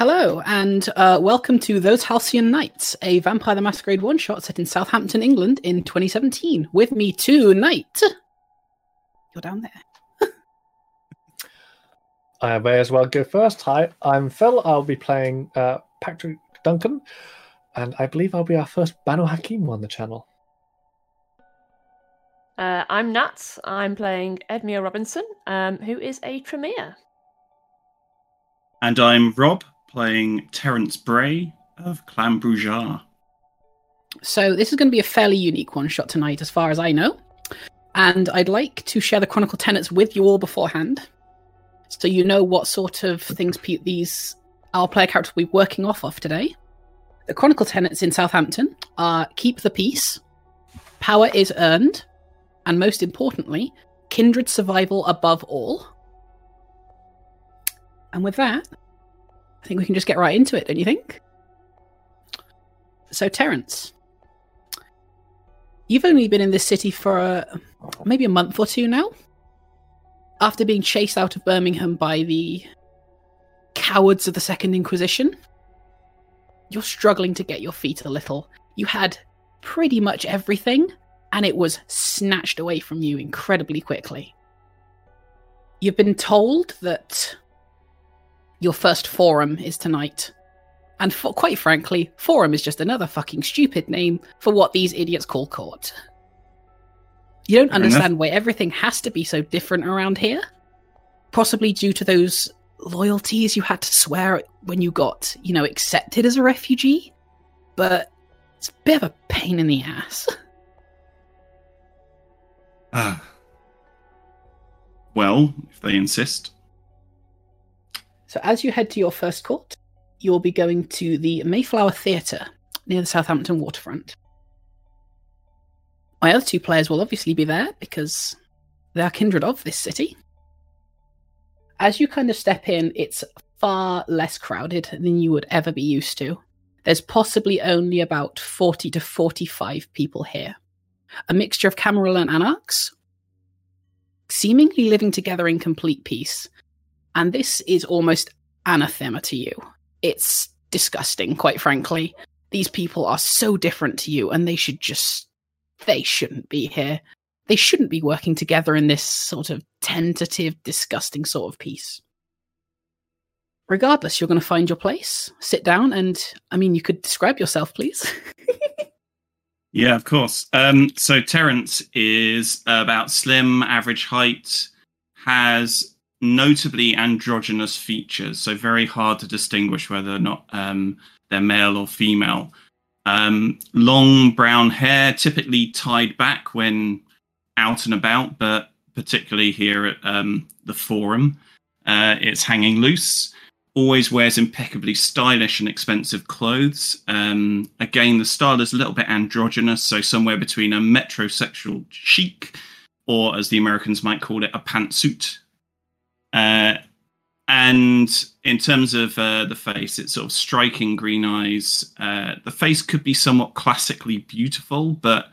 Hello, and uh, welcome to Those Halcyon Nights, a Vampire the Masquerade one shot set in Southampton, England in 2017. With me tonight. You're down there. I may as well go first. Hi, I'm Phil. I'll be playing uh, Patrick Duncan, and I believe I'll be our first Banu Haqim on the channel. Uh, I'm Nat. I'm playing Edmure Robinson, um, who is a Tremere. And I'm Rob, playing Terence Bray of Clan Brujah. So, this is going to be a fairly unique one shot tonight, as far as I know. And I'd like to share the Chronicle tenets with you all beforehand. So, you know what sort of things pe- these our player characters will be working off of today. The Chronicle tenets in Southampton are keep the peace, power is earned, and most importantly, kindred survival above all. And with that, I think we can just get right into it, don't you think? So, Terence, you've only been in this city for uh, maybe a month or two now. After being chased out of Birmingham by the cowards of the Second Inquisition, you're struggling to get your feet a little. You had pretty much everything, and it was snatched away from you incredibly quickly. You've been told that your first forum is tonight. And for, quite frankly, forum is just another fucking stupid name for what these idiots call court. You don't understand why everything has to be so different around here. Possibly due to those loyalties you had to swear when you got, you know, accepted as a refugee. But it's a bit of a pain in the ass. Ah. Well, if they insist. So as you head to your first court, you'll be going to the Mayflower Theatre near the Southampton waterfront. My other two players will obviously be there because they are kindred of this city. As you kind of step in, it's far less crowded than you would ever be used to. There's possibly only about 40 to 45 people here. A mixture of Camarilla and Anarchs, seemingly living together in complete peace, and this is almost anathema to you. It's disgusting, quite frankly. These people are so different to you, and they should just. They shouldn't be here. They shouldn't be working together in this sort of tentative, disgusting sort of peace. Regardless, you're going to find your place, sit down, and I mean, you could describe yourself, please. yeah, of course. Um, so Terence is about slim, average height, has notably androgynous features, so very hard to distinguish whether or not um, they're male or female. Um, long brown hair, typically tied back when out and about, but particularly here at um, the forum, uh, it's hanging loose. Always wears impeccably stylish and expensive clothes. Um, again, the style is a little bit androgynous, so somewhere between a metrosexual chic, or as the Americans might call it, a pantsuit. Uh, and in terms of uh, the face, it's sort of striking green eyes. Uh, the face could be somewhat classically beautiful, but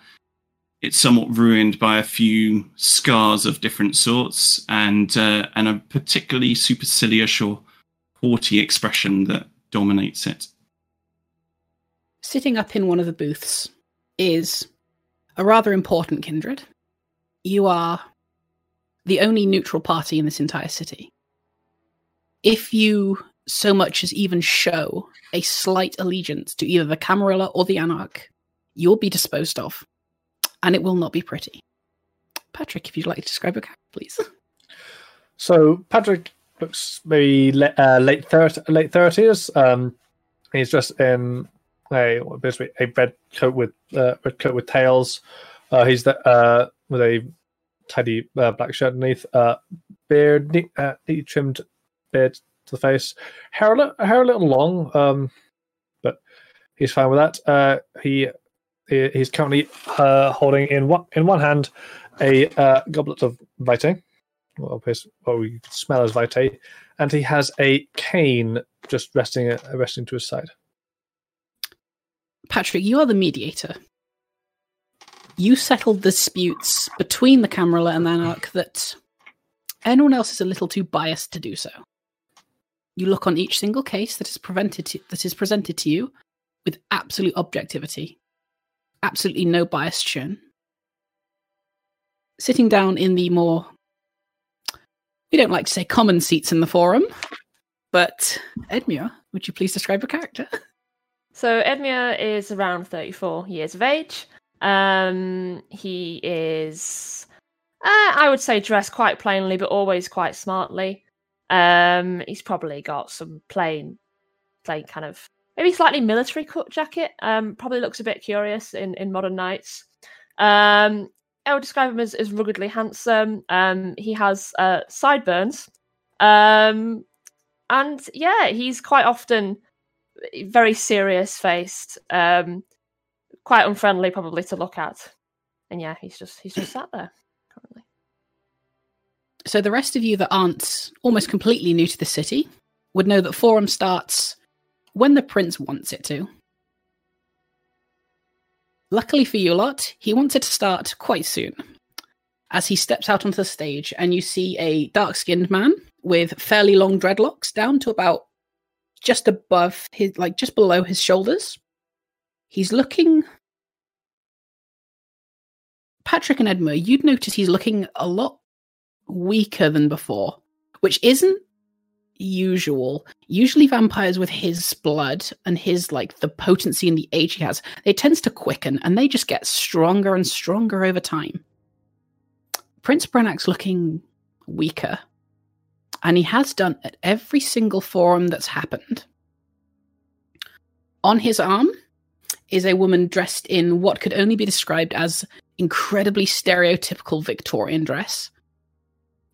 it's somewhat ruined by a few scars of different sorts and uh, and a particularly supercilious or haughty expression that dominates it. Sitting up in one of the booths is a rather important kindred. You are the only neutral party in this entire city. If you so much as even show a slight allegiance to either the Camarilla or the Anarch, you'll be disposed of, and it will not be pretty. Patrick, if you'd like to describe your character, please. So Patrick looks maybe le- uh, late thirty, late thirties. Um, he's dressed in a basically a red coat with uh, red coat with tails. Uh, he's the, uh, with a tidy uh, black shirt underneath, uh, beard, neat, uh, neatly trimmed beard to the face, hair a, li- hair a little long, um, but he's fine with that. Uh, he, he he's currently uh, holding in one in one hand a uh, goblet of vitae, what we smell as vitae, and he has a cane just resting uh, resting to his side. Patrick, you are the mediator you settled disputes between the Camarilla and the Anarch that anyone else is a little too biased to do so. You look on each single case that is prevented to, that is presented to you with absolute objectivity, absolutely no bias shown. Sitting down in the more we don't like to say common seats in the forum, but Edmure, would you please describe your character? So Edmure is around 34 years of age. Um, he is, uh, I would say, dressed quite plainly, but always quite smartly. Um, he's probably got some plain, plain kind of maybe slightly military cut jacket. Um, probably looks a bit curious in in modern nights. Um, I would describe him as, as ruggedly handsome. Um, he has uh, sideburns. Um, and yeah, he's quite often very serious faced, um, quite unfriendly probably to look at. And yeah, he's just he's just sat there currently. So the rest of you that aren't almost completely new to the city would know that forum starts when the prince wants it to. Luckily for you lot, he wants it to start quite soon. As he steps out onto the stage, and you see a dark skinned man with fairly long dreadlocks down to about just above his, like just below his shoulders. He's looking. Patrick and Edmure, you'd notice he's looking a lot weaker than before, which isn't usual. Usually vampires with his blood and his like the potency and the age he has, it tends to quicken and they just get stronger and stronger over time. Prince Brennac's looking weaker. And he has done at every single forum that's happened. On his arm is a woman dressed in what could only be described as incredibly stereotypical Victorian dress.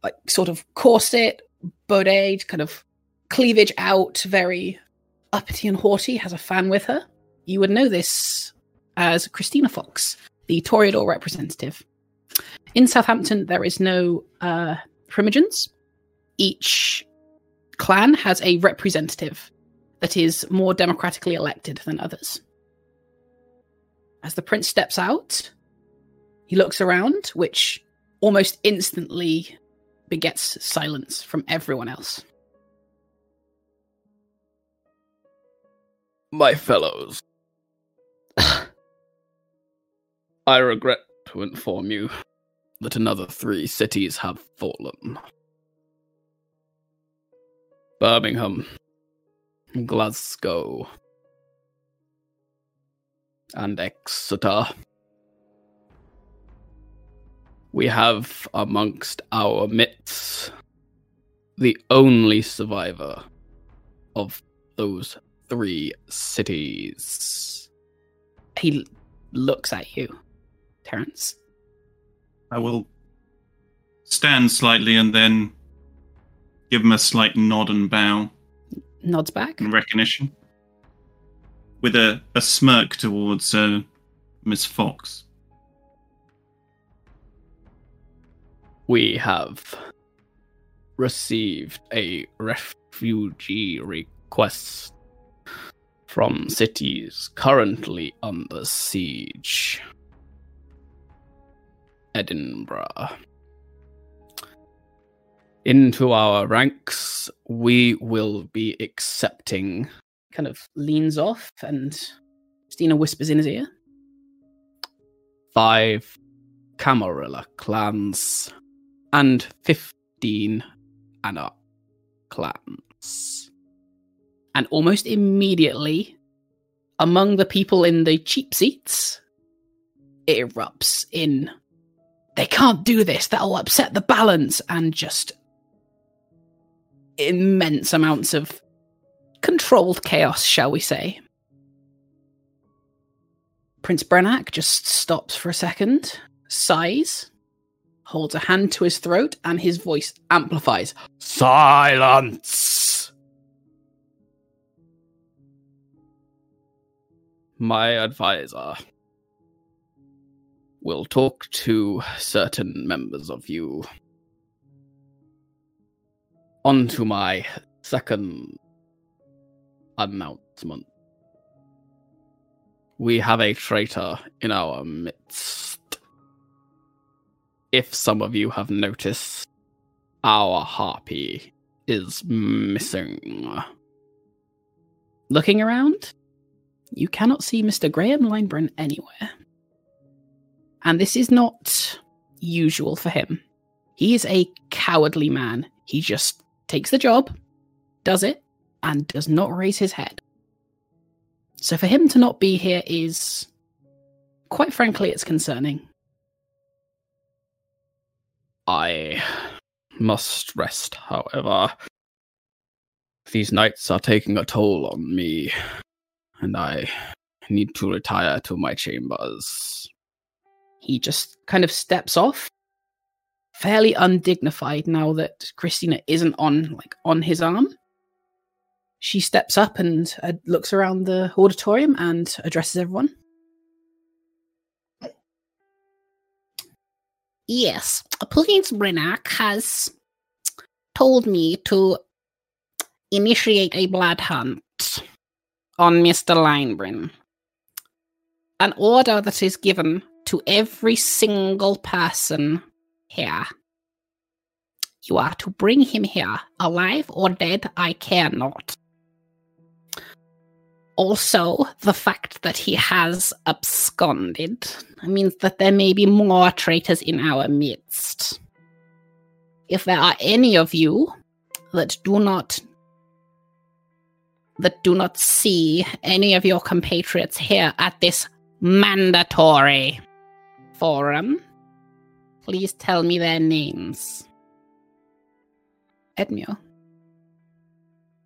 Like sort of corset, bode, kind of cleavage out, very uppity and haughty, has a fan with her. You would know this as Christina Fox, the Toreador representative. In Southampton, there is no uh, primogens. Each clan has a representative that is more democratically elected than others. As the prince steps out, he looks around, which almost instantly begets silence from everyone else. My fellows, I regret to inform you that another three cities have fallen Birmingham, Glasgow, and Exeter. We have amongst our midst the only survivor of those three cities. He looks at you, Terence. I will stand slightly and then give him a slight nod and bow Nods back. in recognition, with a, a smirk towards uh, Miss Fox. We have received a refugee request from cities currently under siege. Edinburgh. Into our ranks, we will be accepting. Kind of leans off and Stina whispers in his ear. five Camarilla clans and 15 Anna clans. And almost immediately, among the people in the cheap seats, it erupts in they can't do this, that'll upset the balance, and just immense amounts of controlled chaos, shall we say. Prince Brennac just stops for a second, sighs, holds a hand to his throat, and his voice amplifies. Silence! My advisor will talk to certain members of you. On to my second announcement. We have a traitor in our midst. If some of you have noticed, our harpy is missing. Looking around, you cannot see Mr. Graham Lineburn anywhere. And this is not usual for him. He is a cowardly man. He just takes the job, does it, and does not raise his head. So for him to not be here is, quite frankly, it's concerning. I must rest, however. These nights are taking a toll on me, and I need to retire to my chambers. He just kind of steps off, fairly undignified now that Christina isn't on like on his arm. She steps up and uh, looks around the auditorium and addresses everyone. Yes, Prince Brennac has told me to initiate a blood hunt on Mr. Lineburn. An order that is given to every single person here. You are to bring him here, alive or dead, I care not. Also, the fact that he has absconded means that there may be more traitors in our midst. If there are any of you that do not that do not see any of your compatriots here at this mandatory forum, please tell me their names. Edmure.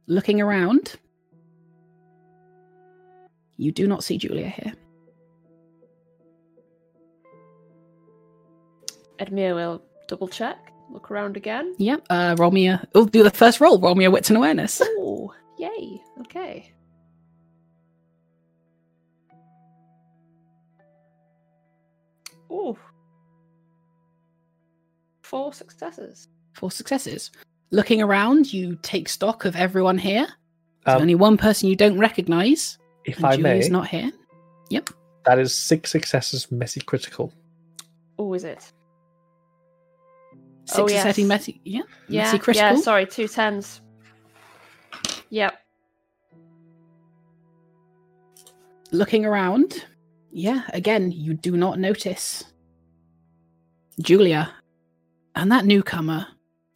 Looking around, you do not see Julia here. Edmure will double check, look around again. Yep. Uh, roll me a. Oh, do the first roll. Roll me a wits and awareness. Oh, yay. Okay. Oh. Four successes. Four successes. Looking around, you take stock of everyone here. There's Um, only one person you don't recognize. If and I may, Julia's not here. Yep. that is six successes, messy critical. Oh, is it? Six Oh, is yes. setting messy. Yeah. Yeah. Messy critical. Yeah, sorry, two tens. Yep. Looking around, yeah, again, you do not notice Julia. And that newcomer,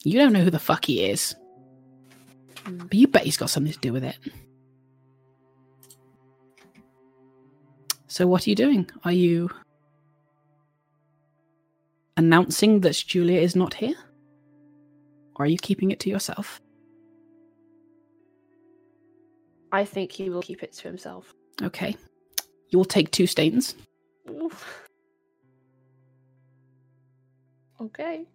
you don't know who the fuck he is. Hmm. But you bet he's got something to do with it. So, what are you doing? Are you announcing that Julia is not here? Or are you keeping it to yourself? I think he will keep it to himself. Okay. You will take two stains. Oof. Okay.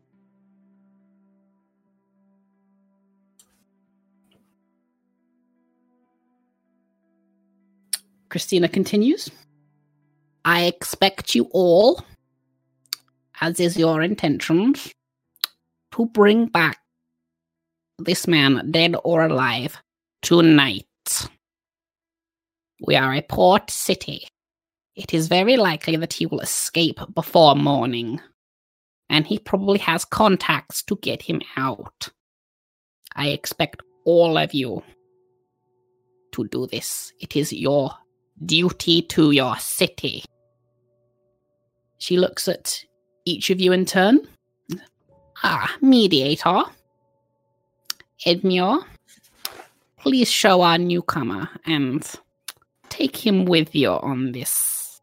Christina continues. I expect you all, as is your intentions, to bring back this man, dead or alive, tonight. We are a port city. It is very likely that he will escape before morning, and he probably has contacts to get him out. I expect all of you to do this. It is your duty to your city. She looks at each of you in turn. Ah, mediator. Edmure, please show our newcomer and take him with you on this.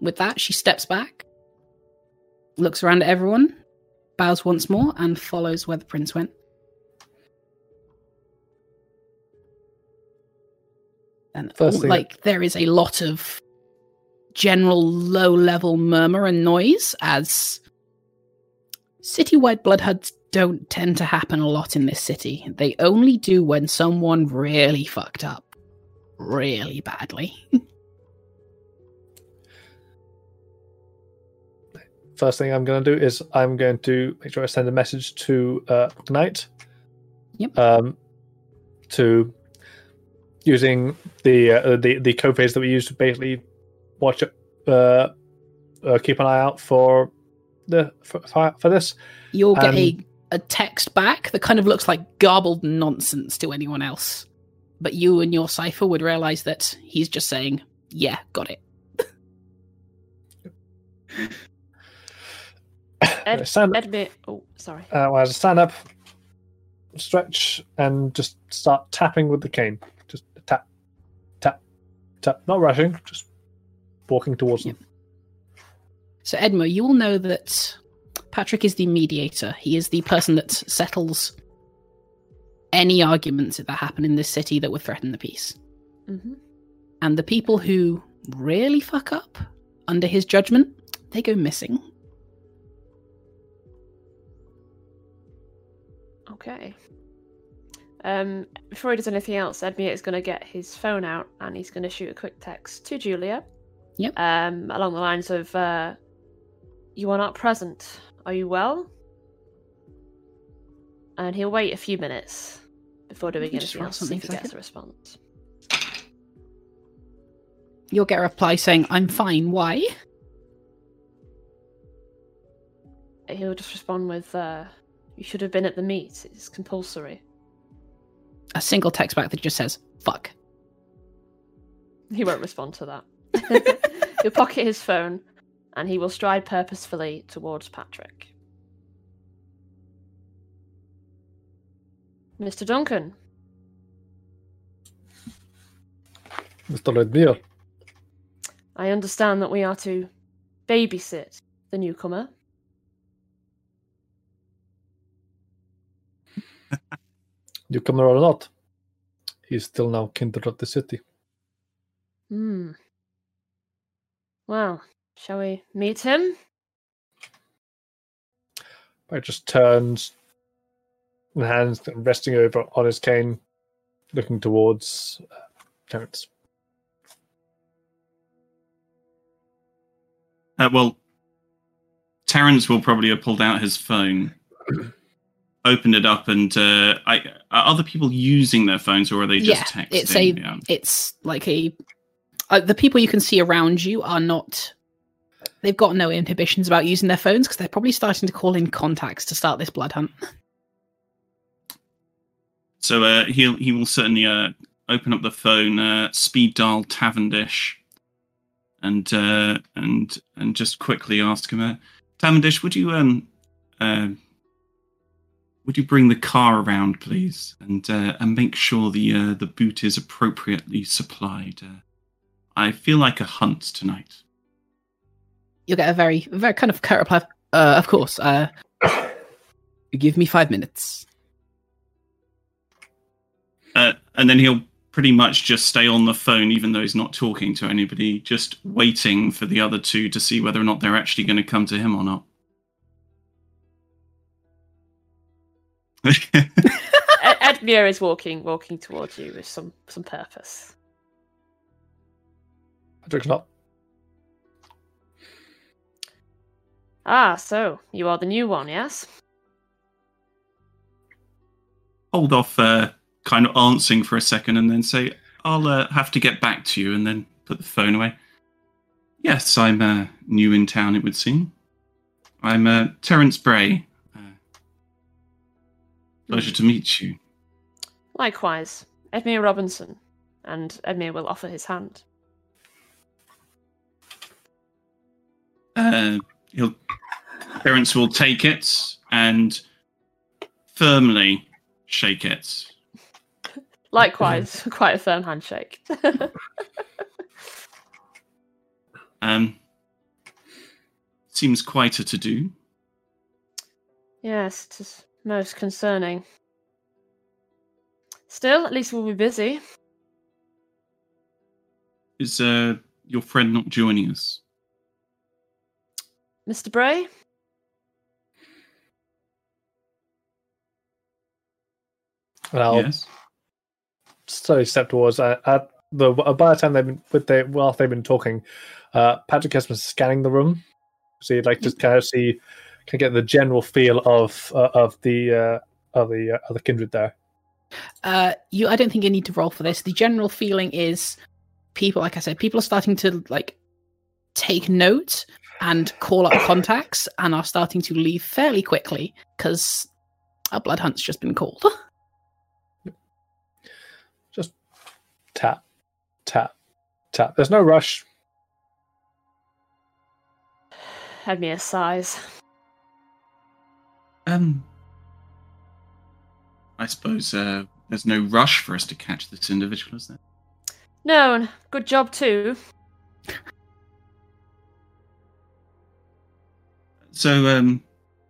With that, she steps back, looks around at everyone, bows once more, and follows where the prince went. and like there is a lot of general low level murmur and noise as citywide blood hunts don't tend to happen a lot in this city they only do when someone really fucked up really badly First thing I'm going to do is I'm going to make sure I send a message to uh, Knight. Yep. Um, to using the uh, the the code phrase that we use to basically watch uh, uh keep an eye out for the for, for, for this. You'll get a, Um, a text back that kind of looks like garbled nonsense to anyone else. But you and your cipher would realize that he's just saying, Yeah, got it. Ed, stand, Edmure. Oh, sorry. uh, well, I stand up, stretch, and just start tapping with the cane. Just tap, tap, tap. Not rushing, just walking towards them. So, Edmo, you will know that Patrick is the mediator. He is the person that settles any arguments that happen in this city that would threaten the peace. hmm And the people who really fuck up under his judgment, they go missing. Okay. Um, before he does anything else, Edmure is going to get his phone out and he's going to shoot a quick text to Julia. Yep. Um, along the lines of, uh, "You are not present. Are you well?" And he'll wait a few minutes before doing anything else. If he gets a response. You'll get a reply saying, I'm fine. Why? He'll just respond with, uh, "You should have been at the meet. It's compulsory." A single text back that just says, fuck. He won't respond to that. He'll pocket his phone and he will stride purposefully towards Patrick. Mr. Duncan, Mr. Redmere. I understand that we are to babysit the newcomer. Newcomer or not, he's still now kindred of the city. Hmm. Well, shall we meet him? I just turns and hands resting over on his cane, looking towards uh, Terence. Uh, well, Terence will probably have pulled out his phone, opened it up, and uh, I, are other people using their phones or are they just yeah, texting? it's a, Yeah. it's like a. Uh, the people you can see around you are not. They've got no inhibitions about using their phones because they're probably starting to call in contacts to start this blood hunt. So uh, he'll he will certainly uh, open up the phone, uh, speed dial Tavendish, and uh, and and just quickly ask him, uh, Tavendish, would you um uh, would you bring the car around, please, and uh, and make sure the the boot is appropriately supplied. I feel like a hunt tonight. You'll get a very, very kind of curt reply. Uh, of course. Uh, give me five minutes. Uh, and then he'll pretty much just stay on the phone, even though he's not talking to anybody, just waiting for the other two to see whether or not they're actually going to come to him or not. Ed- Edmure is walking, walking towards you with some some purpose. Patrick's not. Ah, so you are the new one, yes? Hold off, uh, kind of answering for a second, and then say, "I'll uh, have to get back to you," and then put the phone away. Yes, I'm uh, new in town. It would seem. I'm uh, Terence Bray. Uh, pleasure to meet you. Likewise, Edmure Robinson, and Edmure will offer his hand. Uh, he'll Terence will take it and firmly shake it. Likewise, quite a firm handshake. Um, seems quite a to do. yes, it is most concerning. Still, at least we'll be busy. Is uh, your friend not joining us? Mr. Bray? And I'll yes. slowly step towards. Uh, at the by the time they've been with they whilst they've been talking, uh, Patrick has been scanning the room, so you'd like just kind of see, can get the general feel of uh, of the uh, of the uh, of the kindred there. Uh, you, I don't think you need to roll for this. The general feeling is people, like I said, people are starting to like take note and call up contacts and are starting to leave fairly quickly because a blood hunt's just been called. Just tap, tap, tap. There's no rush. Edmure sighs. Um, I suppose uh, there's no rush for us to catch this individual, is there? No, and good job too. So, um,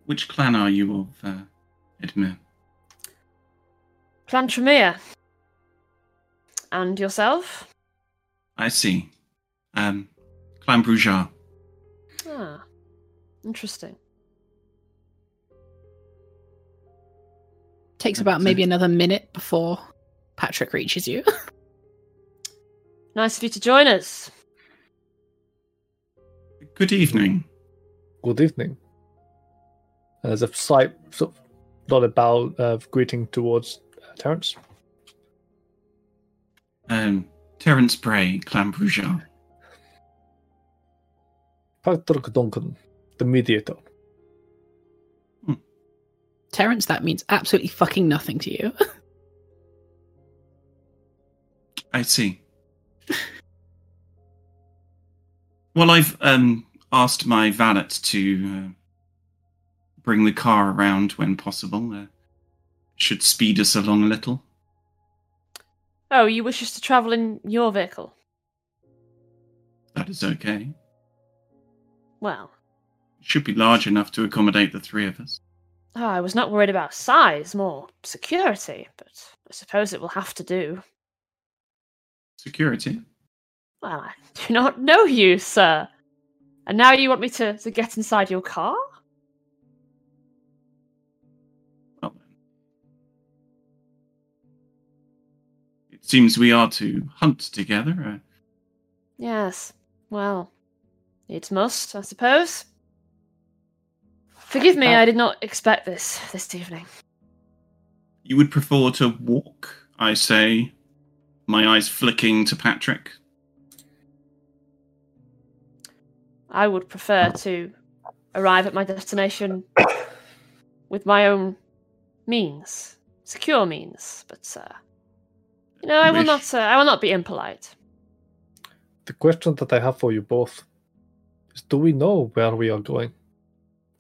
which clan are you of, uh, Edmure? Clan Tremere. And yourself? I see. Um, Clan Brujah. Ah, interesting. Takes about maybe it. another minute before Patrick reaches you. Nice of you to join us. Good evening. Good evening. And there's a slight sort of nodded bow of greeting towards uh, Terence. Um, Terence Bray, Clan Brujah. Patrick Duncan, the mediator. Terence, that means absolutely fucking nothing to you. I see. well, I've um, asked my valet to uh, bring the car around when possible. Uh, should speed us along a little. Oh, you wish us to travel in your vehicle? That is okay. Well, it Should be large enough to accommodate the three of us. oh, I was not worried about size, more security, but I suppose it will have to do. Security. Well, I do not know you, sir. And now you want me to, to get inside your car? Well. It seems we are to hunt together. Uh, Yes. Well, it must, I suppose. Forgive me, Uh, I did not expect this this evening. you would prefer to walk, I say, my eyes flicking to Patrick. I would prefer to arrive at my destination with my own means, secure means. But uh, you know, I will not. Uh, I will not be impolite. The question that I have for you both is do we know where we are going?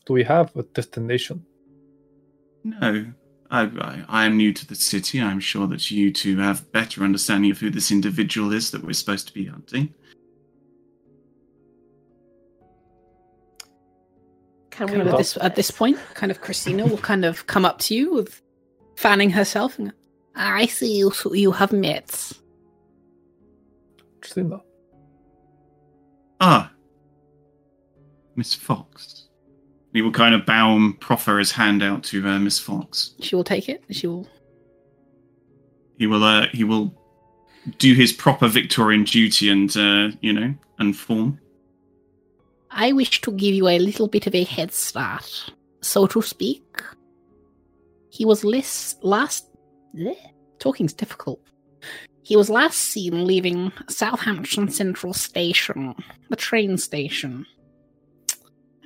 Do we have a destination? No, I, I, I am new to the city. I'm sure that you two have better understanding of who this individual is that we're supposed to be hunting. Can we of at look this at this point, kind of Christina will kind of come up to you with fanning herself and I see you so you have met. Christina. Ah, Miss Fox. He will kind of bow and proffer his hand out to uh, Miss Fox. She will take it. She will He will, uh, he will do his proper Victorian duty and, uh, you know, and form. I wish to give you a little bit of a head start, so to speak. He was less last. bleh, Talking's difficult. He was last seen leaving Southampton Central Station, the train station.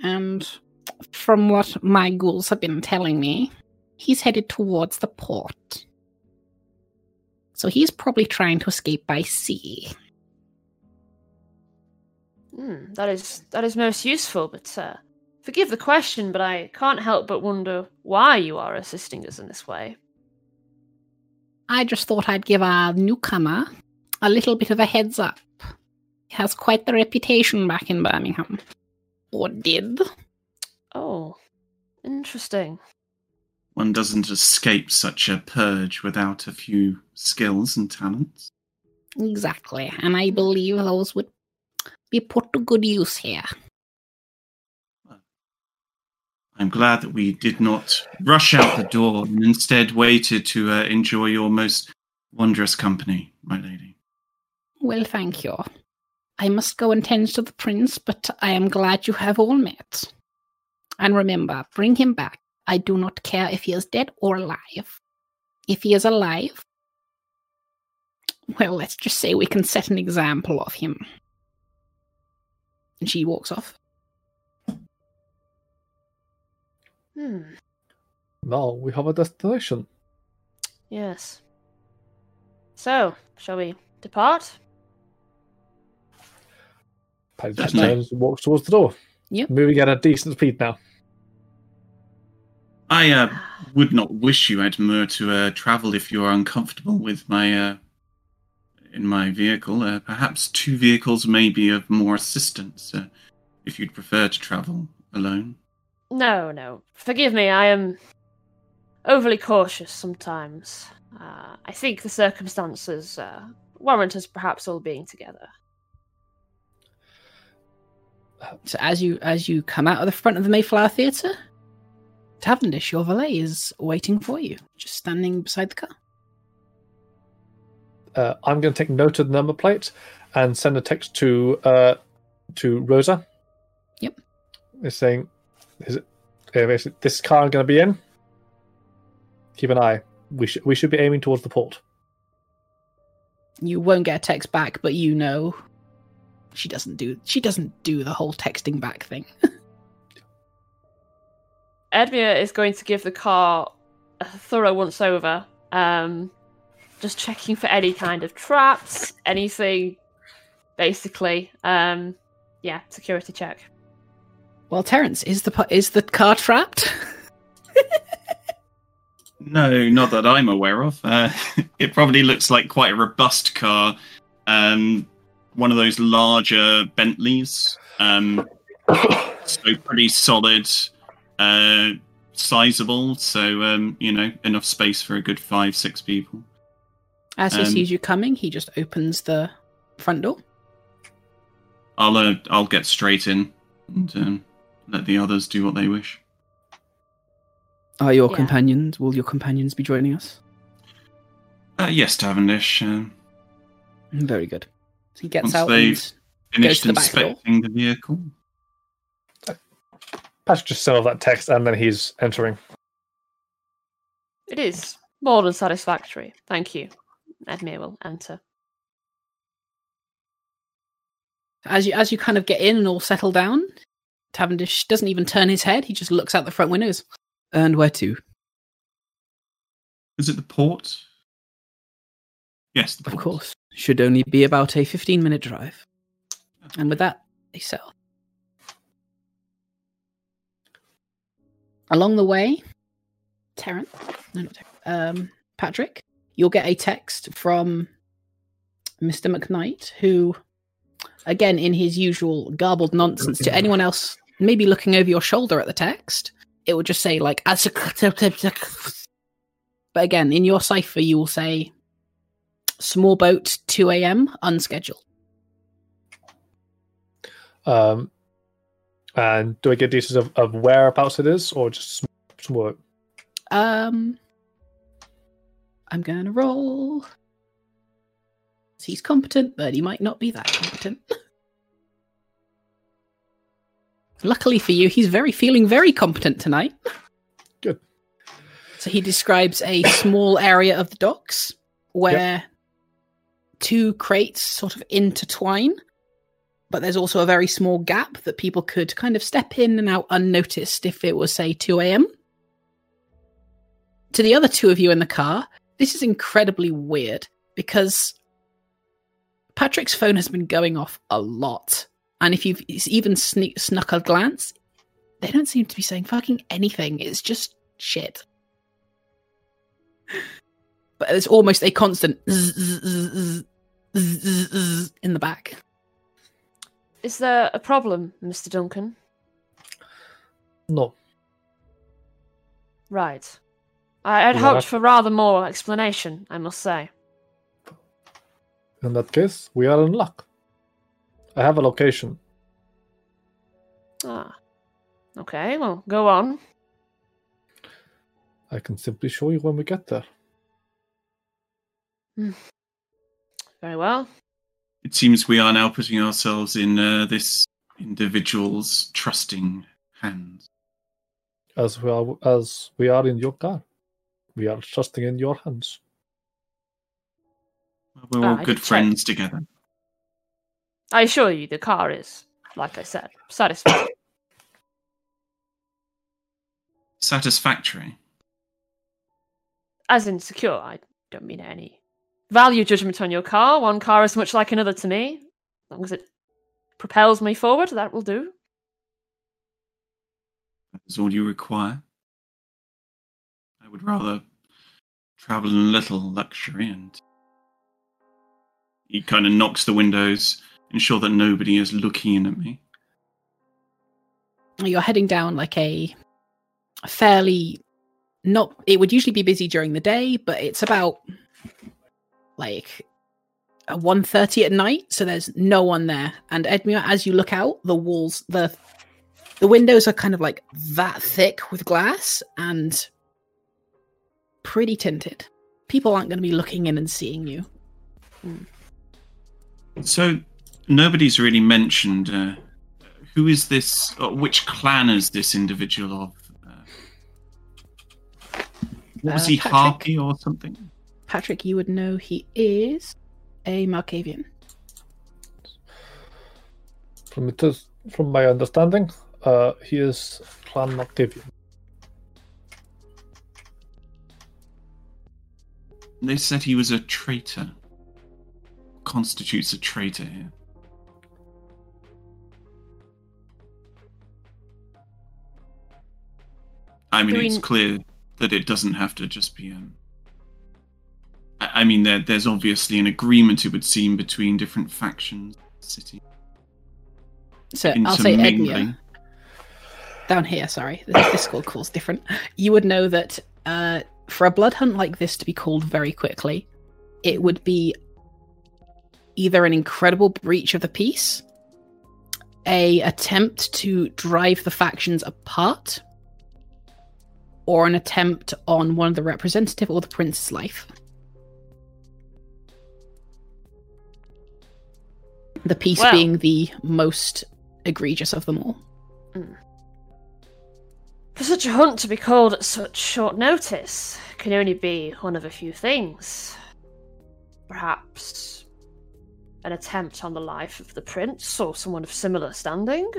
And from what my ghouls have been telling me, he's headed towards the port. So he's probably trying to escape by sea. Hmm, that is that is most useful. But uh, forgive the question, but I can't help but wonder why you are assisting us in this way. I just thought I'd give our newcomer a little bit of a heads up. He has quite the reputation back in Birmingham. Or did. Oh, interesting. One doesn't escape such a purge without a few skills and talents. Exactly. And I believe those would be put to good use here. I'm glad that we did not rush out the door and instead waited to uh, enjoy your most wondrous company, my lady. Well, thank you. I must go and tend to the prince, but I am glad you have all met. And remember, bring him back. I do not care if he is dead or alive. If he is alive, well, let's just say we can set an example of him. And she walks off. Hmm. Now we have a destination. Yes. So, shall we depart? Paddy just turns and walks towards the door. Yep. Moving at a decent speed now. I uh, would not wish you, admiral to uh, travel if you are uncomfortable with my uh, in my vehicle. Uh, perhaps two vehicles may be of more assistance uh, if you'd prefer to travel alone. No, no. Forgive me, I am overly cautious sometimes. Uh, I think the circumstances uh, warrant us perhaps all being together. So as you as you come out of the front of the Mayflower Theatre, Tavendish, your valet, is waiting for you, just standing beside the car. Uh, I'm going to take note of the number plate and send a text to uh, to Rosa. Yep. It's saying, "Is it? uh, it this car going to be in? Keep an eye. We should we should be aiming towards the port." You won't get a text back, but you know she doesn't do she doesn't do the whole texting back thing. Edmure is going to give the car a thorough once over, um, just checking for any kind of traps, anything, basically. Um, yeah, security check. well, Terence, is the is the car trapped? No, not that I'm aware of. Uh, it probably looks like quite a robust car. Um, one of those larger Bentleys. Um, so pretty solid, uh, sizable. So um, you know, enough space for a good five, six people. As he Um, sees you coming, he just opens the front door. I'll uh, I'll get straight in and um, let the others do what they wish. Are your Yeah. companions? Will your companions be joining us? Uh, yes, Tavendish. Uh, Very good. So he gets Once out they've and finished to the back door. inspecting the vehicle. Patrick just sent off that text and then he's entering. It is more than satisfactory. Thank you. Edmure will enter. as you as you kind of get in and all settle down, Tavendish doesn't even turn his head. He just looks out the front windows. And where to? Is it the port? Yes, the Of course. Should only be about a 15 minute drive. And with that, they settle. Along the way, Terrence, no, not Terrence, um, Patrick, you'll get a text from Mr. McKnight, who, again, in his usual garbled nonsense, to anyone else maybe looking over your shoulder at the text, it would just say, like, as but again, in your cipher, you will say, small boat, 2 a.m., unscheduled. Um, and do I get details of, of whereabouts it is or just some work? Um, I'm gonna roll. He's competent, but he might not be that competent. Luckily for you, he's very feeling very competent tonight. Good. So he describes a small area of the docks where two crates sort of intertwine, but there's also a very small gap that people could kind of step in and out unnoticed if it was, say, 2 a.m to the other two of you in the car, this is incredibly weird because Patrick's phone has been going off a lot. And if you've even sne- snuck a glance, they don't seem to be saying fucking anything. It's just shit. But there's almost a constant zzz, zzz, zzz, zzz, zzz, zzz in the back. Is there a problem, Mr. Duncan? No. Right. I had Yeah. hoped for rather more explanation, I must say. In that case, we are in luck. I have a location. Ah. Okay, well, go on. I can simply show you when we get there. Very well. It seems we are now putting ourselves in uh, this individual's trusting hands. As we are, as we are in your car, we are trusting in your hands. We're all I good did check. friends together. I assure you the car is, like I said, satisfactory. satisfactory. As in secure, I don't mean any value judgment on your car. One car is much like another to me. As long as it propels me forward, that will do. That's all you require. Would rather travel in a little luxury and he kind of knocks the windows, ensure that nobody is looking in at me. You're heading down like a fairly not it would usually be busy during the day, but it's about like a 1.30 at night, so there's no one there. And Edmure, as you look out, the walls the the windows are kind of like that thick with glass and pretty tinted. People aren't going to be looking in and seeing you. So nobody's really mentioned uh, who is this, or which clan is this individual of? Uh, what was Uh, he, Patrick. Harpy or something? Patrick, you would know he is a Malkavian. From it is, from my understanding, uh, he is Clan Malkavian. They said he was a traitor. Constitutes a traitor here. I mean, we- it's clear that it doesn't have to just be. Um, I, I mean, there, there's obviously an agreement, it would seem, between different factions. in the City So I'll say Edmure. down here, sorry, this Discord calls different. You would know that uh, for a blood hunt like this to be called very quickly, it would be either an incredible breach of the peace, a attempt to drive the factions apart, or an attempt on one of the representative or the prince's life. The peace Well- being the most egregious of them all. Mm. For such a hunt to be called at such short notice can only be one of a few things. Perhaps an attempt on the life of the prince or someone of similar standing.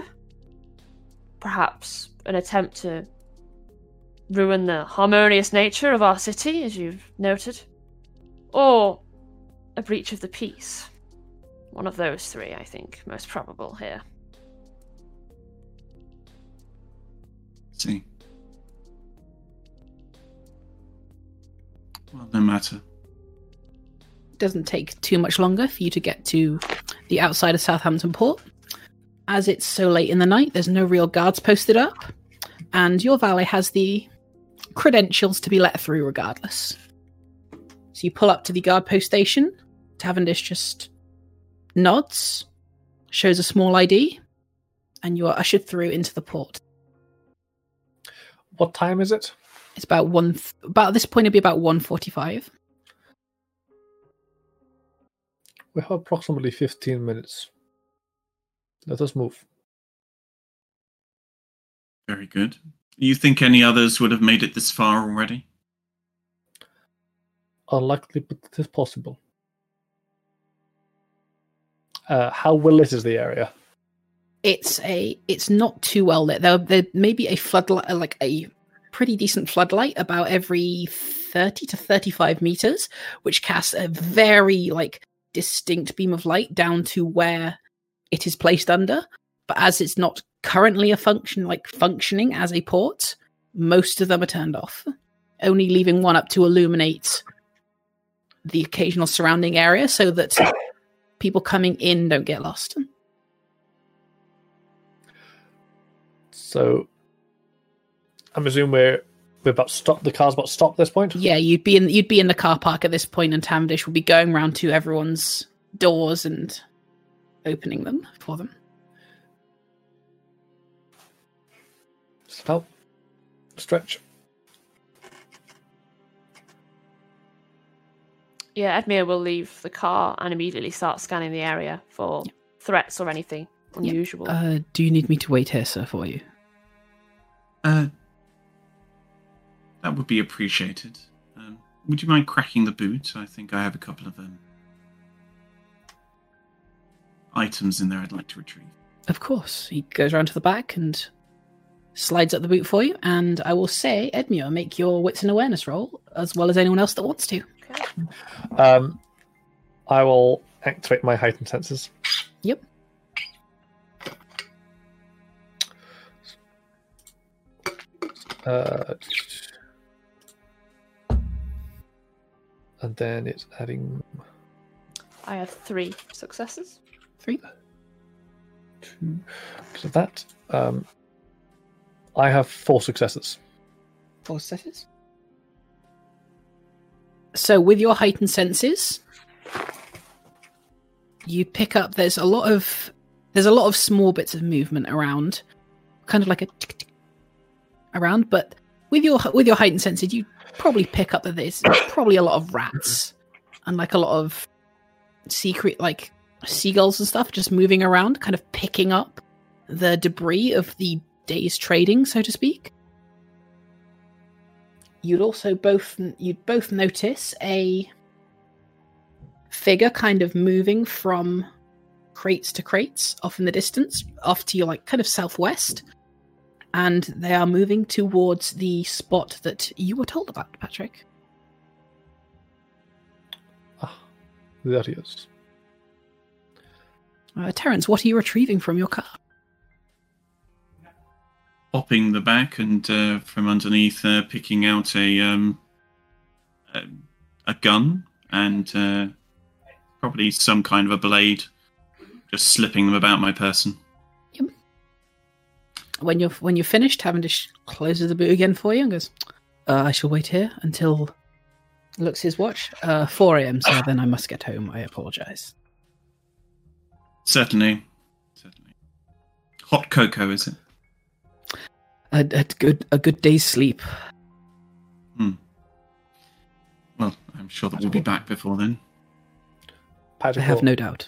Perhaps an attempt to ruin the harmonious nature of our city, as you've noted. Or a breach of the peace. One of those three, I think, most probable here. See. Well, no matter. It doesn't take too much longer for you to get to the outside of Southampton Port. As it's so late in the night, there's no real guards posted up, and your valet has the credentials to be let through regardless. So you pull up to the guard post station. Tavendish just nods, shows a small ID, and you are ushered through into the port. What time is it? It's about one. Th- about this point, it'd be about one forty-five. We have approximately 15 minutes. Let us move. Very good. You think any others would have made it this far already? Unlikely, but it is possible. Uh, how well lit is the area? It's a it's not too well lit. There there may be a floodlight, like a pretty decent floodlight, about every thirty to thirty five meters, which casts a very like distinct beam of light down to where it is placed under. But as it's not currently a function like functioning as a port, most of them are turned off, only leaving one up to illuminate the occasional surrounding area so that people coming in don't get lost. So, I'm assuming we're we're about to stop. The car's about to stop at this point. Yeah, you'd be in you'd be in the car park at this point, and Tamdish would be going round to everyone's doors and opening them for them. Help. Stretch. Yeah, Edmure will leave the car and immediately start scanning the area for threats or anything unusual. Uh, do you need me to wait here, sir, for you? Uh, that would be appreciated. Um, would you mind cracking the boot? I think I have a couple of um, items in there I'd like to retrieve. Of course. He goes around to the back and slides up the boot for you, and I will say, Edmure, make your wits and awareness roll as well as anyone else that wants to. Okay. Um, I will activate my heightened senses. Yep. Uh, and then it's adding I have three successes. Three. two. So that um, I have four successes. Four successes. So, with your heightened senses, you pick up. There's a lot of there's a lot of small bits of movement around, kind of like a tick, tick around. But with your with your heightened senses, you probably pick up that there's probably a lot of rats and like a lot of secret like seagulls and stuff just moving around, kind of picking up the debris of the day's trading, so to speak. You'd also both you'd both notice a figure kind of moving from crates to crates off in the distance, off to your like kind of southwest. And they are moving towards the spot that you were told about, Patrick. Ah, there he is. Uh, Terence, what are you retrieving from your car? Popping the back and uh, from underneath, uh, picking out a um, a, a gun and uh, probably some kind of a blade, just slipping them about my person. When you're when you're finished, having to sh- closes the boot again for you and goes, uh, "I shall wait here until." Looks his watch. Uh, 4 a.m. So then I must get home. I apologize. Certainly, certainly. Hot cocoa, is it? A, a good a good day's sleep. Hmm. Well, I'm sure that we'll be back before then. I have will, no doubt.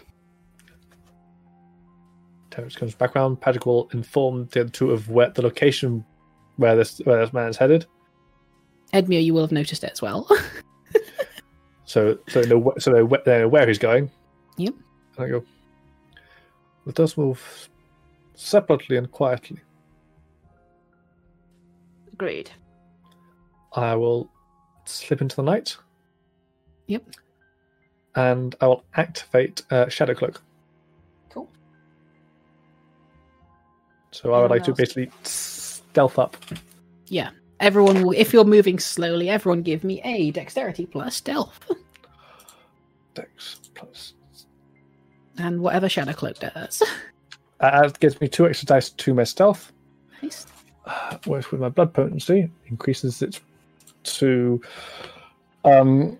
Terrence comes back round. Patrick will inform the other two of where the location where this where this man is headed. Edmure, you will have noticed it as well. So so they know, so they know, they know where he's going. Yep. And I go. Let us move separately and quietly. Agreed. I will slip into the night. Yep. And I will activate uh, Shadow Cloak. So I would like to basically stealth up. yeah. Everyone will if you're moving slowly, everyone give me a dexterity plus stealth. Dex plus. And whatever Shadow Cloak does. Uh, that gives me two extra dice to my stealth. Nice. Uh, whereas with my blood potency increases it to um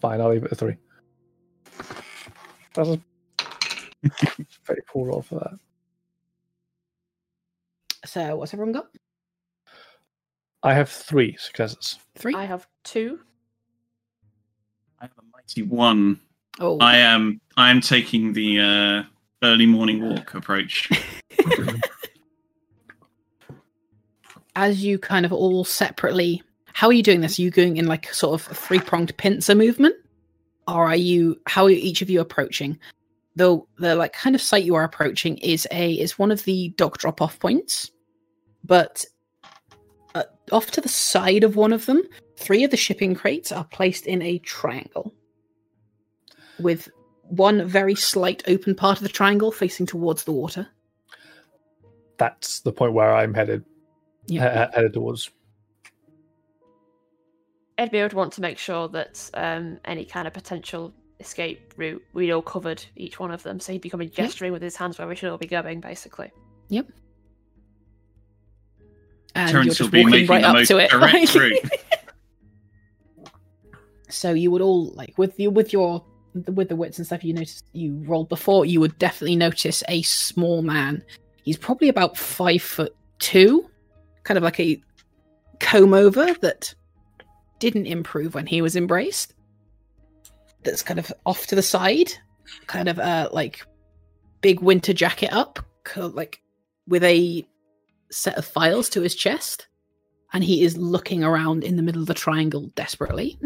fine i'll leave it at three that's a very poor roll for that So what's everyone got? i have three successes Three? I have two. I have a mighty one. oh I am. I am taking the uh, early morning walk approach. as you kind of all separately how are you doing this? Are you going in like sort of a three pronged pincer movement? Or are you how are each of you approaching? Though the like kind of site you are approaching is a is one of the dock drop off points, but uh, off to the side of one of them, three of the shipping crates are placed in a triangle, with one very slight open part of the triangle facing towards the water. that's the point where i'm headed Yeah. uh, headed towards Edmure would want to make sure that um, any kind of potential escape route, we'd all covered each one of them. So he'd be coming gesturing with his hands where we should all be going, basically. Yep. And Terence you're will just be walking making right the up most to it. direct so you would all like with you with your with the wits and stuff you noticed you rolled before. You would definitely notice a small man. He's probably about five foot two, kind of like a comb over that didn't improve when he was embraced. That's kind of off to the side, kind of uh, like big winter jacket up, like with a set of files to his chest, and he is looking around in the middle of the triangle desperately.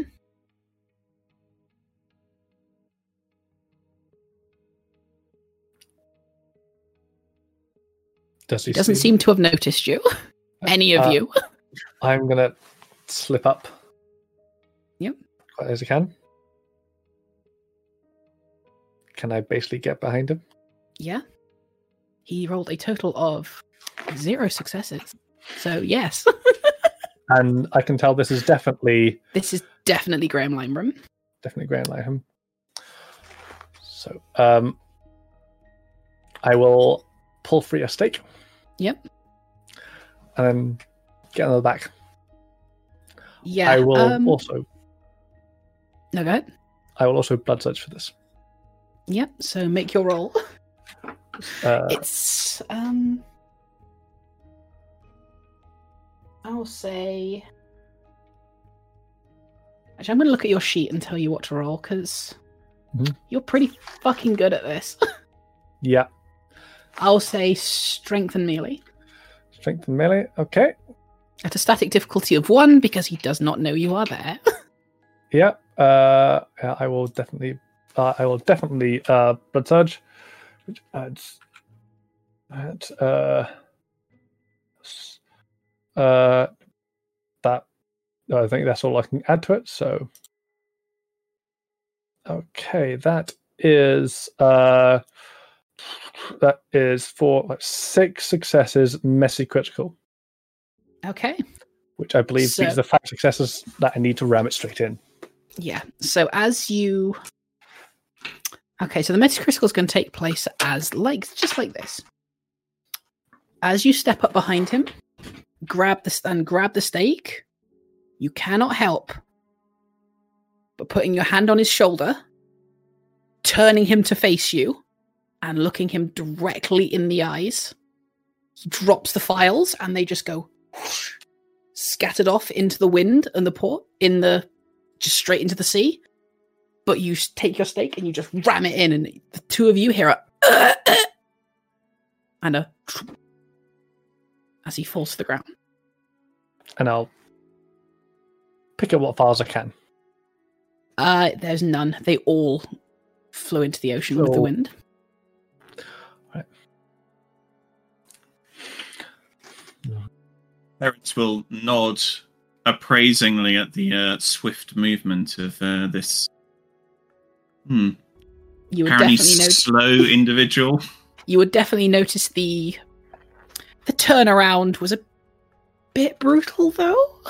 Does he? Doesn't seem... seem... to have noticed you, any of uh, you. I'm gonna slip up Yep. Quite as I can. Can I basically get behind him? Yeah. He rolled a total of zero successes. So yes, And I can tell this is definitely this is definitely Graham Limebrim. definitely Grand like him. So um I will pull free a stake Yep. and then get on the back. Yeah. I will um, also No, go ahead. I will also blood surge for this. Yep. So make your roll. Uh, It's um. I'll say. Actually, I'm going to look at your sheet and tell you what to roll because Mhm. you're pretty fucking good at this. yeah. I'll say strength and melee Strength and melee. Okay. at a static difficulty of one because he does not know you are there. Yeah. Uh, yeah, I will definitely. Uh, I will definitely uh, blood surge, which adds. Adds. Uh, uh, that. I think that's all I can add to it. So. Okay, that is. Uh, that is for like six successes, messy critical, okay. which I believe So- these are the five successes that I need to ram it straight in. Yeah. So as you Okay, so the messy critical is going to take place as like just like this. As you step up behind him, grab the and grab the stake, you cannot help but putting your hand on his shoulder, turning him to face you, and looking him directly in the eyes. He drops the files and they just go whoosh, scattered off into the wind and the port in the just straight into the sea. But you take your stake and you just ram it in, and the two of you hear a and a as he falls to the ground. And I'll pick up what files I can. Uh, there's none. They all flew into the ocean with the So- wind. Terence will nod appraisingly at the uh, swift movement of uh, this hmm, You would apparently definitely notice. slow individual. You would definitely notice the the turnaround was a bit brutal, though.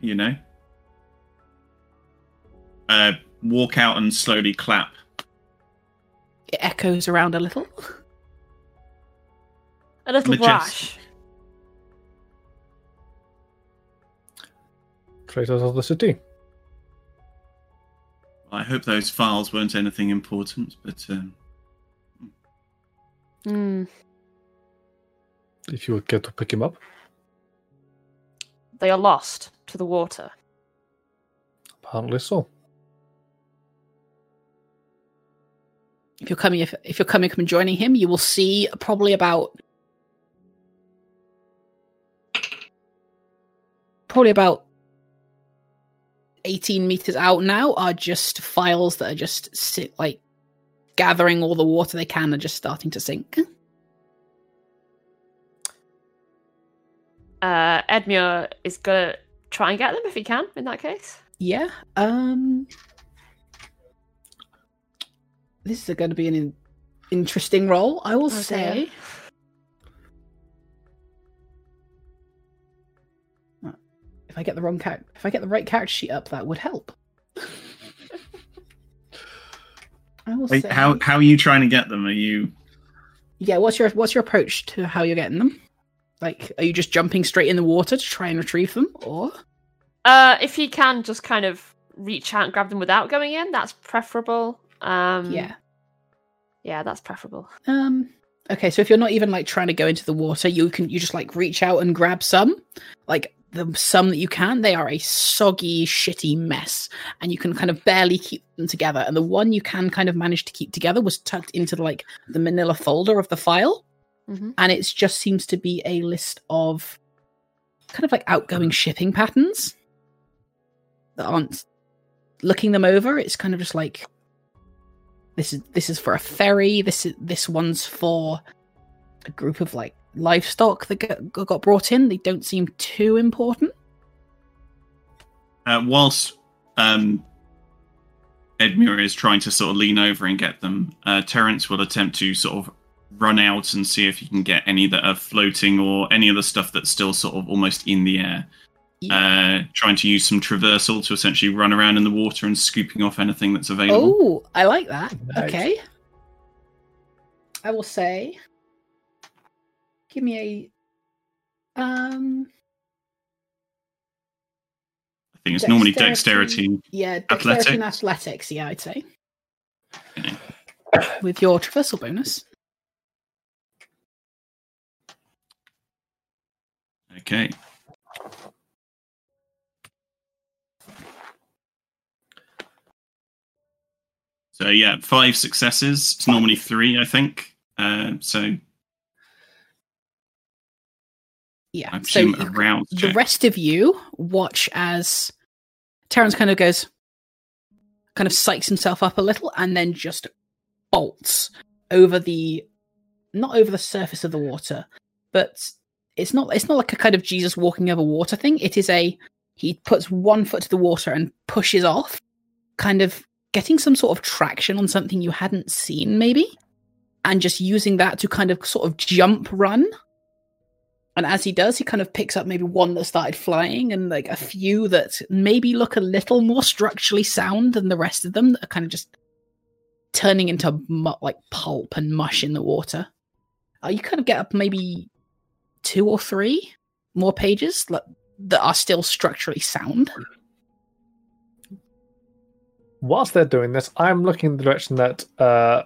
You know, uh, walk out and slowly clap. It echoes around a little. A little Majestic. brash. Traitors of the city. I hope those files weren't anything important, but um, Hmm. If you would care to pick him up. They are lost to the water. Apparently so. if you're coming if, if you're coming up and joining him you will see probably about probably about 18 meters out now are just files that are just sit like gathering all the water they can and just starting to sink Uh, Edmure is gonna try and get them if he can. In that case, yeah um this is going to be an in- interesting roll i will Okay. say i get the wrong character if i get the right character sheet up that would help i will wait, say how how are you trying to get them? Are you yeah what's your what's your approach to how you're getting them like are you just jumping straight in the water to try and retrieve them or uh, if he can just kind of reach out and grab them without going in, that's preferable. Um, yeah yeah, that's preferable. Um. Okay, so if you're not even like trying to go into the water, you can you just like reach out and grab some, like the some that you can. They are a soggy, shitty mess, and you can kind of barely keep them together. And the one you can kind of manage to keep together was tucked into like the Manila folder of the file, Mhm. and it just seems to be a list of kind of like outgoing shipping patterns that aren't looking them over. It's kind of just like this is this is for a ferry. This is this one's for a group of like livestock that got, got brought in. They don't seem too important. Uh, whilst um, Edmure is trying to sort of lean over and get them, uh, Terence will attempt to sort of run out and see if he can get any that are floating or any of the stuff that's still sort of almost in the air. Uh, trying to use some traversal to essentially run around in the water and scooping off anything that's available. Oh, I like that. Nice. Okay. I will say, give me a um. I think it's normally dexterity. dexterity. Yeah, dexterity and athletics. Yeah, I'd say. With your traversal bonus. Okay. So yeah, five successes. It's normally three, I think. Uh, so Yeah. I So around. the rest of you watch as Terrence kind of goes, kind of psychs himself up a little, and then just bolts over the, not over the surface of the water, but it's not. It's not like a kind of Jesus walking over water thing. It is a he puts one foot to the water and pushes off, kind of getting some sort of traction on something you hadn't seen, maybe, and just using that to kind of sort of jump run. And as he does, he kind of picks up maybe one that started flying and like a few that maybe look a little more structurally sound than the rest of them that are kind of just turning into mu- like pulp and mush in the water. Uh, you kind of get up maybe two or three more pages like, that are still structurally sound. Whilst they're doing this, I'm looking in the direction that uh,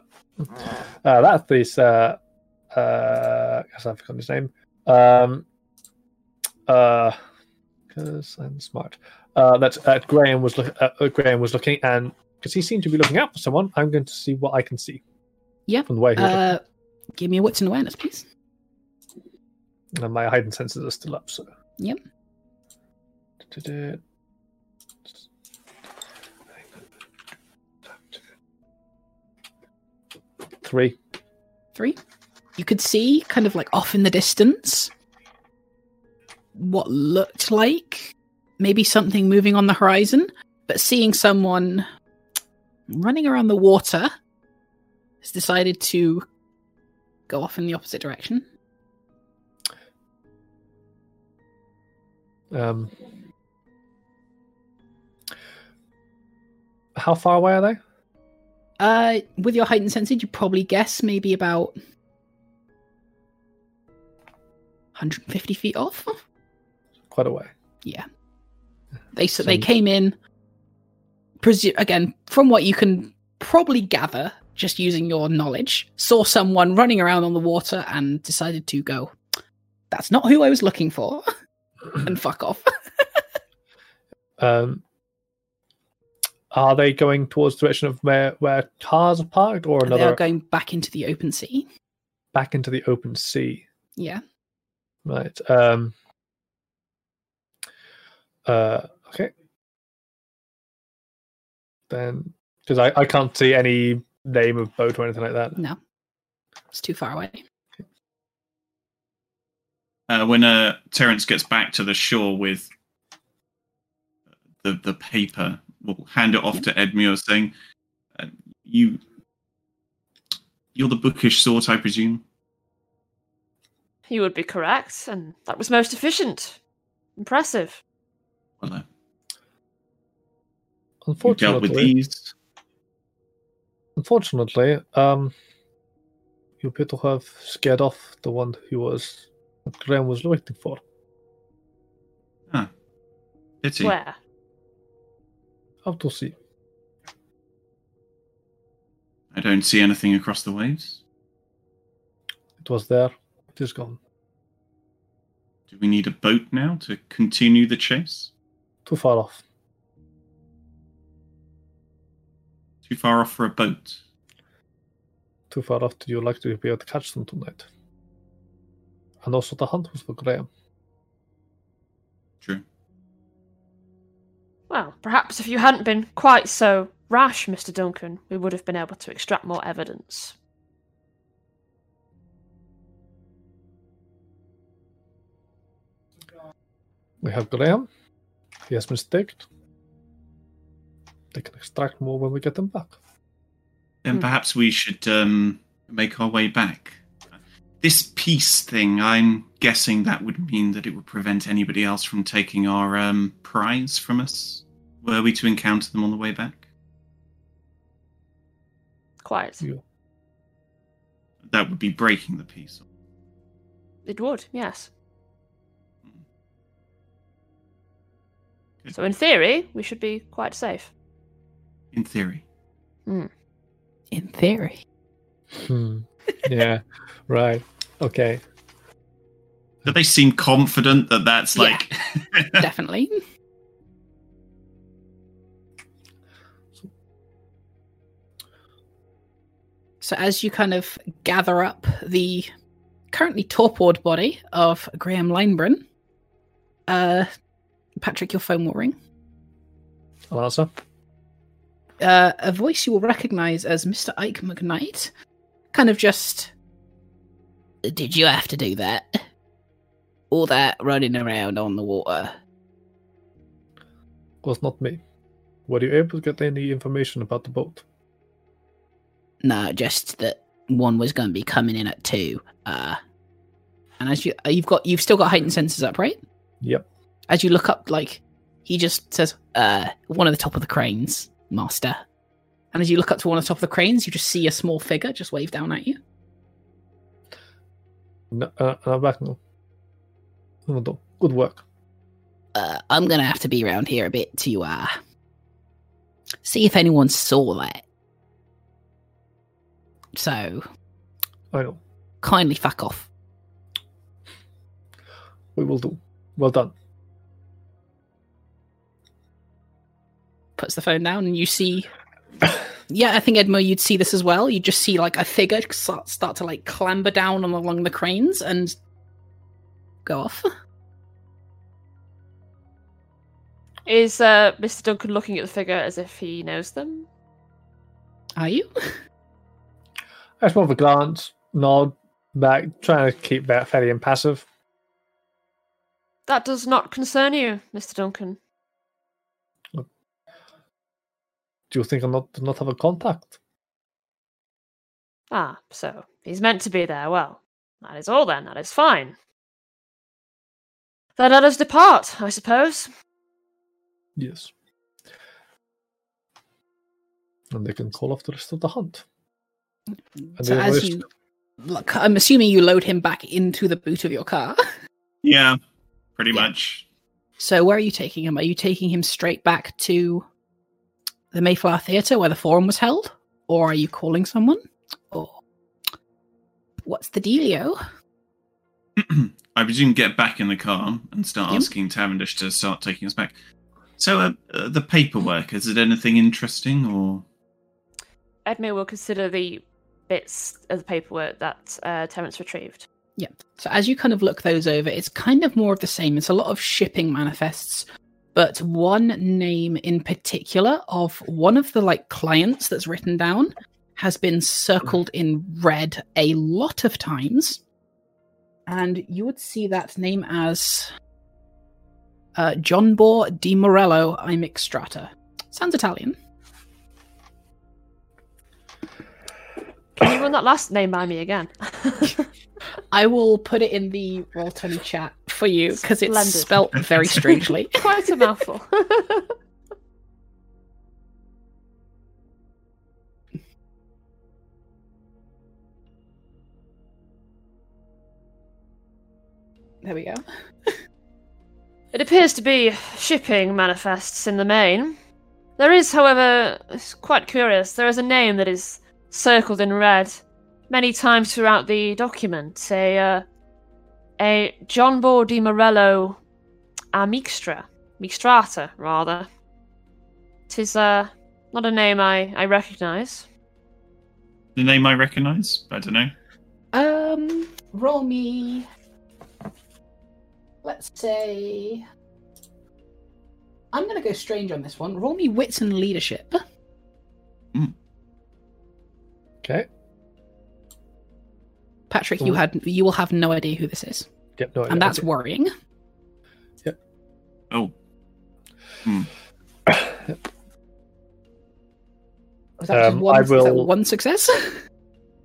uh that's this uh uh I guess I've forgotten his name. Um uh because I'm smart. Uh that uh, Graham was look, uh, uh, Graham was looking and because he seemed to be looking out for someone, I'm going to see what I can see. Yeah, From the way he Uh, give me a wits and awareness, please. And my heightened senses are still up, so Yep. Du-du-du. Three. Three. You could see, kind of like off in the distance, what looked like maybe something moving on the horizon, but seeing someone running around the water has decided to go off in the opposite direction. Um, how far away are they? Uh, with your heightened senses, you probably guess maybe about 150 feet off. Quite a way. Yeah. They so they came in. Presu- again, from what you can probably gather, just using your knowledge, saw someone running around on the water and decided to go. That's not who I was looking for, and fuck off. Um, are they going towards the direction of where, where cars are parked or another? They are going back into the open sea. back into the open sea? Yeah. Right. Um, uh, okay. Then, because I, I can't see any name of boat or anything like that. No, it's too far away. Uh, when uh, Terence gets back to the shore with the the paper, we'll hand it off to Edmure, saying, uh, "You, you're the bookish sort, I presume." You would be correct, and that was most efficient. Impressive. Well, uh, you dealt with Unfortunately, these. unfortunately, um, you appear to have scared off the one who was that Graham was looking for. Pity. Where? Out to sea. I don't see anything across the waves. It was there. It is gone. Do we need a boat now to continue the chase? Too far off. Too far off for a boat. Too far off. Did you like to be able to catch them tonight? And also the hunt was for Graham. True. Well, perhaps if you hadn't been quite so rash, Mr. Duncan, we would have been able to extract more evidence. We have Graham. He has been staked. They can extract more when we get them back. Then Hmm. perhaps we should um, make our way back. This peace thing, I'm guessing that would mean that it would prevent anybody else from taking our um, prize from us. Were we to encounter them on the way back? Quiet. Yeah. That would be breaking the peace. It would, yes. So in theory, we should be quite safe. In theory. In theory. Hmm. Yeah. right. Okay. Do they seem confident that that's Yeah. like. Definitely. So as you kind of gather up the currently torpored body of Graham Lineburn, uh, Patrick, your phone will ring. I'll answer. uh, a voice you will recognize as Mr. Ike McKnight. Kind of just. Did you have to do that? All that running around on the water. Was not me. Were you able to get any information about the boat? No, just that one was going to be coming in at two. Uh, and as you, uh, you've got, you've still got heightened senses up, right? Yep. As you look up, like he just says, "Uh, one of the top of the cranes, master." And as you look up to one of the top of the cranes, you just see a small figure just wave down at you. No, uh, I'm back now. Good work. uh, I'm gonna have to be around here a bit to uh see if anyone saw that. So I know. kindly fuck off. We will do. Well done. Puts the phone down, and you see. Yeah, I think Edmo, you'd see this as well. You just see like a figure start, start to like clamber down on along the cranes and go off. Is uh, Mr. Duncan looking at the figure as if he knows them? Are you? I just more of a glance, nod, back, trying to keep that fairly impassive. That does not concern you, Mr. Duncan. Do you think I'm not not have a contact? Ah, so he's meant to be there. Well, that is all then. That is fine. Then let us depart, I suppose. Yes. And they can call off the rest of the hunt. And So as wish- you, look, I'm assuming you load him back into the boot of your car. Yeah, pretty Yeah. much. So where are you taking him? Are you taking him straight back to the Mayflower Theatre where the forum was held? Or are you calling someone? Or what's the dealio? I presume get back in the car and start Yep. asking Tavendish to start taking us back. So, uh, uh, the paperwork, is it anything interesting or. Edmure will consider the bits of the paperwork that uh, Terence retrieved. Yeah. So as you kind of look those over, it's kind of more of the same. It's a lot of shipping manifests, but one name in particular of one of the like clients that's written down has been circled in red a lot of times. And you would see that name as uh, John Bor di Morello Imixstrata. Sounds Italian. Can you run that last name by me again? I will put it in the Roll20 chat for you because it's Splendid. spelt very strangely. Quite a mouthful. there we go. It appears to be shipping manifests in the main. There is, however, it's quite curious, there is a name that is circled in red many times throughout the document. A, uh, a John Bor di Morello Amixtra. Mixtrata, rather. Tis uh, not a name I, I recognise. The name I recognise? I don't know. Um, roll me. Let's say. I'm gonna go strange on this one. Roll me wits and leadership. Okay. Patrick, you had you will have no idea who this is, Yep, no idea. and that's Okay. worrying. Was that Um, one, I is that will- one success?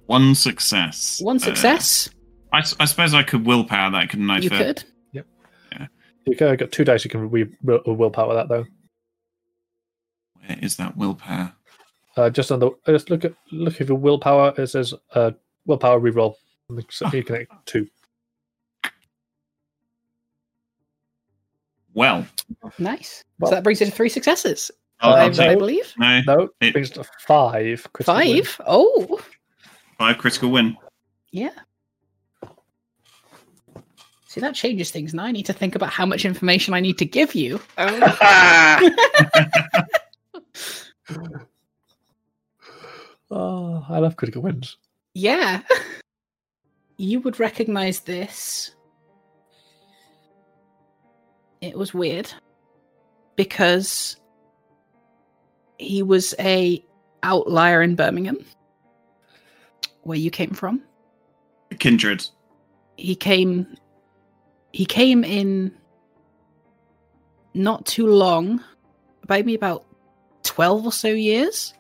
One success. one Uh, success. I, s- I suppose I could willpower that, couldn't I? you for- could. Yep. Yeah. You got got two dice. You can re- will, willpower that though. Where is that willpower? Uh, just on the just look at look at your willpower. It says uh, willpower reroll. So you can get two. Well, Nice. Well- so that brings it to three successes, I'll, I, I'll take I so- believe. no No, It- brings it to five. critical win. Five. Oh, five critical win. yeah. See, that changes things. Now I need to think about how much information I need to give you. Oh. oh, I love critical wins. Yeah. You would recognize this. It was weird because he was a outlier in Birmingham where you came from. Kindred. He came he came in not too long, maybe about 12 or so years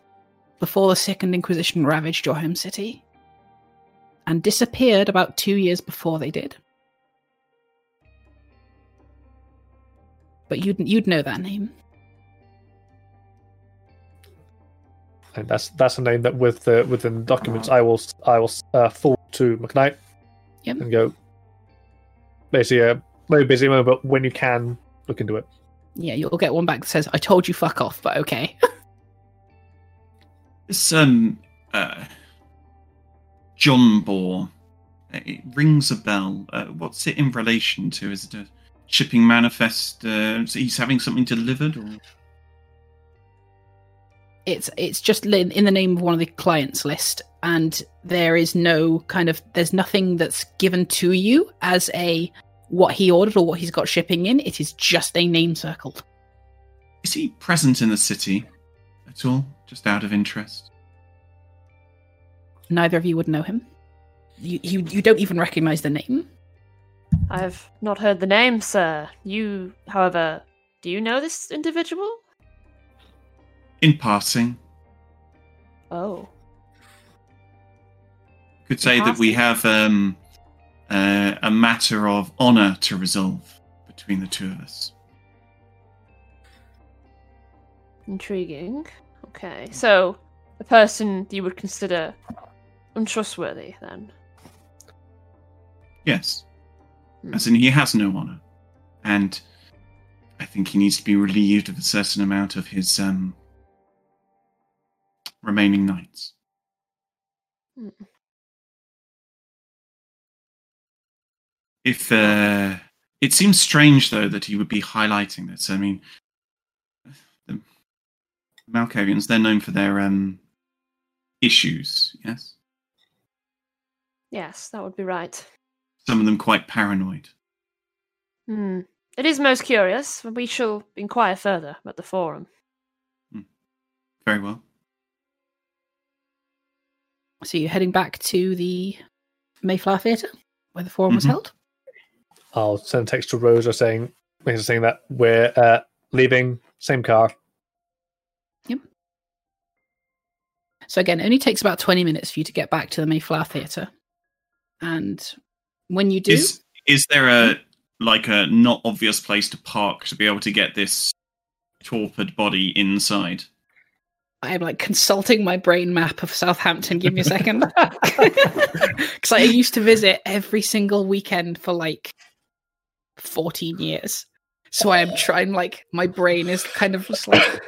before the Second Inquisition ravaged your home city and disappeared about two years before they did. But you'd you'd know that name. And that's that's a name that with the within the documents I will I will uh, forward to McKnight Yep. and go. Basically, a very busy moment, but when you can, look into it. Yeah, you'll get one back that says, "I told you fuck off," but okay. This um uh John Boar. It rings a bell. Uh, what's it in relation to? Is it a shipping manifest? Uh, so he's having something delivered, or it's it's just in, in the name of one of the clients list and there is no kind of there's nothing that's given to you as a what he ordered or what he's got shipping in it is just a name circled is he present in the city at all? Just out of interest. Neither of you would know him you you, you don't even recognize the name I've not heard the name, sir. You, however, do you know this individual? In passing, Oh. could say that we have um, uh, a matter of honor to resolve between the two of us. Intriguing. Okay, so a person you would consider untrustworthy, then. Yes. Hmm. As in, he has no honor. And I think he needs to be relieved of a certain amount of his um, remaining nights. Hmm. If uh, it seems strange, though, that he would be highlighting this. I mean, the Malkavians, they're known for their um, issues, yes? Yes, that would be right. Some of them quite paranoid. Hmm. It is most curious. We shall inquire further at the forum. Very well. so you're heading back to the mayflower theatre where the forum was Mhm. held I'll send a text to Rosa saying, basically saying that we're uh, leaving, same car. Yep. So again, it only takes about 20 minutes for you to get back to the Mayflower Theatre. And when you do, Is is there a mm. like a not obvious place to park to be able to get this torpid body inside? I'm like consulting my brain map of Southampton. Give me a second. Because I used to visit every single weekend for like 14 years. So I am trying, like, my brain is kind of just like.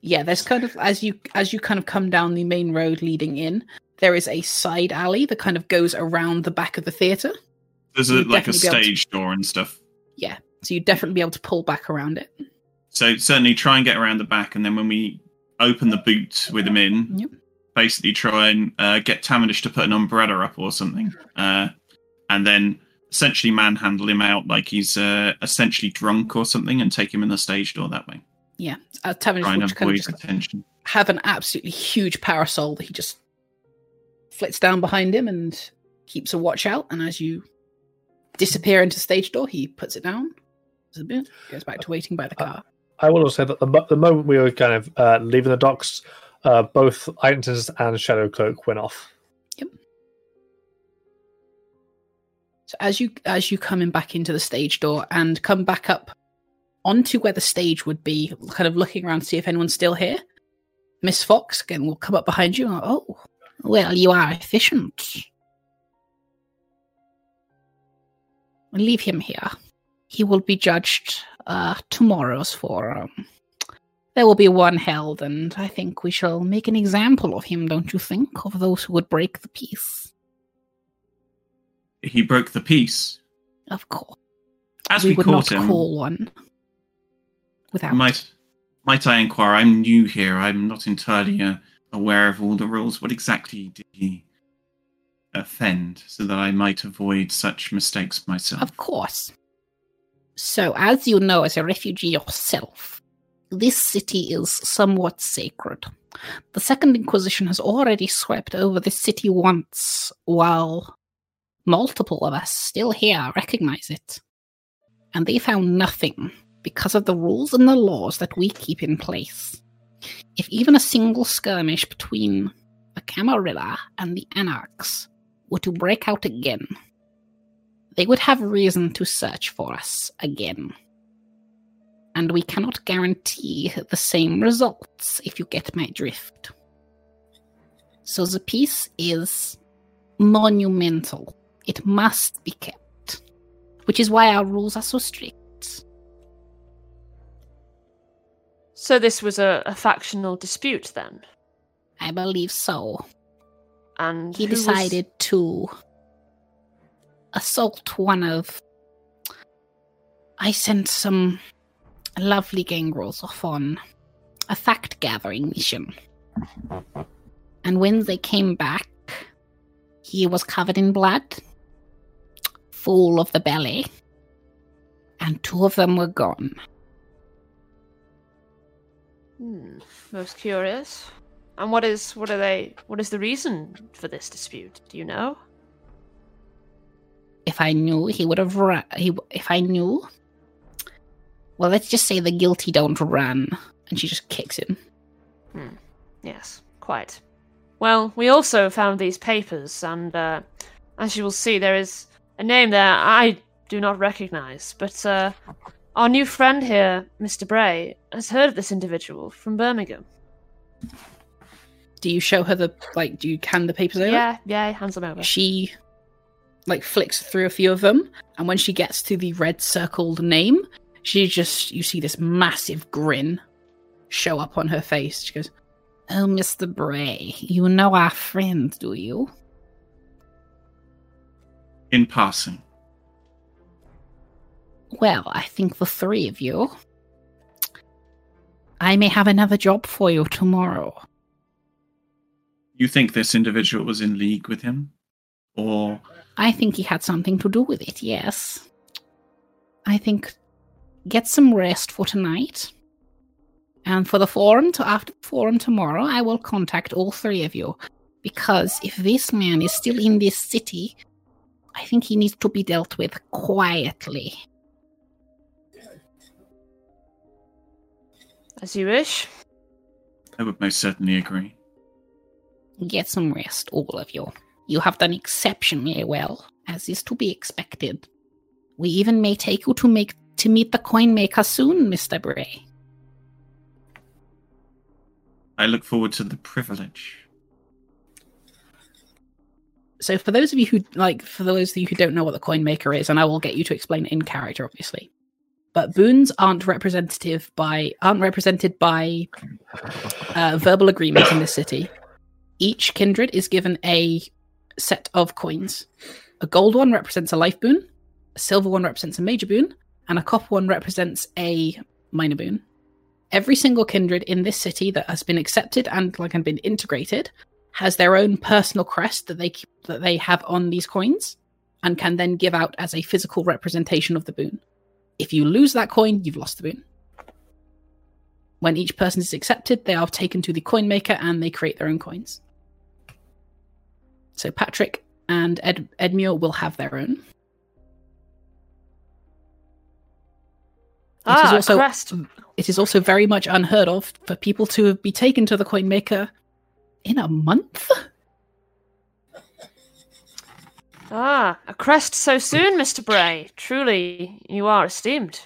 Yeah, there's kind of as you as you kind of come down the main road leading in, there is a side alley that kind of goes around the back of the theatre. There's a, like a able to- stage door and stuff. Yeah, so you'd definitely be able to pull back around it. So certainly try and get around the back, and then when we open the boot with him in, Yep. basically try and uh, get Tavendish to put an umbrella up or something, uh, and then essentially manhandle him out like he's uh, essentially drunk or something, and take him in the stage door that way. Yeah, uh, Tavish Try will kind of avoid attention. have an absolutely huge parasol that he just flits down behind him and keeps a watch out. And as you disappear into stage door. He puts it down. Does a bit. Goes back to waiting by the car. I will also say that the, the moment we were kind of uh, leaving the docks, uh, both Ironton's and Shadow Cloak went off. Yep. So as you as you come in back into the stage door and come back up onto where the stage would be, kind of looking around to see if anyone's still here, Miss Fox again will come up behind you. And, oh, well, you are efficient. Leave him here. He will be judged uh, tomorrow's forum. There will be one held, and I think we shall make an example of him, don't you think? Of those who would break the peace. He broke the peace. Of course. As we, we, would not him, call one without. might might I inquire? I'm new here. I'm not entirely uh, aware of all the rules. What exactly did he offend, so that I might avoid such mistakes myself? Of course. So, as you know, as a refugee yourself, this city is somewhat sacred. The Second Inquisition has already swept over this city once, while multiple of us still here recognize it. And they found nothing because of the rules and the laws that we keep in place. If even a single skirmish between the Camarilla and the Anarchs were to break out again, they would have reason to search for us again. And we cannot guarantee the same results if you get my drift. So the peace is monumental. It must be kept. Which is why our rules are so strict. So this was a, a factional dispute then, I believe so. and He who was- decided to assault one of. I sent some lovely gangrels off on a fact gathering mission. And when they came back, he was covered in blood, full of the belly, and two of them were gone. Hmm, most curious. And what is what are they? What is the reason for this dispute? Do you know? if I knew, he would have run. He, if I knew, well, let's just say the guilty don't run, and she just kicks him. Yes, quite. Well, we also found these papers, and uh, as you will see, there is a name there I do not recognize, but uh, our new friend here, Mr. Bray, has heard of this individual from Birmingham. Do you show her the like? Do you hand the papers over? Yeah, yeah, hands them over. She like flicks through a few of them, and when she gets to the red circled name, she just you see this massive grin show up on her face. She goes, "Oh, Mister Bray, you know our friend, do you?" In passing, Well, I think the three of you. I may have another job for you tomorrow. you think this individual was in league with him, or I think he had something to do with it, yes. I think get some rest for tonight. And for the forum to after the forum tomorrow, I will contact all three of you. Because if this man is still in this city, I think he needs to be dealt with quietly. As you wish. I would most certainly agree. Get some rest, all of you. You have done exceptionally well, as is to be expected. We even may take you to make to meet the coin maker soon, Mr. Bray. I look forward to the privilege. So for those of you who like for those of you who don't know what the coin maker is, and I will get you to explain it in character, obviously. But boons aren't representative by aren't represented by uh, verbal agreement in this city. Each kindred is given a set of coins. A gold one represents a life boon, a silver one represents a major boon, and a copper one represents a minor boon. Every single kindred in this city that has been accepted and like and been integrated has their own personal crest that they keep, that they have on these coins and can then give out as a physical representation of the boon. If you lose that coin, you've lost the boon. When each person is accepted, they are taken to the coin maker and they create their own coins. So Patrick and Ed- Edmure will have their own. Ah, is also, crest. It is also very much unheard of for people to be taken to the coin maker in a month. Ah, a crest so soon, Mr. Bray. Truly, you are esteemed.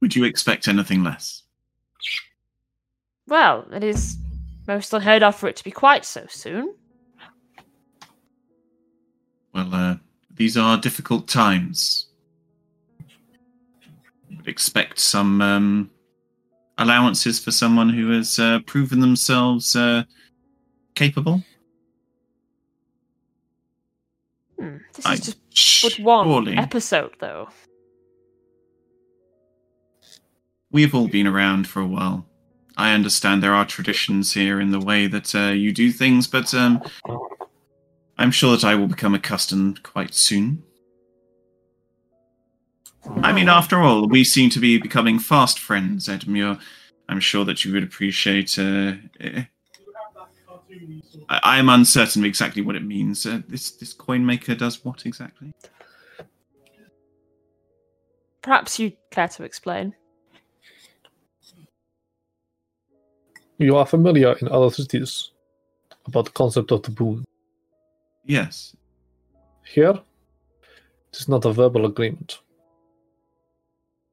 Would you expect anything less? Well, it is most unheard of for it to be quite so soon. Well, uh, these are difficult times. Would expect some um, allowances for someone who has uh, proven themselves uh, capable. This I- is just but one surely- episode, though. We've all been around for a while. I understand there are traditions here in the way that uh, you do things, but um, I'm sure that I will become accustomed quite soon. I mean, after all, we seem to be becoming fast friends, Edmure. I'm sure that you would appreciate. Uh, eh. I I am uncertain of exactly what it means. Uh, this this coin maker does what exactly? Perhaps you'd care to explain. You are familiar in other cities about the concept of the boon. Yes. Here, it is not a verbal agreement.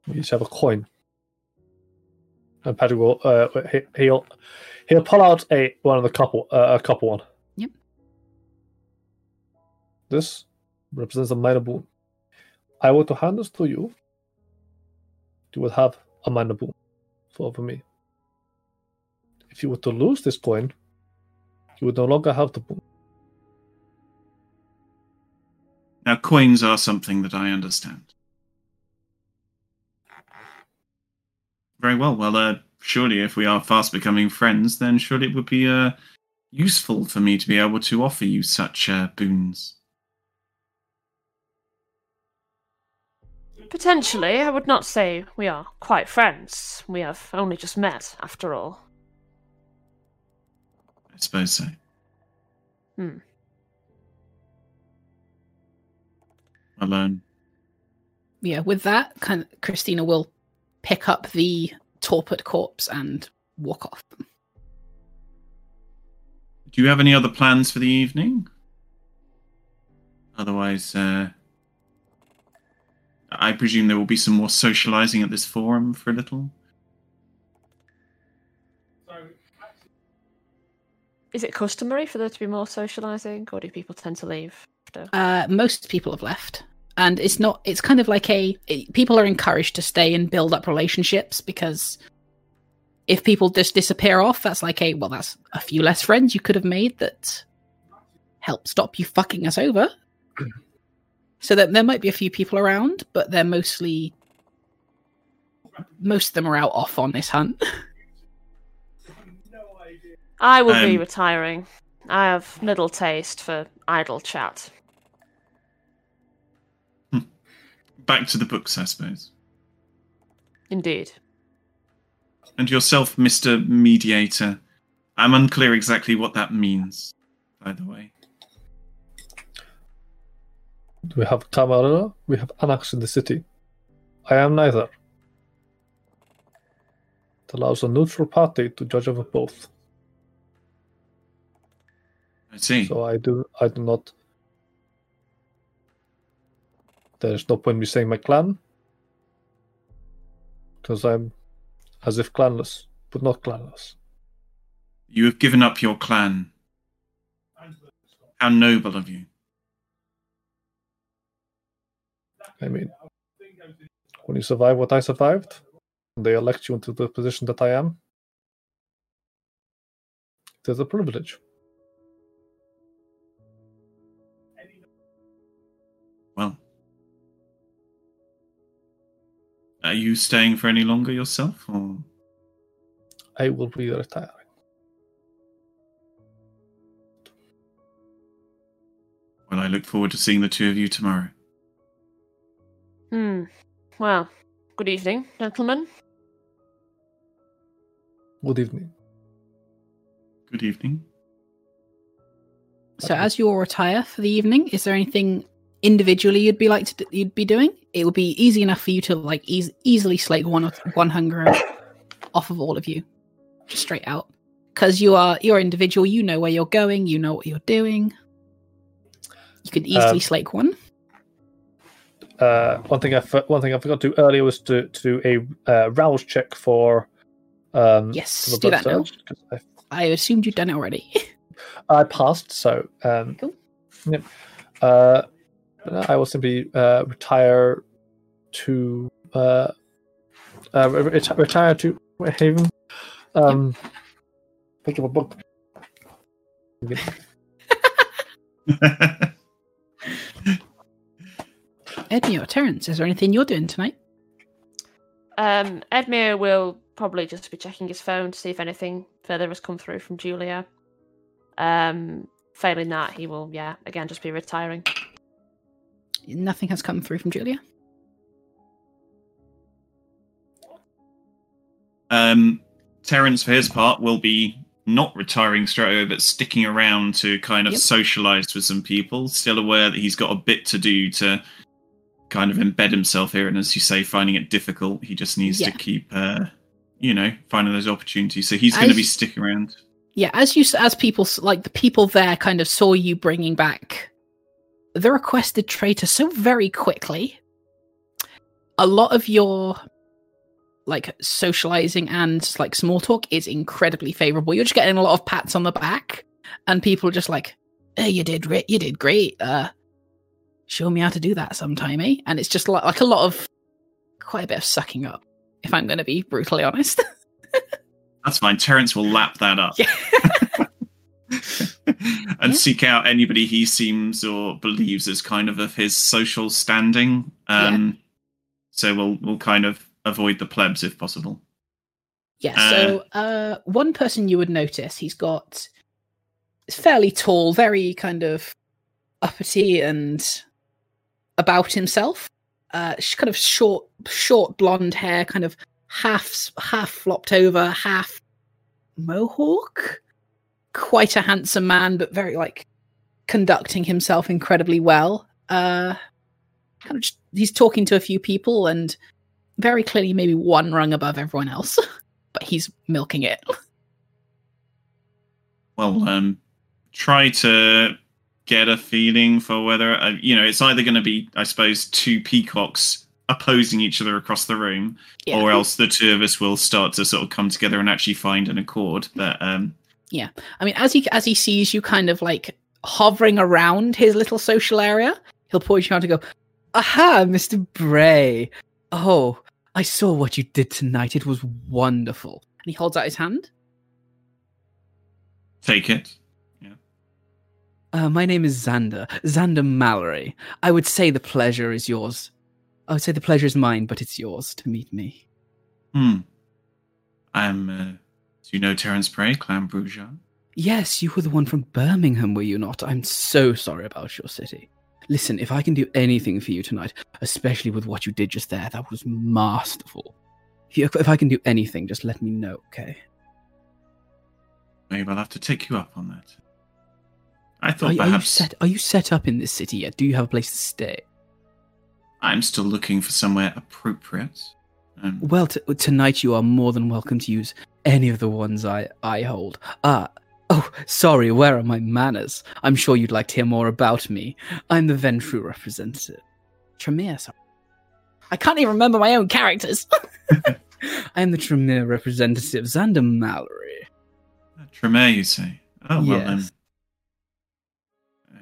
We each have a coin. And Patrick will uh, he, he'll he'll pull out a one of the couple uh, a couple one. Yep. This represents a minor boon. I were to hand this to you. You would have a minor boon for over me. If you were to lose this coin, you would no longer have the boon. Now, coins are something that I understand. Very well. Well, uh, surely if we are fast becoming friends, then surely it would be uh, useful for me to be able to offer you such uh, boons. Potentially, I would not say we are quite friends. We have only just met, after all. I suppose so. Hmm. Alone. Yeah, with that, kind of, Christina will pick up the torpid corpse and walk off. Do you have any other plans for the evening? Otherwise, uh, I presume there will be some more socializing at this forum for a little. Is it customary for there to be more socializing, or do people tend to leave after? Uh, most people have left, and it's not. It's kind of like a. It, people are encouraged to stay and build up relationships because if people just disappear off, that's like a. Well, that's a few less friends you could have made that help stop you fucking us over. so that there might be a few people around, but they're mostly. Most of them are out off on this hunt. I will be Um, retiring. I have little taste for idle chat. Back to the books, I suppose. Indeed. And yourself, Mr. Mediator. I'm unclear exactly what that means, by the way. We have Camarilla, we have Anarchs in the city. I am neither. It allows a neutral party to judge over both. I see. So I do I do not there's no point in me saying my clan. Because I'm as if clanless, but not clanless. You have given up your clan. How noble of you. I mean when you survive what I survived, they elect you into the position that I am, it is a privilege. Are you staying for any longer yourself, or I will be retiring. well, I look forward to seeing the two of you tomorrow. Hmm. Well, good evening, gentlemen. Good evening. Good evening. So, as you all retire for the evening, is there anything individually you'd be like to, you'd be doing, it would be easy enough for you to like eas- easily slake one one hunger off of all of you, just straight out. Because you are you're individual, you know where you're going, you know what you're doing. You could easily Um, slake one. Uh, one thing I one thing I forgot to do earlier was to, to do a uh, rouse check for. Um, Yes, for do that now. I I assumed you'd done it already. I passed, so um, Cool. Yep. Uh, I will simply uh, retire to uh, uh, re- reti- retire to Haven. Um, pick up a book. Edmure or Terence, is there anything you're doing tonight? Um, Edmure will probably just be checking his phone to see if anything further has come through from Julia. Um, failing that, he will, yeah, again, just be retiring. Nothing has come through from Julia. Um, Terence, for his part, will be not retiring straight away, but sticking around to kind of Yep. socialize with some people. Still aware that he's got a bit to do to kind of embed himself here, and as you say, finding it difficult. He just needs Yeah. to keep, uh, you know, finding those opportunities. So he's going to be sticking around. Yeah, as you as people like the people there kind of saw you bringing back the requested traitor so very quickly. A lot of your like socializing and like small talk is incredibly favorable. You're just getting a lot of pats on the back, and people are just like, "Hey, you did great. You did great. Uh, show me how to do that sometime, eh?" And it's just like like a lot of quite a bit of sucking up. If I'm going to be brutally honest. That's fine. Terence will lap that up. Yeah. and Yeah. seek out anybody he seems or believes is kind of of his social standing. Um, So we'll we'll kind of avoid the plebs if possible. Yeah, Uh, so uh, one person you would notice, he's got fairly tall, very kind of uppity and about himself. Uh, kind of short, short blonde hair, kind of half half flopped over, half mohawk. Quite a handsome man, but very like conducting himself incredibly well. Uh, kind of just he's talking to a few people and very clearly maybe one rung above everyone else but he's milking it. Well, um, try to get a feeling for whether uh, you know it's either going to be, I suppose, two peacocks opposing each other across the room, Yeah. or else the two of us will start to sort of come together and actually find an accord. But um, I mean, as he as he sees you kind of like hovering around his little social area, he'll point you out to go, "Aha, Mister Bray! Oh, I saw what you did tonight. It was wonderful." And he holds out his hand. take it. Uh, my name is Xander. Xander Mallory. I would say the pleasure is yours. I would say the pleasure is mine, but it's yours to meet me. Hmm. I'm. Uh, you know Terence Bray, Clan Brujah? Yes, you were the one from Birmingham, were you not? I'm so sorry about your city. Listen, if I can do anything for you tonight, especially with what you did just there, that was masterful. If, I can do anything, just let me know, okay? Maybe I'll have to take you up on that. I Are, thought are you perhaps set? Are you set up in this city yet? Do you have a place to stay? I'm still looking for somewhere appropriate. Um, Well, t- tonight you are more than welcome to use any of the ones I I hold. Ah, oh, sorry. Where are my manners? I'm sure you'd like to hear more about me. I'm the Ventrue representative. Tremere, sorry. I can't even remember my own characters. I am the Tremere representative, Xander Mallory. Tremere, you say? Oh, well then. Yes. Uh,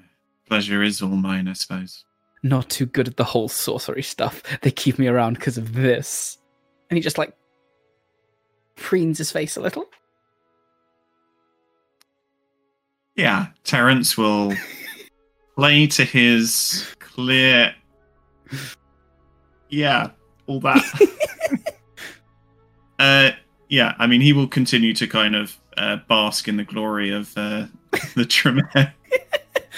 Pleasure is all mine, I suppose. Not too good at the whole sorcery stuff. They keep me around because of this. and he just like preens his face a little. Yeah, Terence will play to his clear. Yeah, all that. uh, yeah, I mean, he will continue to kind of uh, bask in the glory of uh, the Tremere.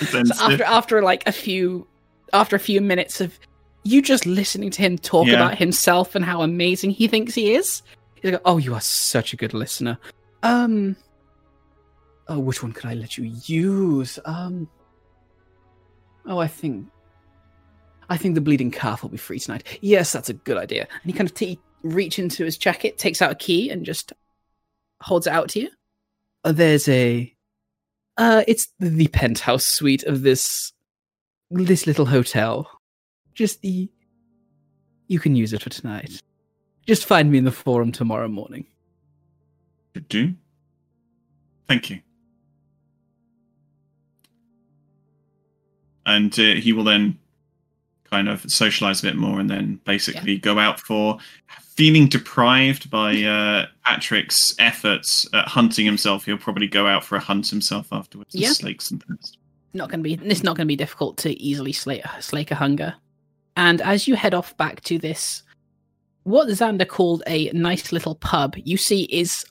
So after after like a few after a few minutes of you just listening to him talk Yeah. about himself and how amazing he thinks he is, he's like, Oh, you are such a good listener. Um. Oh, which one could I let you use? Um. Oh, I think. I think the bleeding calf will be free tonight. Yes, that's a good idea. And he kind of t- reach into his jacket, takes out a key, and just holds it out to you. Uh, there's a. Uh, it's the penthouse suite of this this little hotel. Just the. You can use it for tonight. Just find me in the forum tomorrow morning. Could do. Thank you. And uh, he will then kind of socialize a bit more and then basically go out for feeling deprived by uh, Patrick's efforts at hunting himself. He'll probably go out for a hunt himself afterwards. and Yeah. slake some thirst. not going to be it's not going to be difficult to easily slake, slake a hunger and as you head off back to this what xander called a nice little pub you see is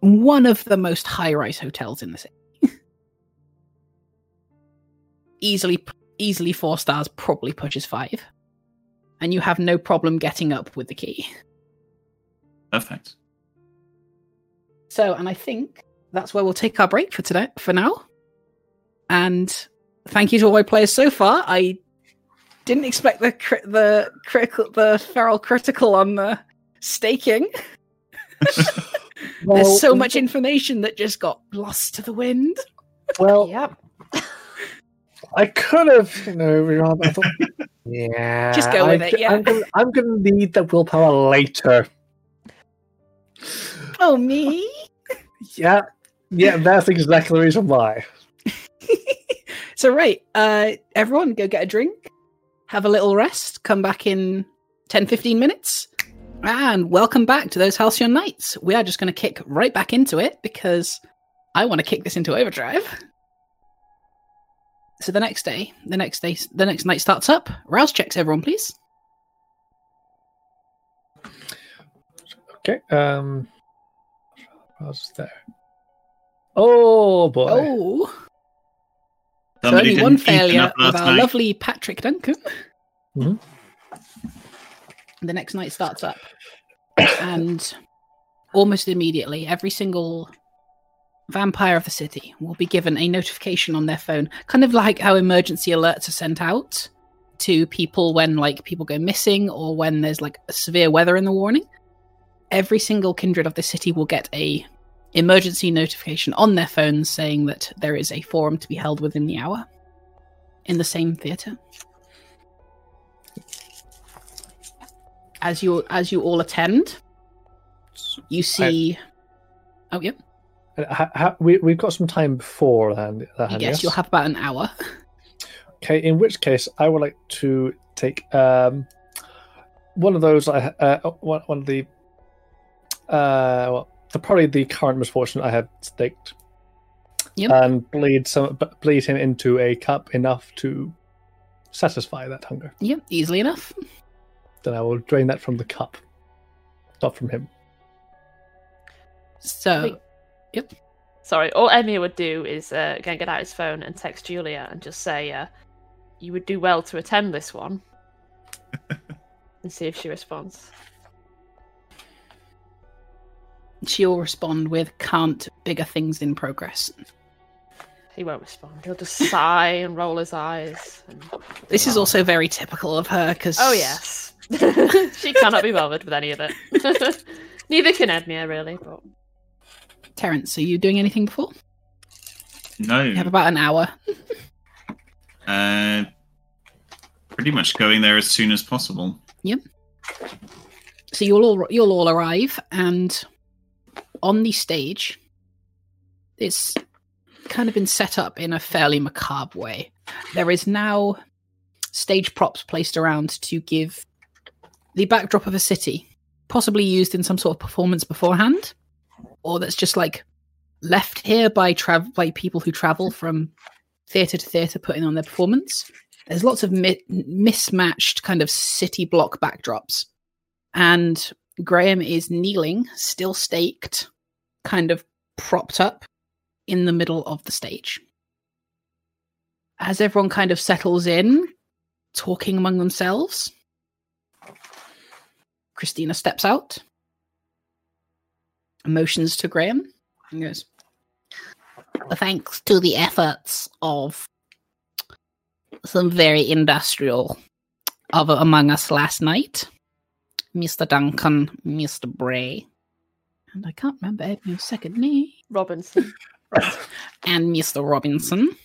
one of the most high-rise hotels in the city easily easily four stars probably pushes five and you have no problem getting up with the key Perfect. So, and I think that's where we'll take our break for today, for now. And thank you to all my players so far. I didn't expect the cri- the critical, the feral critical on the staking. Well, There's so much information that just got lost to the wind. Well, Yep. I could have, you know, rewound, but I thought, yeah, Just go with I- it, yeah. I'm gonna, I'm gonna need the willpower later. Oh me! Yeah, yeah, that's exactly the reason why. so right, uh, everyone, go get a drink, have a little rest, come back in 10, 15 minutes, and welcome back to those Halcyon Nights. We are just going to kick right back into it because I want to kick this into overdrive. So the next day, the next day, the next night starts up. Rouse checks, everyone, please. Okay, um, I was there. Oh boy, Oh, so only one failure of our night. lovely Patrick Duncan. Mhm. The next night starts up, and almost immediately, every single vampire of the city will be given a notification on their phone, kind of like how emergency alerts are sent out to people when like people go missing or when there's like a severe weather in the warning. Every single kindred of the city will get a emergency notification on their phones saying that there is a forum to be held within the hour in the same theater. As you as you all attend, you see. oh yep. Uh, ha- ha- we we've got some time before that. that yes, you'll have about an hour. Okay, in which case I would like to take um one of those. I uh, one one of the uh well, the probably the current misfortune I had staked. Yep. And bleed some bleed him into a cup enough to satisfy that hunger. Yep, easily enough. Then I will drain that from the cup, not from him. So Wait. Sorry, all Edmure would do is uh, again get out his phone and text Julia and just say, uh, "You would do well to attend this one," and see if she responds. She'll respond with "can't bigger things in progress." He won't respond. He'll just sigh and roll his eyes. And... This is also very typical of her because Oh yes, she cannot be bothered with any of it. Neither can Edmure, really. But Terence, are you doing anything before? No. You have about an hour. Uh, pretty much going there as soon as possible. Yep. So you'll all you'll all arrive, and on the stage, it's kind of been set up in a fairly macabre way. There is now stage props placed around to give the backdrop of a city, possibly used in some sort of performance beforehand, or that's just like left here by travel by people who travel from theatre to theatre, putting on their performance. There's lots of mi- mismatched kind of city block backdrops and Graham is kneeling, still staked, kind of propped up in the middle of the stage. As everyone kind of settles in, talking among themselves, Christina steps out, motions to Graham, and goes, Thanks to the efforts of some very industrial of among us last night. Mr. Duncan, Mr. Bray, and I can't remember Edmund's second name, Robinson. and Mr. Robinson.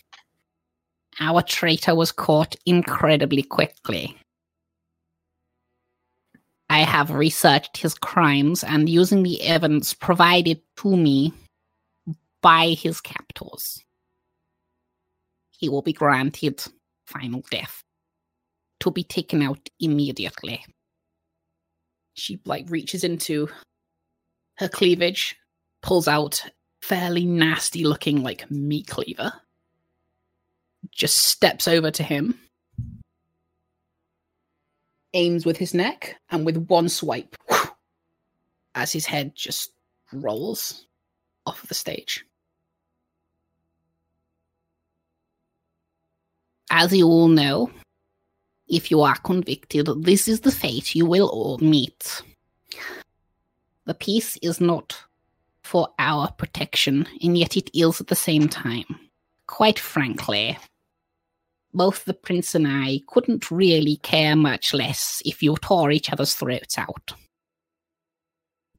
Our traitor was caught incredibly quickly. I have researched his crimes and using the evidence provided to me by his captors, he will be granted final death to be taken out immediately. She like reaches into her cleavage, pulls out fairly nasty looking like meat cleaver. Just steps over to him aims with his neck, and with one swipe, as his head just rolls off of the stage. As you all know, if you are convicted, this is the fate you will all meet. The peace is not for our protection, and yet it is at the same time. Quite frankly, both the prince and I couldn't really care much less if you tore each other's throats out.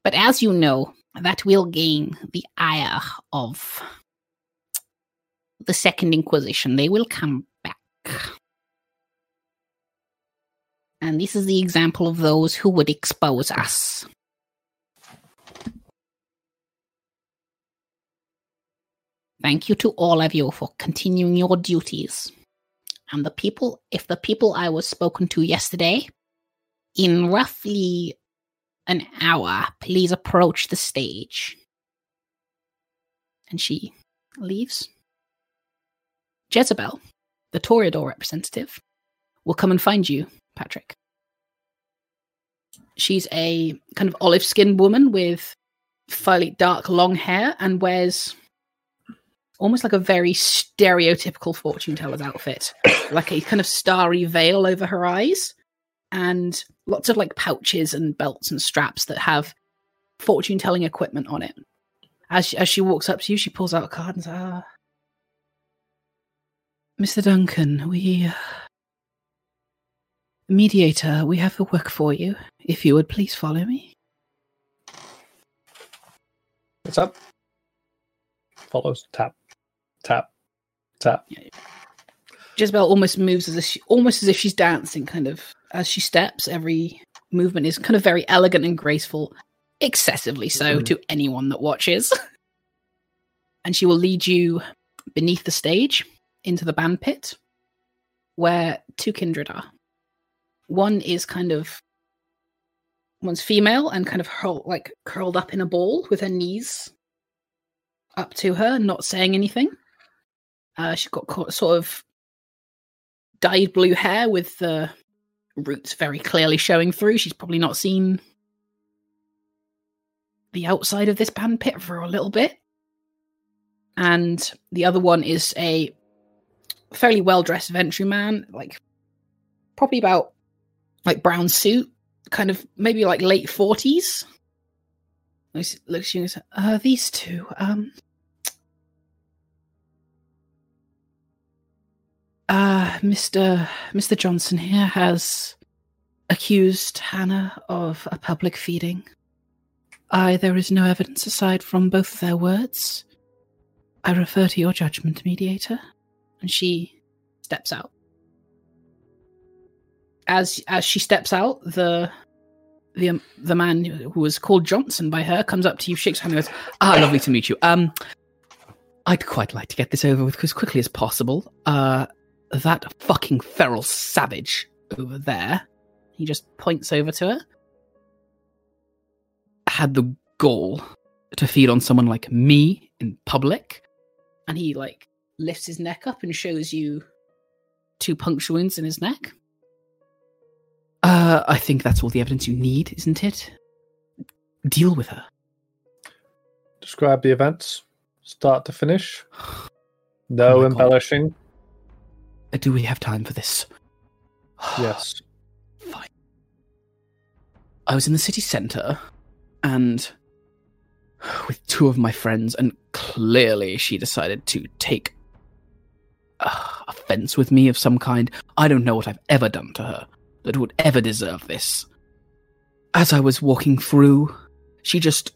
But as you know, that will gain the ire of the Second Inquisition. They will come back. And this is the example of those who would expose us. Thank you to all of you for continuing your duties and the people, if the people I was spoken to yesterday, in roughly an hour, please approach the stage. And she leaves. Jezebel, the Toreador representative, will come and find you, Patrick. She's a kind of olive skinned woman with fairly dark long hair and wears almost like a very stereotypical fortune teller's outfit, like a kind of starry veil over her eyes, and lots of like pouches and belts and straps that have fortune telling equipment on it. As she, as she walks up to you, she pulls out a card and says, ah, "Mr. Duncan, we." Uh, mediator, we have a work for you. If you would please follow me. What's up? Follows tap tap, tap. Jezebel almost moves as if she, almost as if she's dancing, kind of as she steps. Every movement is kind of very elegant and graceful, excessively so mm. to anyone that watches. and she will lead you beneath the stage into the band pit, where two kindred are. One is kind of one's female and kind of hurl, like curled up in a ball with her knees up to her, not saying anything. Uh, she's got sort of dyed blue hair with the roots very clearly showing through. She's probably not seen the outside of this band pit for a little bit. And the other one is a fairly well dressed Ventrue man, like probably about like brown suit, kind of maybe like late forties. Looks, looks, uh, these two, um, Uh, Mr. Mr. Johnson here has accused Hannah of a public feeding. I, there is no evidence aside from both their words. I refer to your judgment, mediator. And she steps out. As as she steps out, the the um, the man who was called Johnson by her comes up to you, shakes her hand, and goes, "Ah, lovely to meet you. Um, I'd quite like to get this over with as quickly as possible. Uh, that fucking feral savage over there, he just points over to her, had the gall to feed on someone like me in public. And he like lifts his neck up and shows you two puncture wounds in his neck. Uh, I think that's all the evidence you need, isn't it? Deal with her. Describe the events, start to finish. No oh embellishing. God. Uh, do we have time for this? yes. Fine. I was in the city centre and with two of my friends, and clearly she decided to take uh, offense with me of some kind. I don't know what I've ever done to her that would ever deserve this. As I was walking through, she just.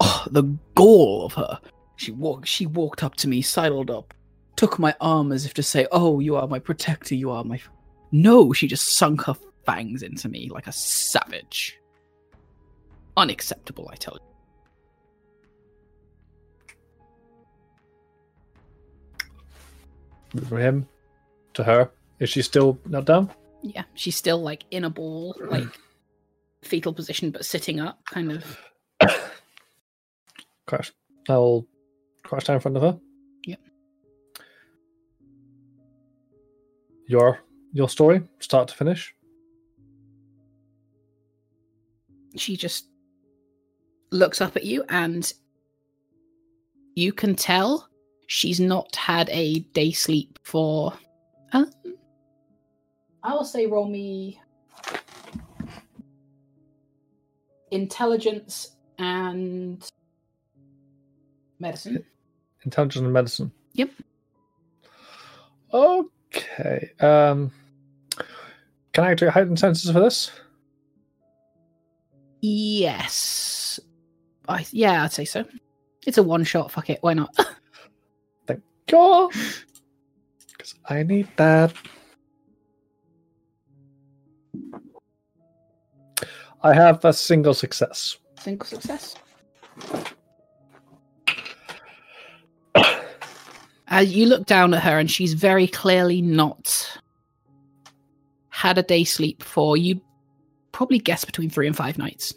Oh, the gall of her. She walked, she walked up to me, sidled up, took my arm as if to say, Oh, you are my protector, you are my. No, she just sunk her fangs into me like a savage. Unacceptable, I tell you. From him to her. Is she still not down? Yeah, she's still like in a ball, like fetal position, but sitting up, kind of. Crash. I'll crash down in front of her. Yep. Your your story, start to finish. She just looks up at you, and you can tell she's not had a day sleep for. Um, I will say, roll me intelligence and medicine. Intelligence and medicine. Yep. Okay. Um can I do heightened senses for this? Yes. I yeah, I'd say so. It's a one shot. Fuck it. Why not? Thank God. Because I need that. I have a single success. Single success. Uh, you look down at her, and she's very clearly not had a day sleep for you. Probably guess between three and five nights.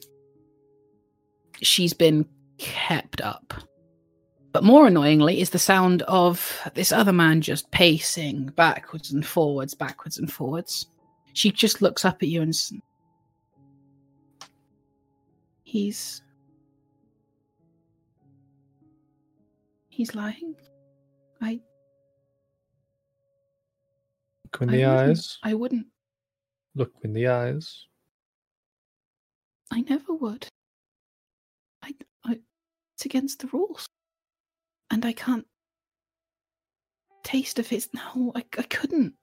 She's been kept up. But more annoyingly is the sound of this other man just pacing backwards and forwards, backwards and forwards. She just looks up at you and s- he's he's lying. I Look in the wouldn't- eyes. I wouldn't. Look in the eyes. I never would. I, I it's against the rules. And I can't taste of his no, I, I couldn't.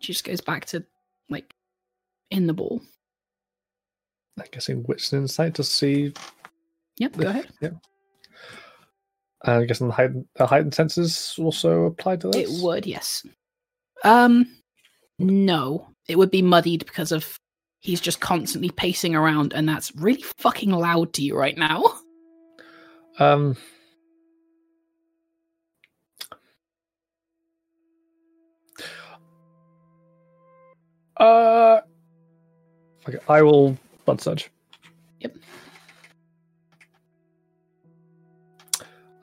She just goes back to like in the ball. I guess in wits and insight to see. Yep, go ahead. Yeah. And I guess the heightened, the heightened senses also apply to this. It would, yes. Um no. It would be muddied because of he's just constantly pacing around and that's really fucking loud to you right now. Um. Uh. Okay, I will blood surge. Yep.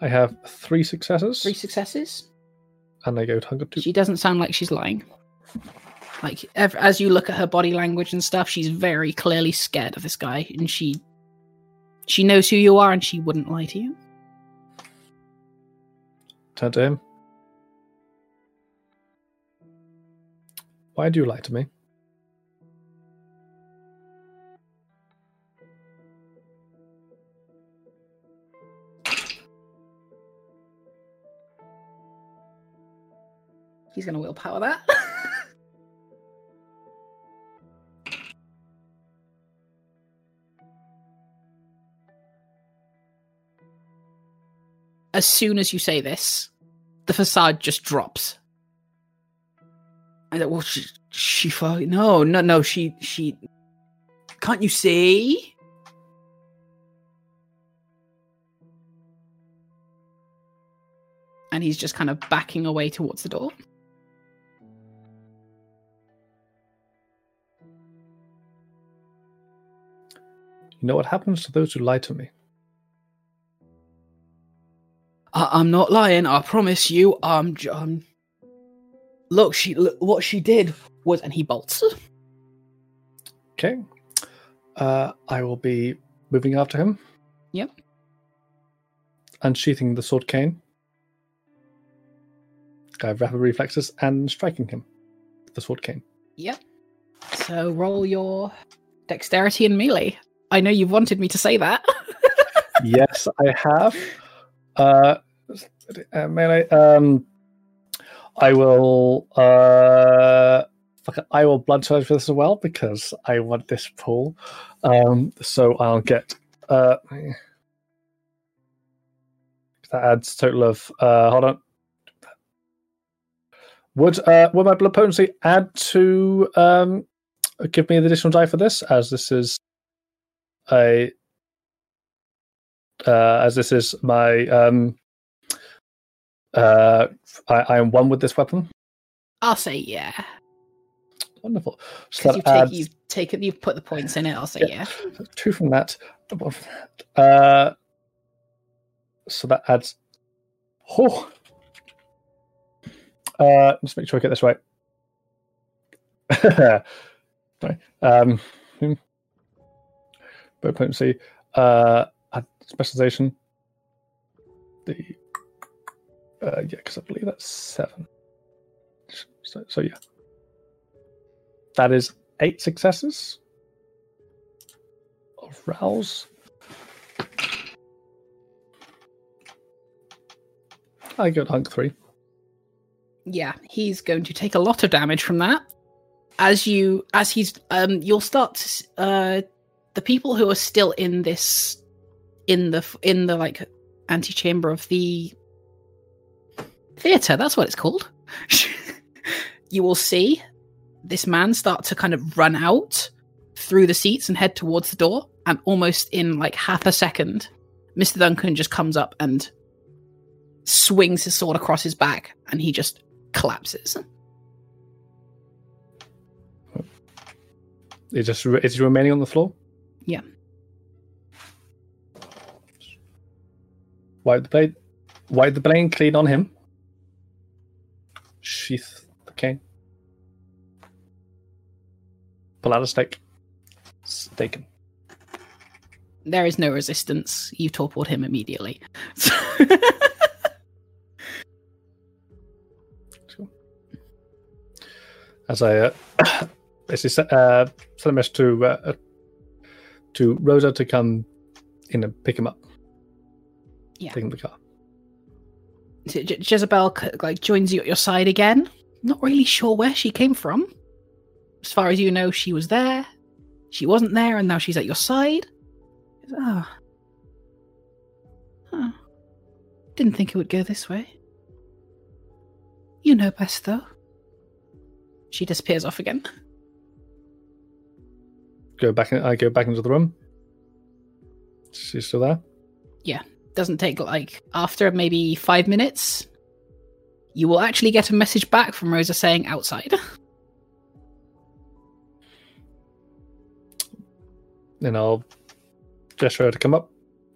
I have three successes, Three successes. and I go to hunger two. She doesn't sound like she's lying. Like ev- as you look at her body language and stuff, she's very clearly scared of this guy, and she she knows who you are, and she wouldn't lie to you. Turn to him. Why do you lie to me? He's gonna willpower that. as soon as you say this, the facade just drops. And well, she, she, fu- no, no, no, she, she, can't you see? And he's just kind of backing away towards the door. You know what happens to those who lie to me? I- I'm not lying. I promise you. I'm. j- um, look, she. Look, what she did was, and he bolts. Okay. Uh, I will be moving after him. Yep. Unsheathing the sword cane. I have rapid reflexes and striking him with the sword cane. Yep. So roll your dexterity and melee. I know you've wanted me to say that. yes, I have. Uh, uh, melee. Um, I will. Uh, I will blood charge for this as well because I want this pool. Um, so I'll get. Uh, that adds total of. Uh, hold on. Would uh, would my blood potency add to um, give me the additional die for this, as this is a uh, as this is my um, uh, I, I am one with this weapon. I'll say yeah. Wonderful. So you've, take, adds you've taken, you've put the points in it. I'll say Yeah. yeah. two from that. one from that. Uh, so that adds. Oh. Uh, let's make sure I get this right. Sorry. Um, Bow potency. Uh, specialization. The. Uh, yeah, because I believe that's seven. So, so yeah. That is eight successes of rouse. I got hunk three. Yeah, he's going to take a lot of damage from that. As you, as he's, um, you'll start uh, the people who are still in this, in the, in the like antechamber of the theater. That's what it's called. you will see this man start to kind of run out through the seats and head towards the door, and almost in like half a second, Mister Duncan just comes up and swings his sword across his back, and he just collapses. It just he remaining on the floor. Yeah. Wipe the blade. Wipe the blade clean on him. Sheath the cane. Pull out a stake. Stake him. There is no resistance. You torpilled him immediately. as I uh, basically uh, send a message to uh, to Rosa to come in and pick him up. Yeah. Take him the car. Je- Je- Jezebel like joins you at your side again. Not really sure where she came from. As far as you know, she was there. She wasn't there, and now she's at your side. Ah. Huh. Didn't think it would go this way. You know best, though. She disappears off again. Go back. In, I go back into the room. She's still there. Yeah, doesn't take like after maybe five minutes you will actually get a message back from rosa saying outside Then I'll gesture her to come up,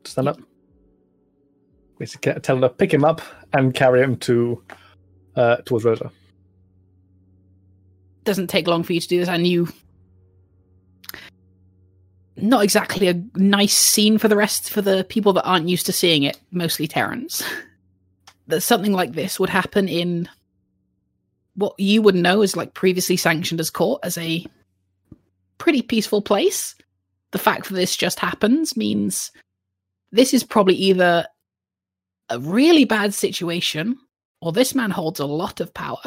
stand up. Basically, tell her to pick him up and carry him to uh, towards Rosa. doesn't take long for you to do this and you not exactly a nice scene for the rest for the people that aren't used to seeing it mostly terrence that something like this would happen in what you would know as like previously sanctioned as court as a pretty peaceful place the fact that this just happens means this is probably either a really bad situation or this man holds a lot of power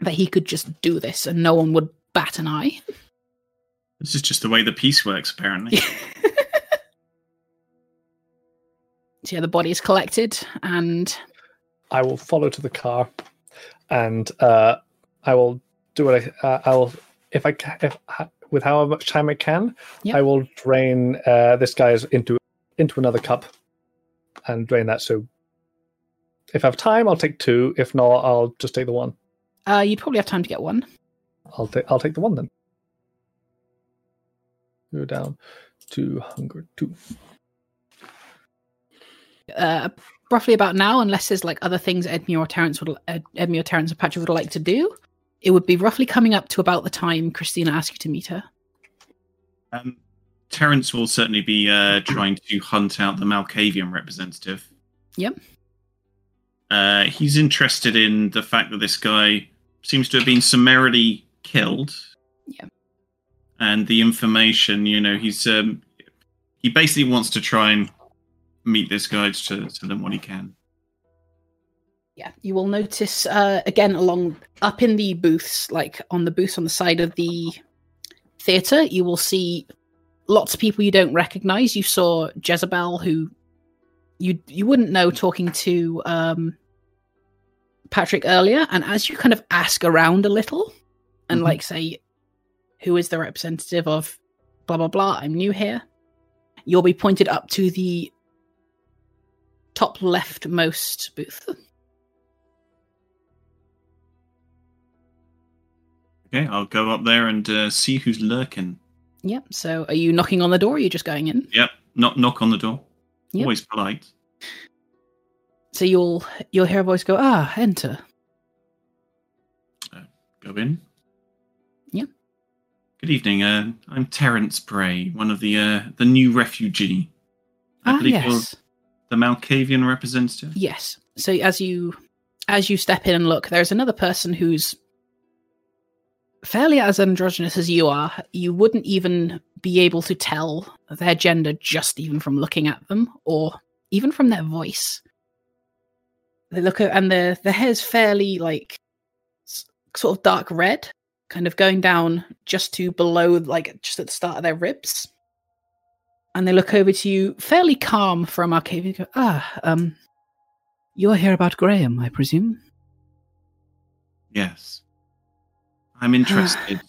that he could just do this and no one would bat an eye. This is just the way the piece works, apparently. so yeah, the body is collected and I will follow to the car, and uh, I will do what I. Uh, I will if I ca- if with how much time I can, Yep. I will drain uh, this guy's into into another cup, and drain that. So, if I have time, I'll take two. If not, I'll just take the one. uh, you'd probably have time to get one. I'll take I'll take the one then. Go down to hunger two. Uh, roughly about now, unless there's like other things Edmure or Terence would uh, Edmure, Terence, and Patrick would like to do, it would be roughly coming up to about the time Christina asked you to meet her. Um, Terence will certainly be uh, trying to hunt out the Malkavian representative. Yep. Uh, he's interested in the fact that this guy seems to have been summarily killed. And the information, you know, he's um, he basically wants to try and meet this guy to tell him what he can. Yeah, you will notice uh, again along up in the booths, like on the booths on the side of the theater, you will see lots of people you don't recognize. You saw Jezebel, who you you wouldn't know talking to um, Patrick earlier, and as you kind of ask around a little and Mhm. like say, who is the representative of blah blah blah? I'm new here. You'll be pointed up to the top leftmost booth. Okay, I'll go up there and uh, see who's lurking. Yep. So, are you knocking on the door? Or are you just going in? Yep, knock knock on the door. Yep. Always polite. So you'll you'll hear a voice go, "Ah, enter." Go in. Good evening. Uh, I'm Terence Bray, one of the uh, the new refugee. I ah, believe yes, the Malkavian representative. yes. So as you as you step in and look, there's another person who's fairly as androgynous as you are. You wouldn't even be able to tell their gender just even from looking at them, or even from their voice. They look at, and their their hair's fairly like sort of dark red, kind of going down just to below, like just at the start of their ribs. And they look over to you, fairly calm from Arcadia. Go, ah, um, you're here about Graham, I presume. Yes. I'm interested.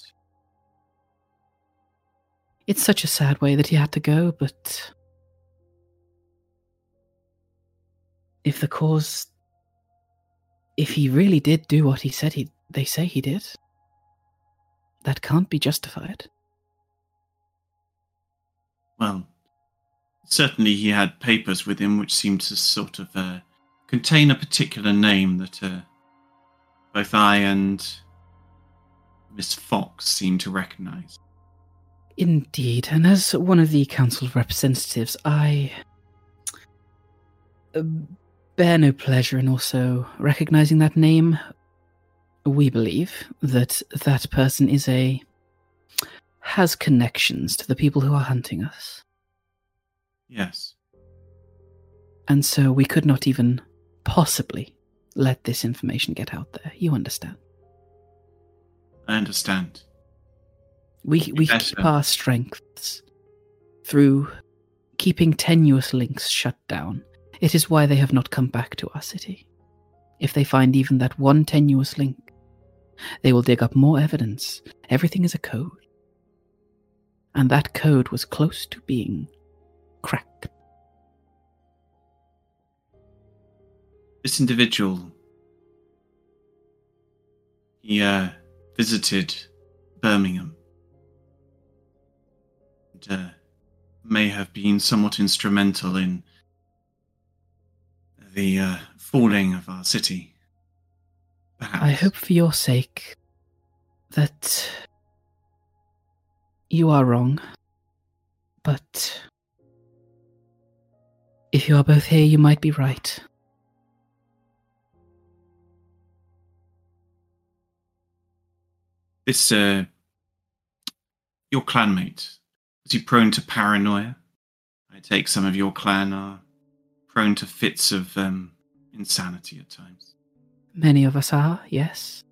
It's such a sad way that he had to go, but if the cause, if he really did do what he said he, they say he did, that can't be justified. well, certainly he had papers with him which seemed to sort of uh, contain a particular name that uh, both I and Miss Fox seem to recognize. Indeed, and as one of the Council Representatives, I uh, bear no pleasure in also recognizing that name. We believe that that person is a has connections to the people who are hunting us, Yes. and so we could not even possibly let this information get out there. You understand? I understand. We we Yes, keep our strengths through keeping tenuous links shut down. It is why they have not come back to our city. If they find even that one tenuous link, they will dig up more evidence. Everything is a code. And that code was close to being cracked. This individual, he uh, visited Birmingham and uh, may have been somewhat instrumental in the uh, falling of our city. Perhaps. I hope for your sake that you are wrong. But if you are both here, you might be right. This, uh, your clanmate, is he prone to paranoia? I take some of your clan are prone to fits of um, insanity at times. Many of us are, yes.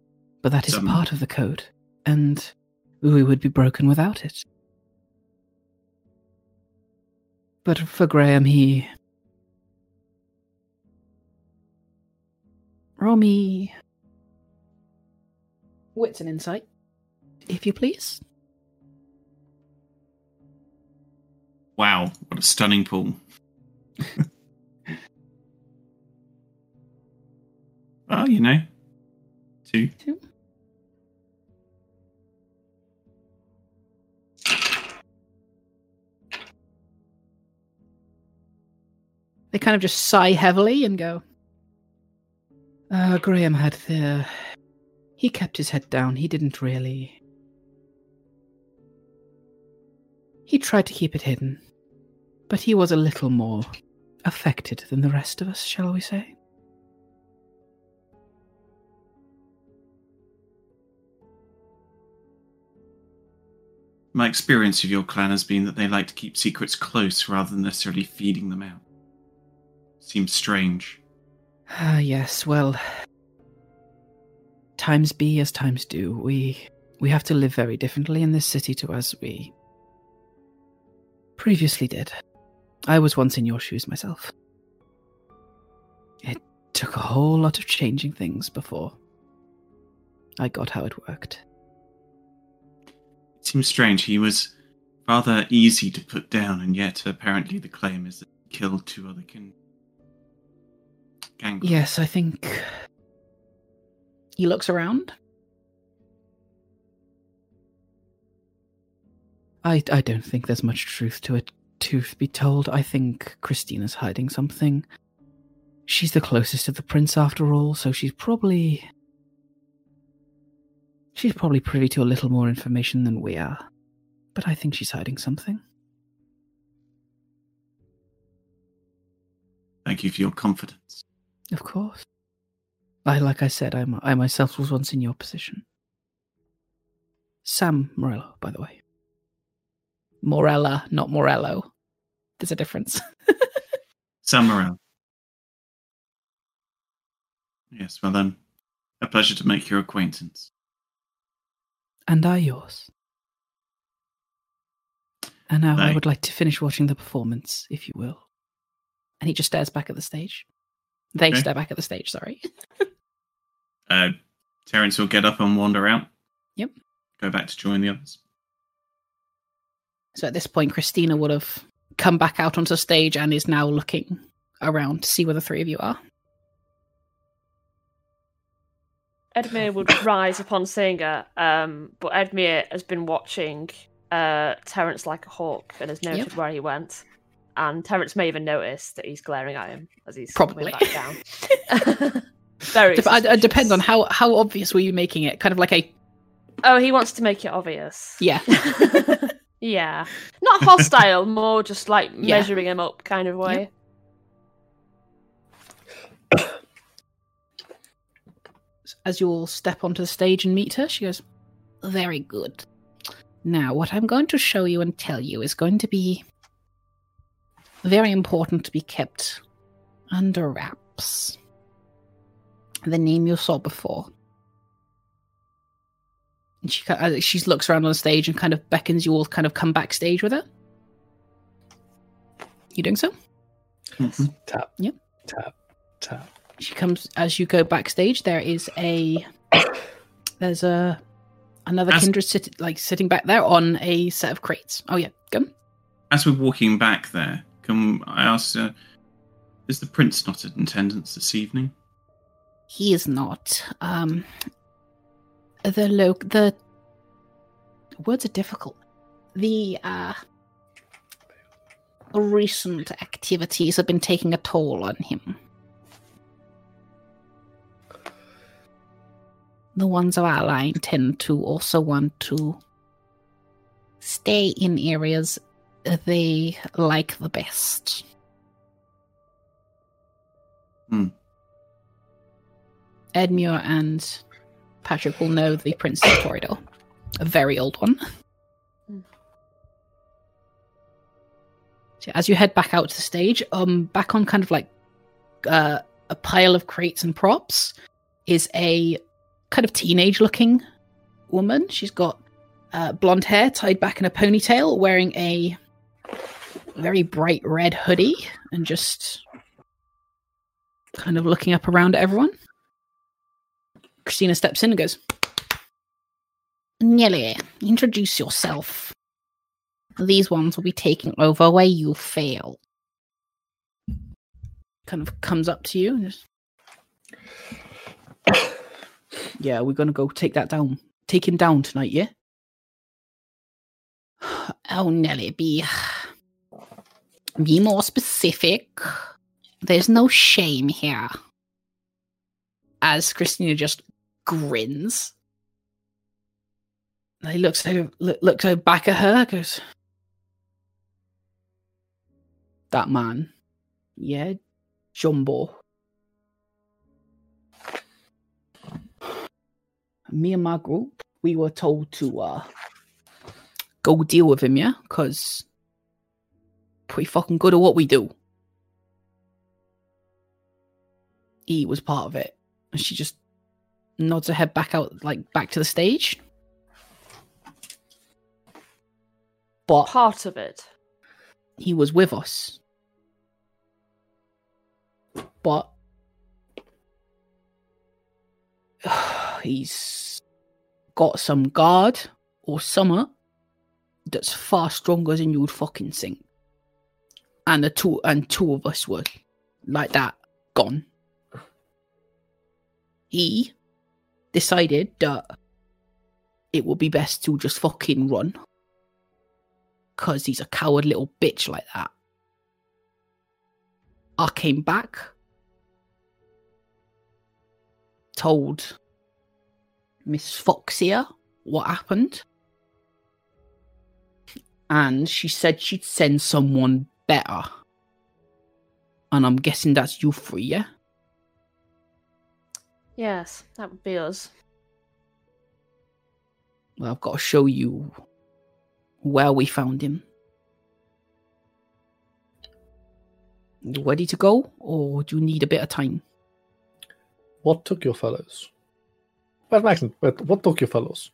But that is Some- part of the code, and we would be broken without it. But for Graham, he. Roll me. Wits and insight, if you please. Wow, what a stunning pool. well, you know, two. Two. They kind of just sigh heavily and go. Uh, Graham had the. He kept his head down. He didn't really. He tried to keep it hidden. But he was a little more affected than the rest of us, shall we say? My experience of your clan has been that they like to keep secrets close rather than necessarily feeding them out. Seems strange. Ah, yes, well. Times be as times do. We we have to live very differently in this city to as we previously did. I was once in your shoes myself. It took a whole lot of changing things before I got how it worked. Seems strange. He was rather easy to put down, and yet apparently the claim is that he killed two other kin. Gang. Yes, I think He looks around. I I don't think there's much truth to it. Truth be told, I think Christina's hiding something. She's the closest to the prince after all, so she's probably she's probably privy to a little more information than we are. But I think she's hiding something. Thank you for your confidence. Of course. I like I said, I, I myself was once in your position. Sam Morello, by the way. Morella, not Morello. There's a difference. Sam Morel. Yes, well then, a pleasure to make your acquaintance. And I yours. And now I would like to finish watching the performance, if you will. and he just stares back at the stage. They Okay. stare back at the stage, sorry. Uh, Terence will get up and wander out. Yep. Go back to join the others. So at this point, Christina would have come back out onto stage and is now looking around to see where the three of you are. Edmure would rise upon seeing her, um, but Edmure has been watching uh, Terence like a hawk and has noted Yep. where he went. And Terence may even notice that he's glaring at him as he's Probably. back down. Very. Dep- it depends on how, how obvious were you making it? Kind of like a Oh, he wants to make it obvious. yeah. yeah, not hostile, more just like Yeah. measuring him up kind of way. As you all step onto the stage and meet her, she goes, Very good. Now, what I'm going to show you and tell you is going to be very important to be kept under wraps. The name you saw before. And she, uh, she looks around on the stage and kind of beckons you all to kind of come backstage with her. You doing so? Tap. Yep. Tap. Tap. She comes as you go backstage there is a there's a another As- kindred sit, like sitting back there on a set of crates. Oh yeah go As we're walking back there, can I ask, uh, is the prince not in attendance this evening? he is not. Um the lo- the words are difficult. The uh recent activities have been taking a toll on him the ones of our line tend to also want to stay in areas they like the best. Hmm. Edmure and Patrick will know the Prince of Toreador, a very old one. So as you head back out to the stage, um, back on kind of like uh, a pile of crates and props is a kind of teenage looking woman. She's got uh, blonde hair tied back in a ponytail, wearing a very bright red hoodie, and just kind of looking up around at everyone. Christina steps in and goes, Nelly, introduce yourself. These ones will be taking over where you fail. Kind of comes up to you and just. Yeah, we're gonna go take that down. Take him down tonight, yeah? Oh, Nelly, be. Be more specific. There's no shame here. As Christina just grins. He looks over, look, looks over back at her, goes, That man. Yeah, Jumbo. Me and my group, we were told to uh go deal with him, yeah? Because pretty fucking good at what we do. E was part of it. And she just nods her head back out, like back to the stage. But Part of it. he was with us. But he's got some guard or summer that's far stronger than you would fucking think. And the two and two of us were like that gone. He decided that it would be best to just fucking run because he's a coward little bitch like that. I came back, told Miss Fox here what happened, and she said she'd send someone better. And I'm guessing that's you three, yeah? Yes, that would be us. Well, I've got to show you where we found him. You ready to go, or do you need a bit of time? What took your fellows? Well, Maxon, but what took your fellows?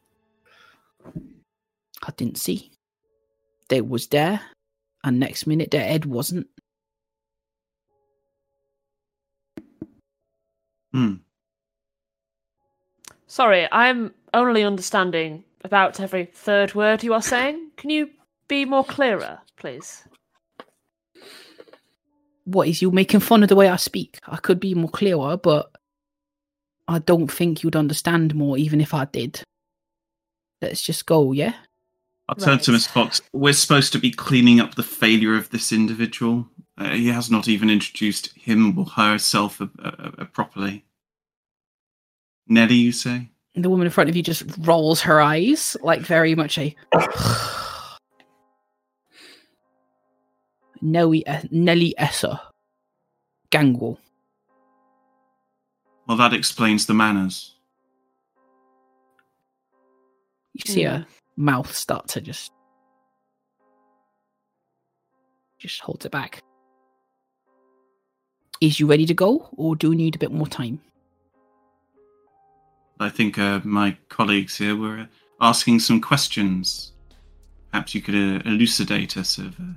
I didn't see. They was there, and next minute their head wasn't. Hmm. Sorry, I'm only understanding about every third word you are saying. Can you be more clearer, please? What is you making fun of the way I speak? I could be more clearer, but I don't think you'd understand more even if I did. Let's just go, yeah? I'll turn to Right. Miss Fox. We're supposed to be cleaning up the failure of this individual. Uh, he has not even introduced him or herself uh, uh, uh, properly. Nelly, you say? The woman in front of you just rolls her eyes, like very much a Nelly, Nelly Esser. Gangrel. Well, that explains the manners. You see her mouth start to just just holds it back. Is you ready to go, or do you need a bit more time? I think uh, my colleagues here were asking some questions. Perhaps you could uh, elucidate us of uh,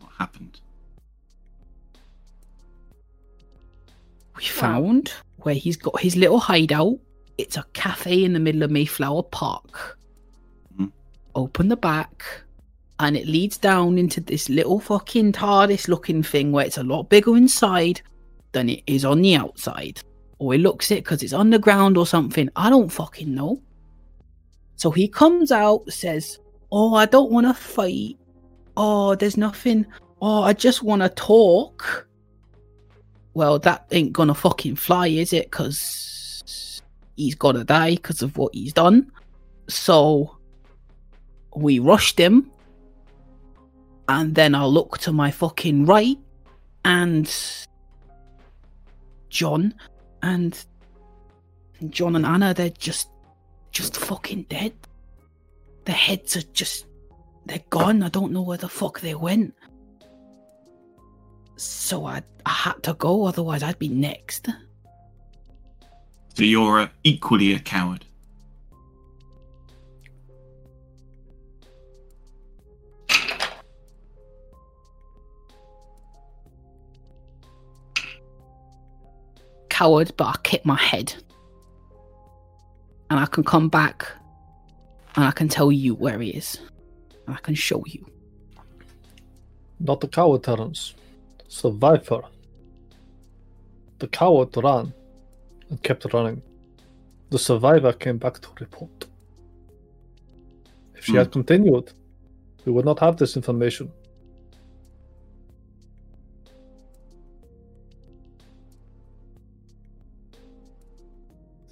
what happened. We found where he's got his little hideout. It's a cafe in the middle of Mayflower Park. Mhm. Open the back, and it leads down into this little fucking TARDIS looking thing where it's a lot bigger inside than it is on the outside. Or it looks it because it's underground or something. I don't fucking know. So he comes out, says, Oh, I don't want to fight. Oh, there's nothing. Oh, I just want to talk well, that ain't gonna fucking fly, is it? Because he's gotta die because of what he's done. So we rushed him, and then I look to my fucking right, and John and John and Anna, they're just, just fucking dead. Their heads are just, they're gone. I don't know where the fuck they went. So I, I had to go, otherwise I'd be next. So you're uh, equally a coward. Coward, but I kept my head. And I can come back and I can tell you where he is. And I can show you. Not the coward, Terence. Survivor. The coward ran and kept running. The survivor came back to report. If she had hmm. continued, we would not have this information.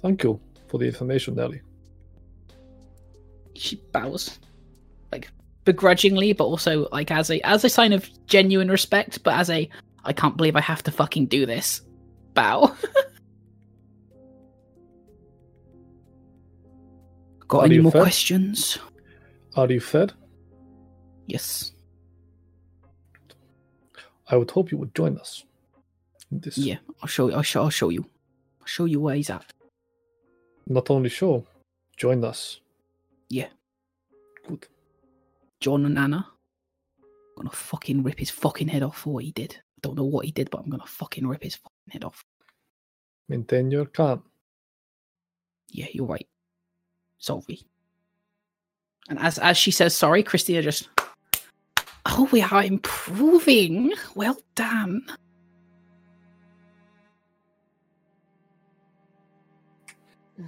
Thank you for the information, Nelly. She bows. Like begrudgingly, but also like as a as a sign of genuine respect, but as a I can't believe I have to fucking do this. Bow. Got How do any more feel? questions? Are you fed? Yes. I would hope you would join us. This Yeah, I'll show you. I'll show, I'll show you. I'll show you where he's at. not only show, join us. Yeah. Good. John and Anna. I'm gonna fucking rip his fucking head off for what he did. I don't know what he did, but I'm gonna fucking rip his fucking head off. Maintain your calm. Yeah, you're right. Sorry. And as as she says sorry, Christina just Oh, we are improving. Well done.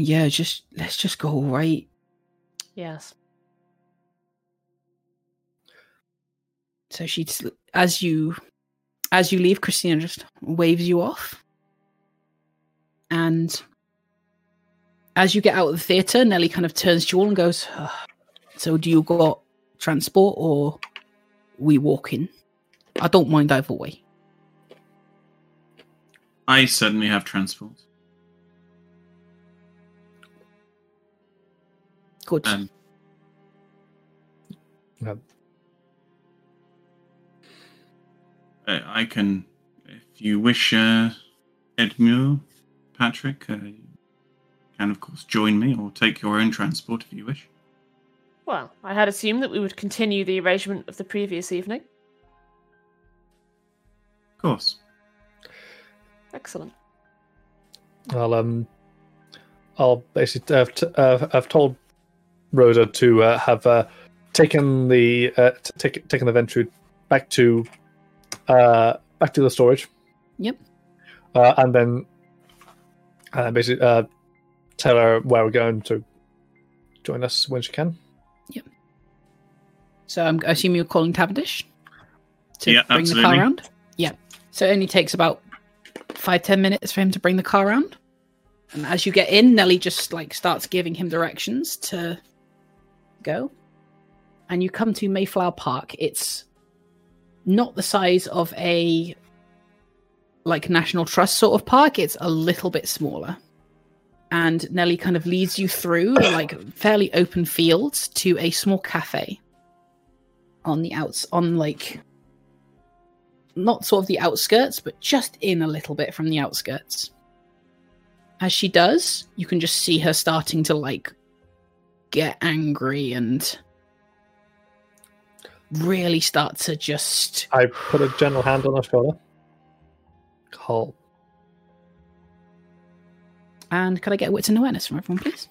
Yeah, just let's just go, right? Yes. So she as you as you leave, Christina just waves you off. And as you get out of the theatre, Nelly kind of turns to you all and goes, "Ah, So do you got transport or we walk in? I don't mind either way. I certainly have transport. Good. Um, Yeah. Uh, I can, if you wish, uh, Edmure, Patrick, uh, you can of course join me or take your own transport if you wish. Well, I had assumed that we would continue the arrangement of the previous evening. Of course. Excellent. I'll um, I'll basically have, t- uh, I've told Rhoda to uh, have uh, taken the uh, t- take, taken the Ventrue back to uh, back to the storage. Yep. Uh, and then uh, basically uh, tell her where we're going to join us when she can. Yep. So I'm assuming you're calling Tavendish to Yeah, bring the car absolutely. around. Yeah. So it only takes about five ten minutes for him to bring the car around. And as you get in, Nelly just like starts giving him directions to go. And you come to Mayflower Park. It's not the size of a like National Trust sort of park. It's a little bit smaller. And Nelly kind of leads you through like fairly open fields to a small cafe on the outs on like not sort of the outskirts, but just in a little bit from the outskirts. As she does, you can just see her starting to like get angry and really start to just I put a gentle hand on her shoulder. Call. and could I get wits and awareness from everyone, please?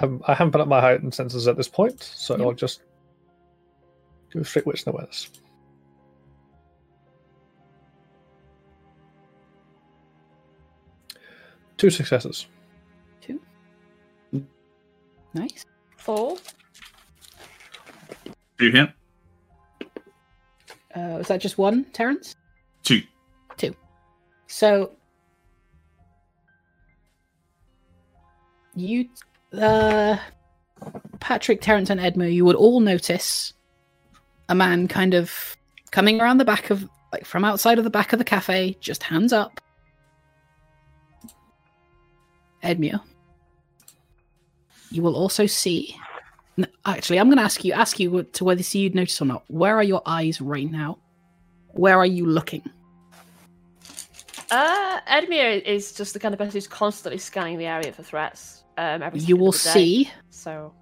I haven't put up my heightened senses at this point, so Yeah. I'll just go straight wits and awareness. Two successes. Two. Nice. Four. Do you hear? Uh, was that just one, Terence? Two. Two. So you uh Patrick, Terence, and Edmure, you would all notice a man kind of coming around the back of like from outside of the back of the cafe, just hands up. Edmure. You will also see actually I'm gonna ask you ask you to whether see you'd notice or not. Where are your eyes right now? Where are you looking? Uh, Edmure is just the kind of person who's constantly scanning the area for threats. Um, every You will see So,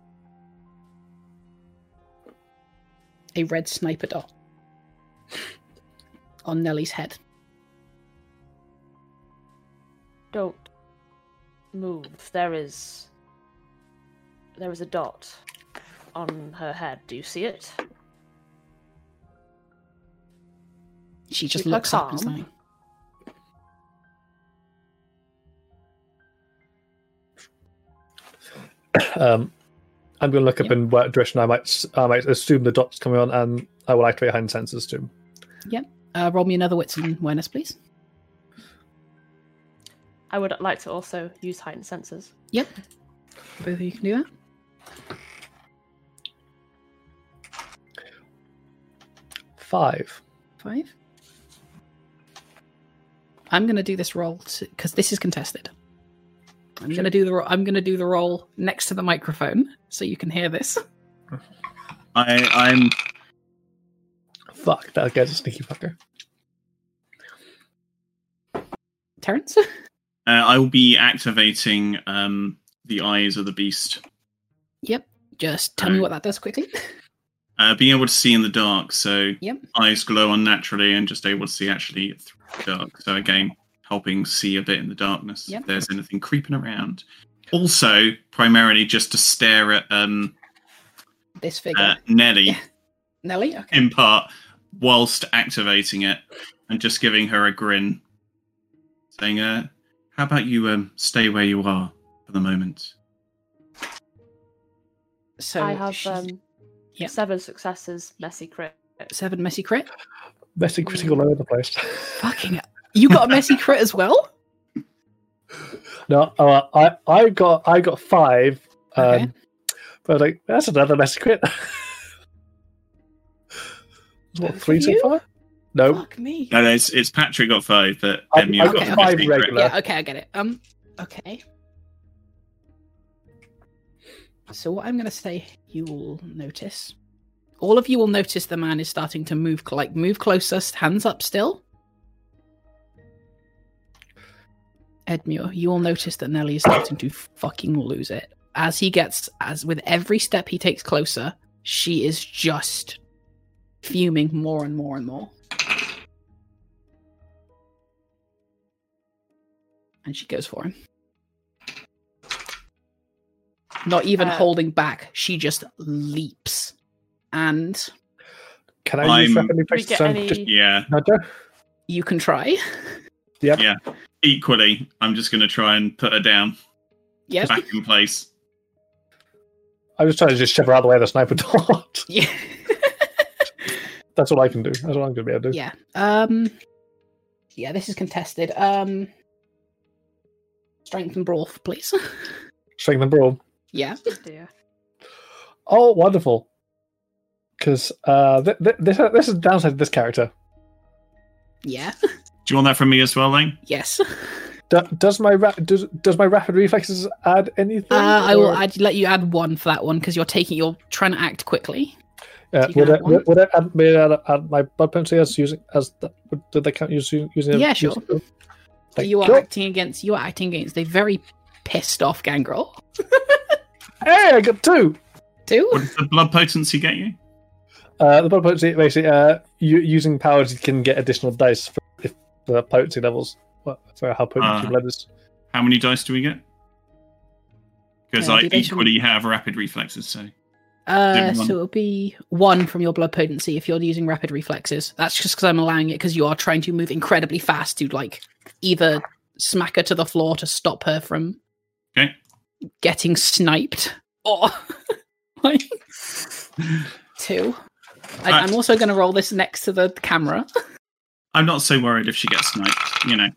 a red sniper dot on Nelly's head. don't move. There is. There is a dot on her head. Do you see it? She just Keep looks up and calm. something. Um, I'm going to look up Yeah. in what direction I might s- I might assume the dot's coming on, and I will activate heightened senses too. Yep. Uh, roll me another wits and awareness, please. I would like to also use heightened senses. Yep. Both of you can do that. Five. Five. I'm going to do this roll because this is contested. I'm gonna do the ro- I'm gonna do the roll next to the microphone so you can hear this. I, I'm Fuck, that guy's a sneaky fucker. Terence? uh, I will be activating um, the eyes of the beast. Yep. Just tell me what that does quickly. Uh, being able to see in the dark, so Yep. eyes glow unnaturally and just able to see actually through the dark. So again, helping see a bit in the darkness Yep. if there's anything creeping around. Also, primarily just to stare at um, This figure. uh, Nelly Yeah. Nelly? Okay. in part whilst activating it and just giving her a grin, saying, uh, "How about you um, stay where you are for the moment?" So I have um, yeah. seven successes, messy crit. seven messy crit. Messy critical all over the place. Fucking you got a messy crit as well? no, uh, I I got I got five. Um, Okay. But like that's another messy crit. what Both three of so you? far? No, Fuck me. No, it's, it's Patrick got five, but I- Emu I got got five regular. Yeah, okay, I get it. Um okay. So what I'm gonna say you will notice. All of you will notice the man is starting to move like move closer, hands up still. Edmure, you will notice that Nelly is starting to fucking lose it. As he gets as with every step he takes closer, she is just fuming more and more and more. And she goes for him. Not even Uh, holding back, she just leaps. And can I use I'm- weapon Do we get any? just Yeah, nudge her? you can try. Yep. Yeah. Equally, I'm just going to try and put her down Yep. back in place. I was trying to just shove her out of the way of the sniper dart. Yeah. That's all I can do. That's all I'm going to be able to do. yeah. Um Yeah, this is contested. Um Strength and brawl, please. Strength and brawl. Yeah. Dear. Oh, wonderful. Because uh, th- th- this this is the downside of this character. Yeah. Do you want that from me as well, Lane? Yes. Do- does my ra- does does my rapid reflexes add anything? Uh, I will add, let you add one for that one because you're taking you're trying to act quickly. Uh, you can would, add I, one. would, would I add, may I add, add my blood potency as using as the, would- did they count using using? Yeah, sure. Thank you are you. acting against you are acting against a very pissed off gangrel. Hey, I got two. Two? What does the blood potency get you? Uh, the blood potency basically uh, you, using powers you can get additional dice for if the potency levels what, for how potent Ah. your blood is. How many dice do we get? Because Uh, I do they equally have rapid reflexes, so Uh, so it'll be one from your blood potency if you're using rapid reflexes. That's just because I'm allowing it because you are trying to move incredibly fast to like either smack her to the floor to stop her from Okay. Getting sniped, or oh. like two. I, I'm also going to roll this next to the camera. I'm not so worried if she gets sniped. You know,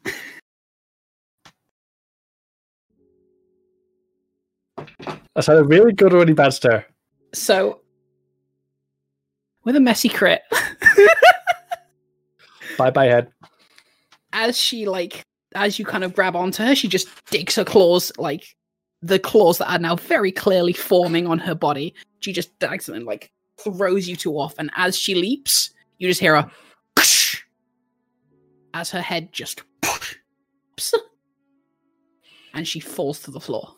That's either really good or really bad stare. So, with a messy crit, Bye bye head. as she like as you kind of grab onto her, she just digs her claws like the claws that are now very clearly forming on her body. She just them and like throws you two off, and as she leaps, you just hear a as her head just and she falls to the floor.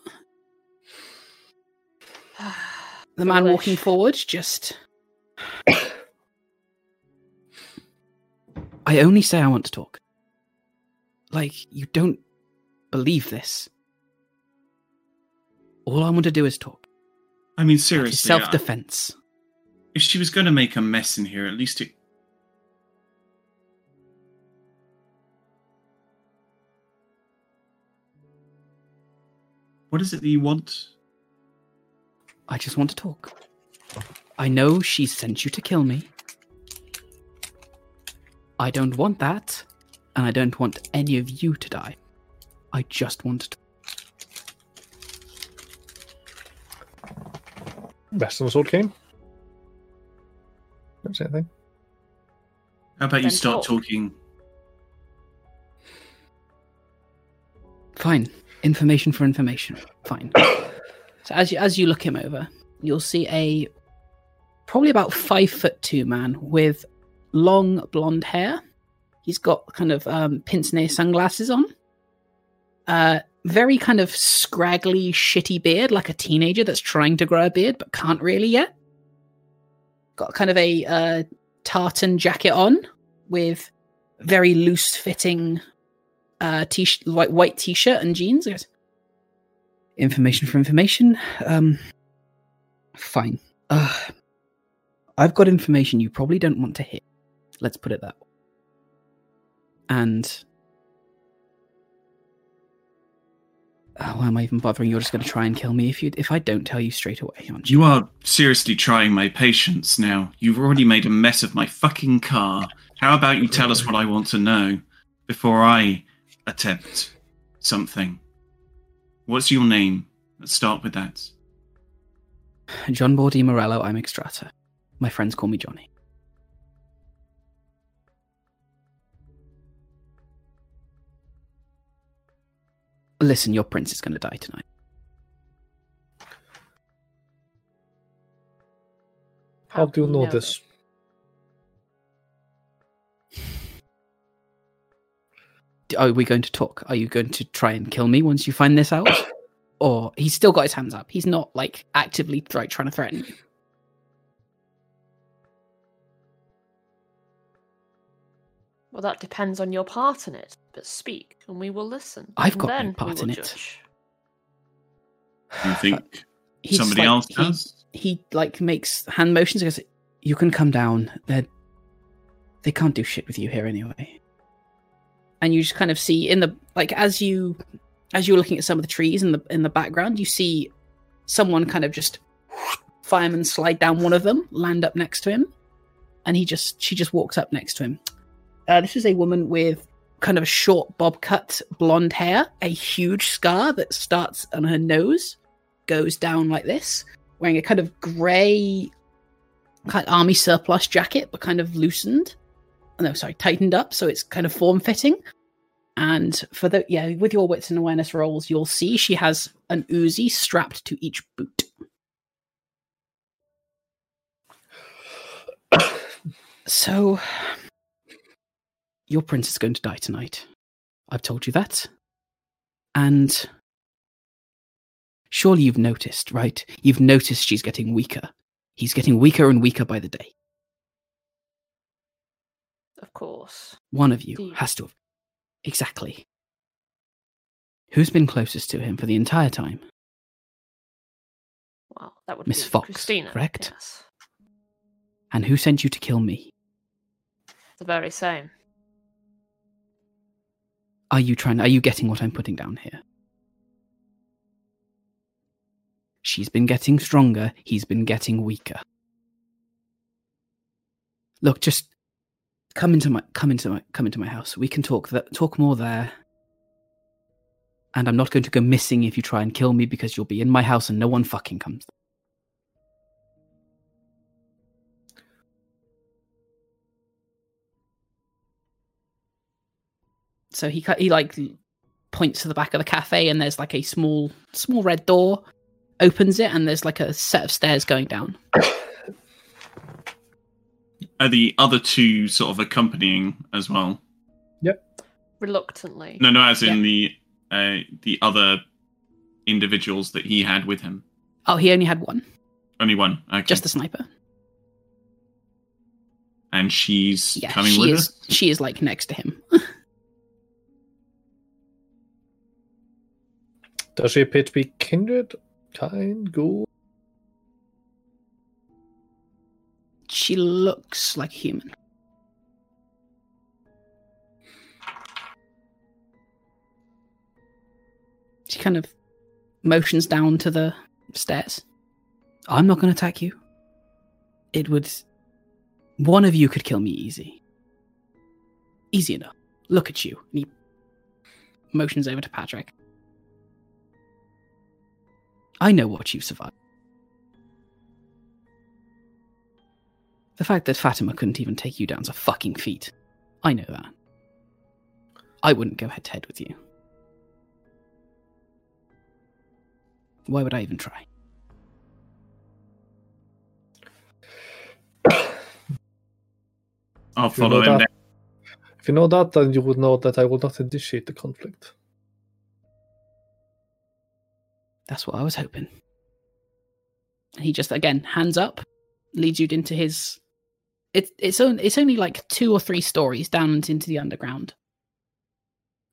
The man walking forward just. I only say I want to talk. Like, you don't believe this. All I want to do is talk. I mean seriously. Self defense. Uh, if she was going to make a mess in here, at least it. What is it that you want? I just want to talk. I know she sent you to kill me. I don't want that, and I don't want any of you to die. I just want to. Rest of the sword cane. Don't say anything. How about you Then start talk. talking? Fine. Information for information. Fine. so as you as you look him over, you'll see a probably about five foot two man with long blonde hair. He's got kind of um, pince nez sunglasses on. Uh, very kind of scraggly, shitty beard, like a teenager that's trying to grow a beard but can't really yet. Got kind of a uh, tartan jacket on with very loose fitting uh, t white white t shirt and jeans. Goes, information for information. Um, fine. Uh, I've got information you probably don't want to hear. Let's put it that way. And oh, why am I even bothering? You're just going to try and kill me if you if I don't tell you straight away, aren't you? You are seriously trying my patience now. You've already made a mess of my fucking car. How about you tell us what I want to know before I attempt something? What's your name? Let's start with that. John Bordi Morello. I'm Extrata. My friends call me Johnny. Listen, your prince is going to die tonight. How do you can know this? D- Are we going to talk? Are you going to try and kill me once you find this out? Or he's still got his hands up. He's not like actively like, trying to threaten you. Well, that depends on your part in it. But speak, and we will listen. I've and got no then we part will in it. judge. Do you think He's somebody like- else he- does? he like makes hand motions and goes, "You can come down. They they can't do shit with you here anyway." And you just kind of see in the like as you as you're looking at some of the trees in the in the background, you see someone kind of just fireman slide down one of them, land up next to him, and he just she just walks up next to him. Uh, this is a woman with kind of short bob cut blonde hair, a huge scar that starts on her nose, goes down like this, wearing a kind of grey kind of army surplus jacket, but kind of loosened. Oh, No, sorry, tightened up, so it's kind of form fitting. And for the yeah, with your wits and awareness rolls, you'll see she has an Uzi strapped to each boot. So, your prince is going to die tonight. I've told you that. And surely you've noticed, right? You've noticed she's getting weaker. He's getting weaker and weaker by the day. Of course. One of you Indeed. has to have. Exactly. Who's been closest to him for the entire time? Well, that would Miss be Fox, Christina. correct? Yes. And who sent you to kill me? The very same. Are you trying? Are you getting what I'm putting down here? She's been getting stronger. He's been getting weaker. Look, just come into my come into my come into my house. We can talk th- talk more there. And I'm not going to go missing if you try and kill me because you'll be in my house and no one fucking comes. So he he like points to the back of the cafe and there's like a small small red door opens it and there's like a set of stairs going down Are the other two sort of accompanying as well? Yep. Reluctantly. No, no, as in the uh, the other individuals that he had with him. oh he only had one Only one. Okay. just the sniper and she's yeah coming she with is us. she is like next to him Does she appear to be kindred? Kind, good? she looks like a human. She kind of motions down to the stairs. I'm not going to attack you. It would one of you could kill me easy. Easy enough. Look at you. And he motions over to patrick i know what you survived The fact that Fatima couldn't even take you down's a fucking feat. I know that. I wouldn't go head to head with you. Why would I even try? I'll If you know follow him. that- down. If you know that, then you would know that I will not initiate the conflict. That's what I was hoping. And he just again hands up, leads you into his. It, it's only it's only like two or three stories down into the underground,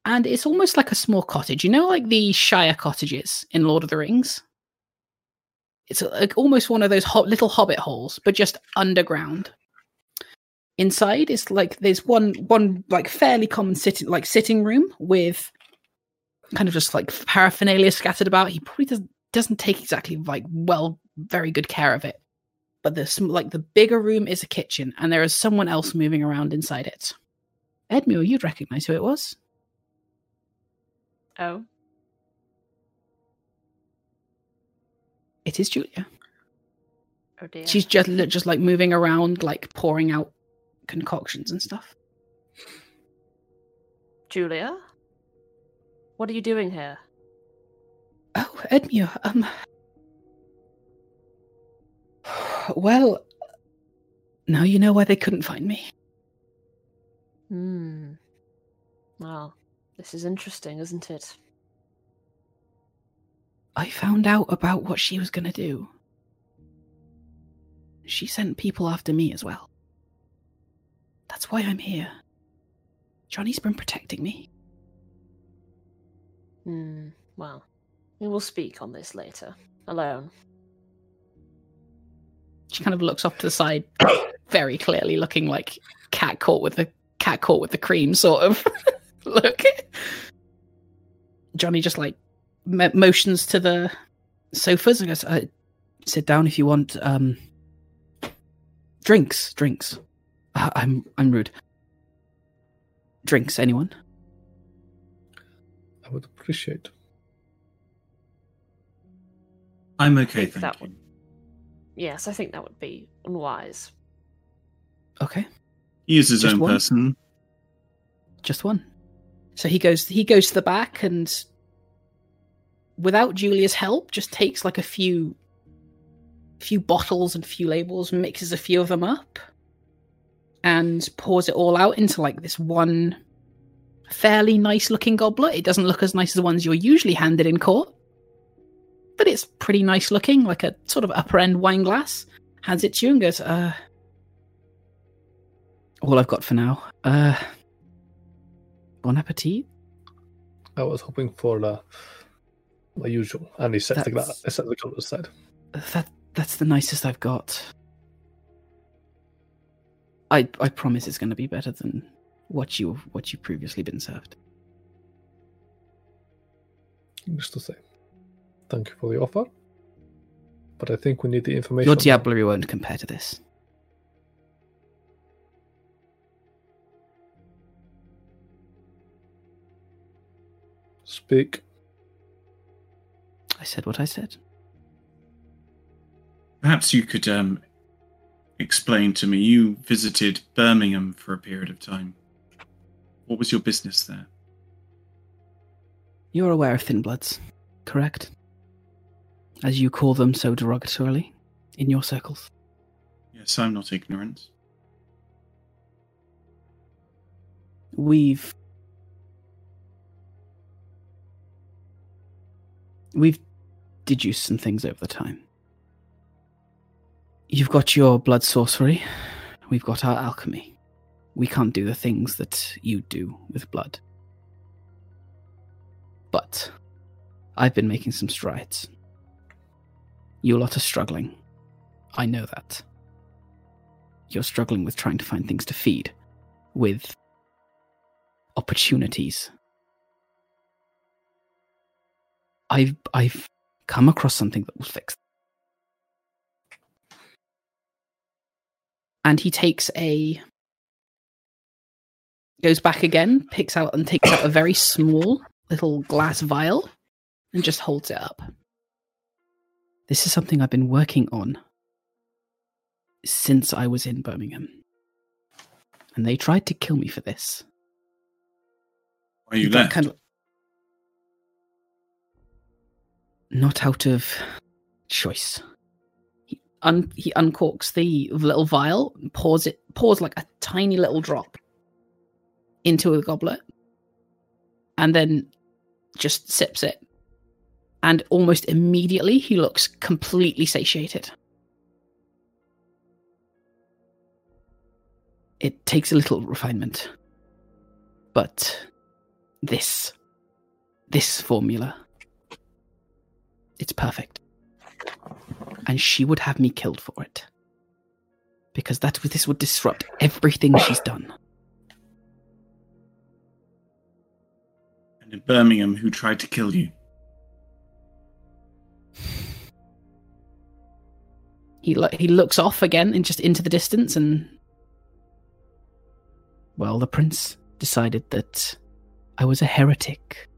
and it's almost like a small cottage. You know, like the Shire cottages in Lord of the Rings. It's like almost one of those ho- little hobbit holes, but just underground. Inside, it's like there's one one like fairly common sitting like sitting room with kind of just like paraphernalia scattered about. He probably doesn't doesn't take exactly like well very good care of it. But the sm- like the bigger room is a kitchen, and there is someone else moving around inside it. Edmure, you'd recognize who it was. Oh, It is Julia. oh dear. She's just just like moving around, like pouring out concoctions and stuff. Julia? What are you doing here? Oh, Edmure, um. Well, now you know why they couldn't find me. Hmm. Well, this is interesting, isn't it? I found out about what she was going to do. She sent people after me as well. That's why I'm here. Johnny's been protecting me. Hmm. Well, we will speak on this later. Alone. She kind of looks off to the side, very clearly looking like cat caught with the cat caught with the cream sort of look. Johnny just like mo- motions to the sofas and goes, uh, "Sit down if you want. Um, drinks, drinks. Uh, I'm I'm rude. Drinks, anyone? I would appreciate. I'm okay, thank that you. would- Yes, I think that would be unwise. Okay, He is his Just own one? person. just one." So he goes he goes to the back and without Julia's help just takes like a few few bottles and few labels mixes a few of them up and pours it all out into like this one fairly nice looking goblet it doesn't look as nice as the ones you're usually handed in court but it's pretty nice looking like a sort of upper end wine glass hands it to you and goes uh all i've got for now uh bon appetit I was hoping for the, the usual. And he sets the, That's- he sets the cup aside. That that's the nicest I've got. I I promise it's going to be better than what you what you previously been served. Just to say, thank you for the offer. But I think we need the information. Your diablerie won't compare to this. Speak. I said what I said. Perhaps you could um, explain to me. You visited Birmingham for a period of time. What was your business there? You're aware of thin bloods, correct? As you call them so derogatorily in your circles. Yes, I'm not ignorant. We've we've deduced some things over the time. You've got your blood sorcery. We've got our alchemy. We can't do the things that you do with blood. But I've been making some strides. You lot are struggling. I know that. You're struggling with trying to find things to feed, with opportunities. I've I've come across something that will fix. And he takes a goes back again, picks out and takes out a very small little glass vial and just holds it up. This is something I've been working on since I was in Birmingham. And they tried to kill me for this. Why you left? kind of- Not out of choice. He, un- he uncorks the little vial, pours it, pours like a tiny little drop into a goblet, and then just sips it. And almost immediately, he looks completely satiated. It takes a little refinement. But this, this formula, it's perfect. And she would have me killed for it. Because that this would disrupt everything she's done. And in Birmingham, who tried to kill you? He lo- he looks off again and just into the distance and well, the prince decided that I was a heretic.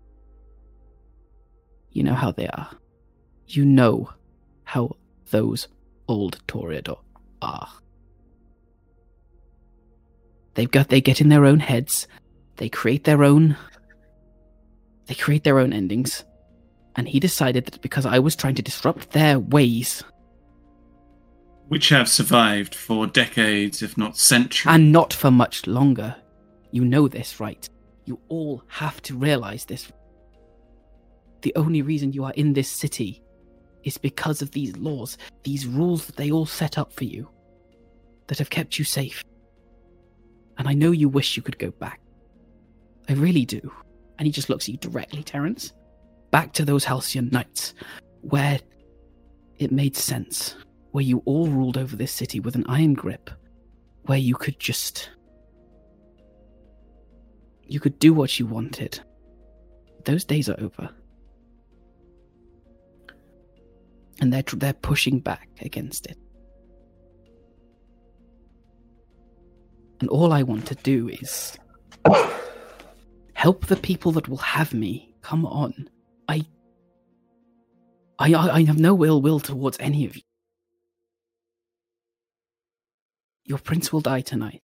You know how they are. You know how those old Toreador are. They've got they get in their own heads. They create their own they create their own endings. And he decided that because I was trying to disrupt their ways Which have survived for decades, if not centuries. and not for much longer. You know this, right? You all have to realize this. The only reason you are in this city is because of these laws, these rules that they all set up for you, that have kept you safe. And I know you wish you could go back. I really do. And he just looks at you directly, Terence. Back to those Halcyon nights, where it made sense, where you all ruled over this city with an iron grip, where you could just you could do what you wanted. Those days are over. And they're they're pushing back against it. And all I want to do is help the people that will have me. Come on. I I I have no ill will towards any of you. Your prince will die tonight.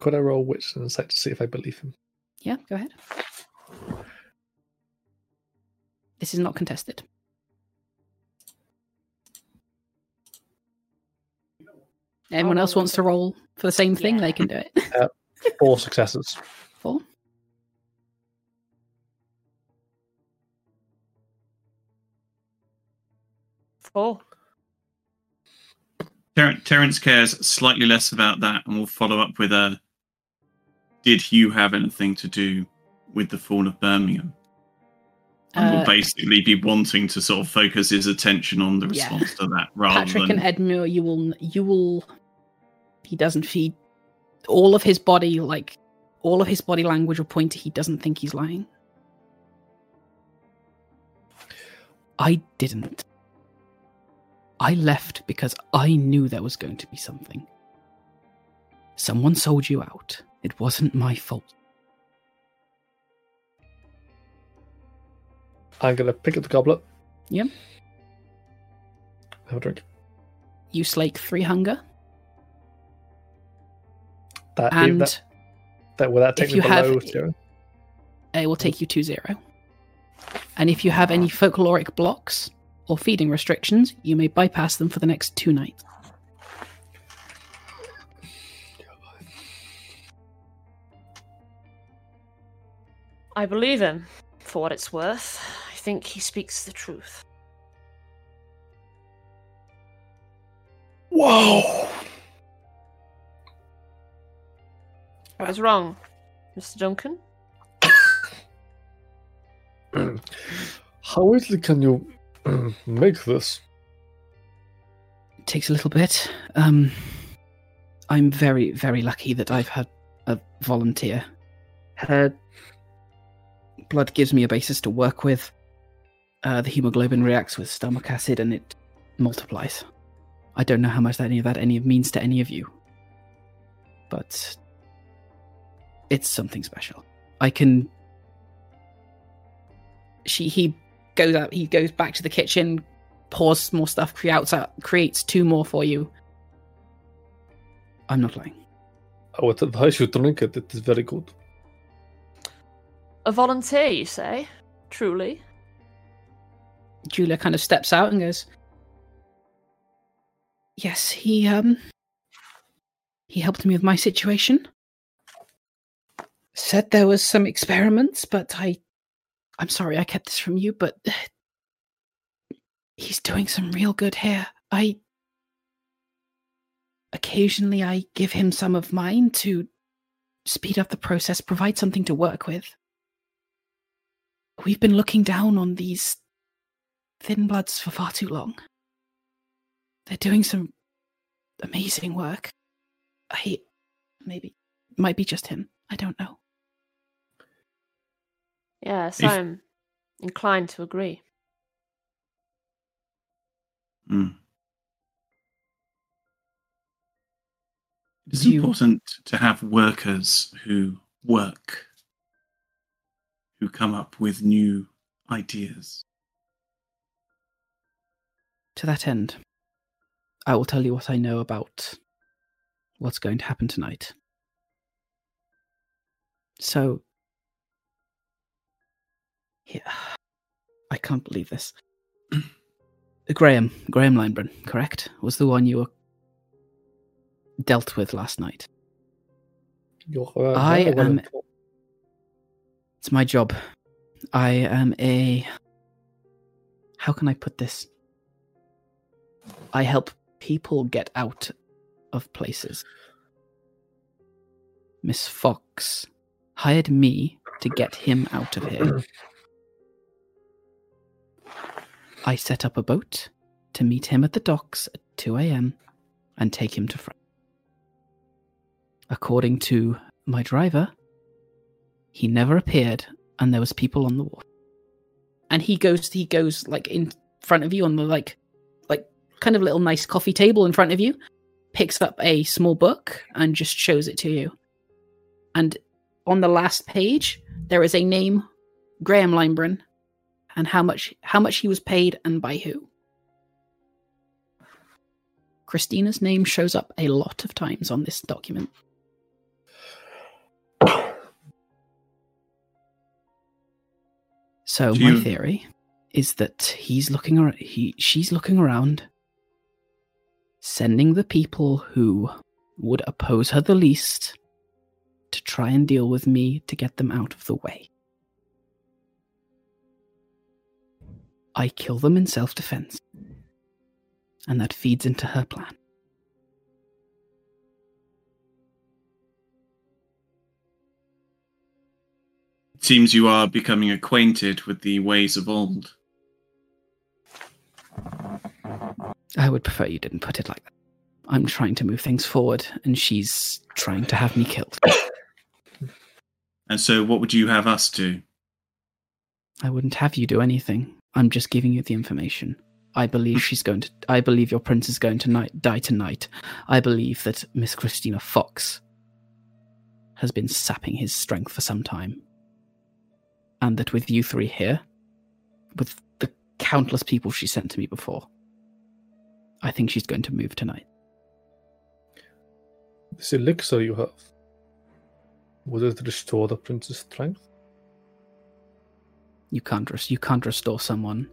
Could I roll wits and insight to see if I believe him? Yeah, go ahead. This is not contested. Anyone else wants to roll for the same thing? Yeah. They can do it. Four successes. Four. Four. Ter- Terence cares slightly less about that, and we'll follow up with a. Did you have anything to do with the fall of Birmingham? And will Uh, basically be wanting to sort of focus his attention on the Yeah. response to that rather Patrick than and Edmure, you will, you will. He doesn't feed all of his body, like all of his body language will point to he doesn't think he's lying. I didn't. I left because I knew there was going to be something. Someone sold you out. It wasn't my fault. I'm gonna pick up the goblet. Yep. Have a drink. You slake three hunger, That, and that, that will that take if me you have- zero? it will take you to zero. And if you have any folkloric blocks or feeding restrictions, you may bypass them for the next two nights. I believe him, for what it's worth. I think he speaks the truth. Whoa! I was wrong, Mr. Duncan. How easily can you make this? It takes a little bit. Um, I'm very, very lucky that I've had a volunteer. Her blood gives me a basis to work with. Uh, the hemoglobin reacts with stomach acid and it multiplies. I don't know how much that any of that any means to any of you, but it's something special. I can. She he goes out. He goes back to the kitchen, pours more stuff, creates out, creates two more for you. I'm not lying. I would advise you to drink it. It is very good. A volunteer, you say? Truly. Julia kind of steps out and goes, Yes, he um he helped me with my situation. Said there was some experiments, but I I'm sorry I kept this from you, but he's doing some real good here. I occasionally I give him some of mine to speed up the process, provide something to work with. We've been looking down on these thin bloods for far too long. They're doing some amazing work. I maybe might be just him. I don't know. Yes, If- I'm inclined to agree. Mm. It's you- important to have workers who work, who come up with new ideas. To that end, I will tell you what I know about what's going to happen tonight. So, yeah, I can't believe this. Graham, Graham Lineburn, correct, was the one you were dealt with last night. Uh, I am-. It's my job. I am a. How can I put this? I help people get out of places. Miss Fox hired me to get him out of here. I set up a boat to meet him at the docks at 2 a.m. and take him to France. According to my driver, he never appeared and there was people on the wharf and he goes he goes like in front of you on the like like kind of little nice coffee table in front of you picks up a small book and just shows it to you and on the last page there is a name graham lineburn and how much how much he was paid and by who christina's name shows up a lot of times on this document So Do my you- theory is that he's looking around. He, she's looking around, sending the people who would oppose her the least to try and deal with me to get them out of the way. I kill them in self-defense, and that feeds into her plan. It seems you are becoming acquainted with the ways of old. I would prefer you didn't put it like that. I'm trying to move things forward, and she's trying to have me killed. And so, what would you have us do? I wouldn't have you do anything. I'm just giving you the information. I believe she's going to. I believe your prince is going to die tonight. I believe that Miss Christina Fox has been sapping his strength for some time. And that with you three here, with the countless people she sent to me before, I think she's going to move tonight. This elixir you have, would it restore the prince's strength? You can't res- you can't restore someone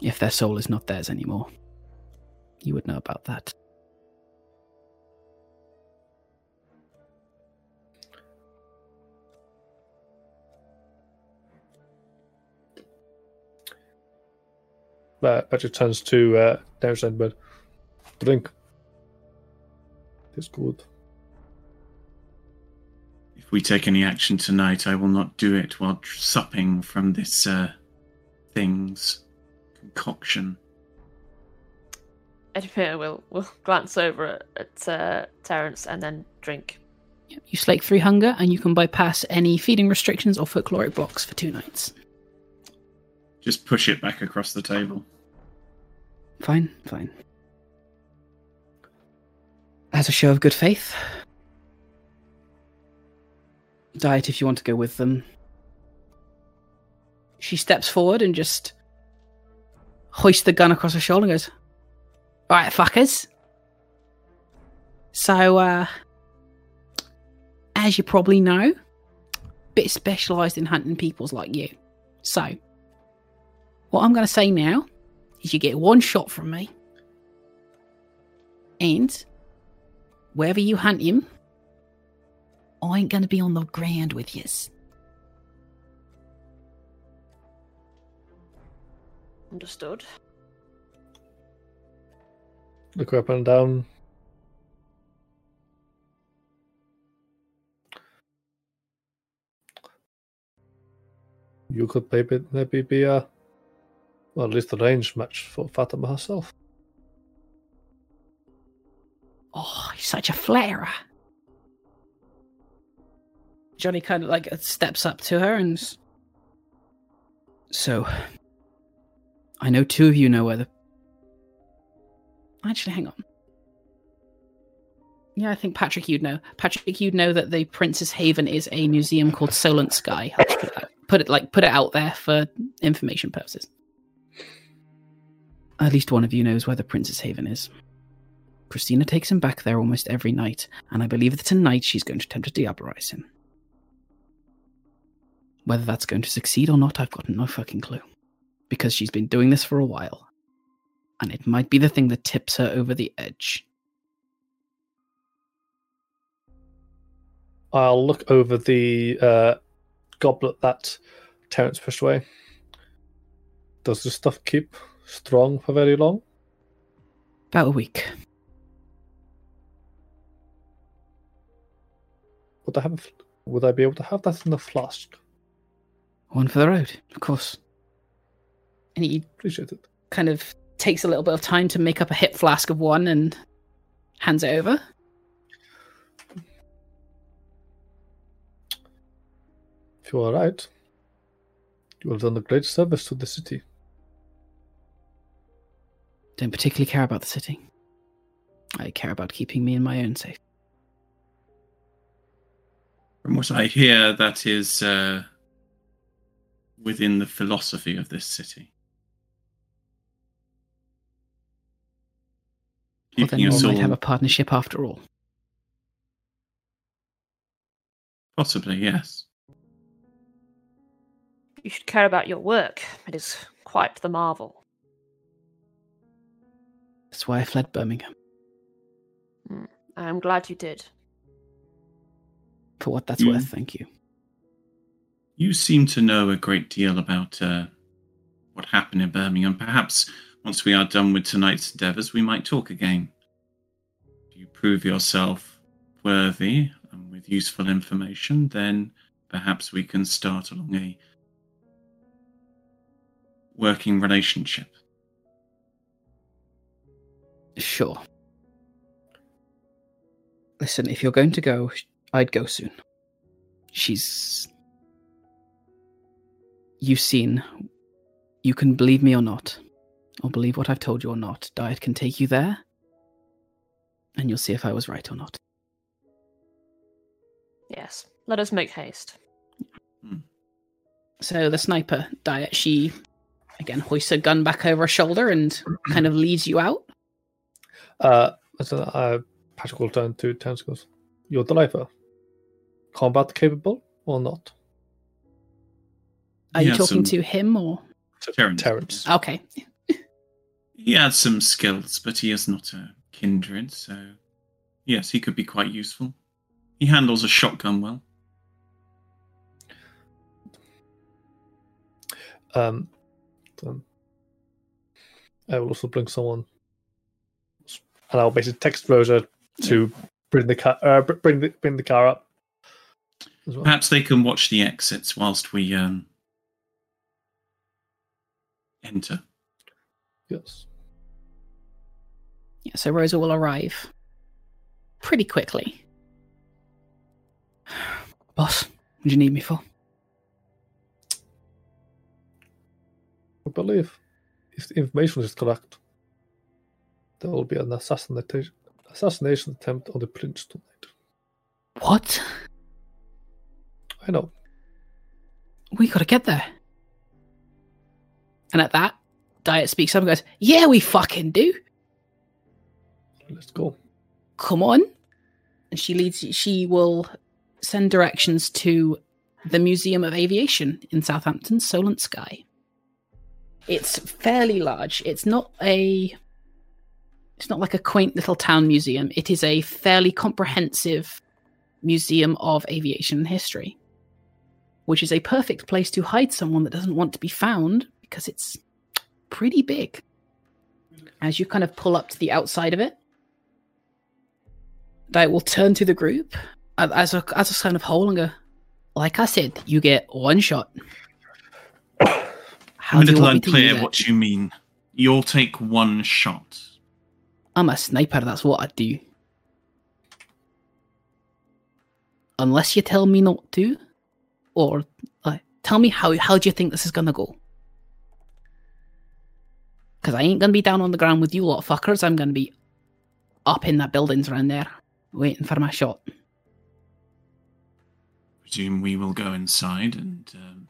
if their soul is not theirs anymore. You would know about that. Uh, Patrick turns to uh, Downstairs bed. Drink. It's good. If we take any action tonight, I will not do it while tr- supping from this uh, thing's concoction. Edipia will will glance over at, at uh, Terence and then drink. Yep, You slake three hunger, and you can bypass any feeding restrictions or folkloric blocks for two nights. Just push it back across the table. Fine, fine. As a show of good faith, diet if you want to go with them. She steps forward and just hoists the gun across her shoulder and goes, Alright, fuckers. So, uh, as you probably know, bit specialised in hunting peoples like you. So, what I'm going to say now is you get one shot from me. And wherever you hunt him, I ain't going to be on the ground with yous. Understood. Look her up and down. You could maybe maybe be a well at least a range match for Fatima herself. Oh, he's such a flatterer. Johnny kind of like steps up to her and. So, I know two of you know where the. Actually, hang on. Yeah, I think Patrick, you'd know. Patrick, you'd know that the Princess Haven is a museum called Solent Sky. Put it, like put it out there for information purposes. At least one of you knows where the Princess Haven is. Christina takes him back there almost every night, and I believe that tonight she's going to attempt to diablerize him. Whether that's going to succeed or not, I've got no fucking clue. Because she's been doing this for a while. And it might be the thing that tips her over the edge. I'll look over the uh, goblet that Terence pushed away. Does this stuff keep strong for very long? About a week. Would I have? Would I be able to have that in the flask? One for the road, of course. And he Appreciate it. kind of takes a little bit of time to make up a hip flask of one and hands it over. If you are right, you have done a great service to the city. Don't particularly care about the city. I care about keeping me and my own safe. From what I hear, that is uh, within the philosophy of this city. Well, then us we all might have a partnership after all. possibly, yes. You should care about your work. It is quite the marvel. That's why I fled Birmingham. Hmm. I am glad you did. For what that's You- worth, thank you. You seem to know a great deal about uh, what happened in Birmingham. Perhaps once we are done with tonight's endeavours, we might talk again. If you prove yourself worthy and with useful information, then perhaps we can start along a working relationship. Sure. Listen, if you're going to go, I'd go soon. She's. You've seen. You can believe me or not, or believe what I've told you or not. Diet can take you there, and you'll see if I was right or not. Yes. Let us make haste. So the sniper diet, she again hoists her gun back over her shoulder and kind of leads you out. Uh, so, uh, Patrick will turn to Terence and You're the lifer. Combat capable or not? Are you talking some- to him or Terence. Terence. okay? He has some skills, but he is not a kindred, so yes, he could be quite useful. He handles a shotgun well. Um, um, I will also bring someone, and I'll basically text Rosa to bring the car, uh, bring the bring the car up. As well. Perhaps they can watch the exits whilst we um, enter. Yes. Yeah, so Rosa will arrive pretty quickly. Boss, what do you need me for? I believe if the information is correct, there will be an assassination assassination attempt on the prince tonight. What? I know. We gotta get there. And at that, Diet speaks up and goes, "Yeah, we fucking do. Let's go. Come on." And she leads. She will send directions to the Museum of Aviation in Southampton, Solent Sky. It's fairly large. It's not a it's not like a quaint little town museum. It is a fairly comprehensive museum of aviation history, which is a perfect place to hide someone that doesn't want to be found because it's pretty big. As you kind of pull up to the outside of it, they will turn to the group as a as a kind of whole and go, like I said, you get one shot. How I'm a little unclear what you mean. You'll take one shot. I'm a sniper, that's what I do. Unless you tell me not to, or uh, tell me how how do you think this is gonna go? Because I ain't gonna be down on the ground with you lot fuckers. I'm gonna be up in that buildings around there, waiting for my shot. Presume we will go inside and. Um,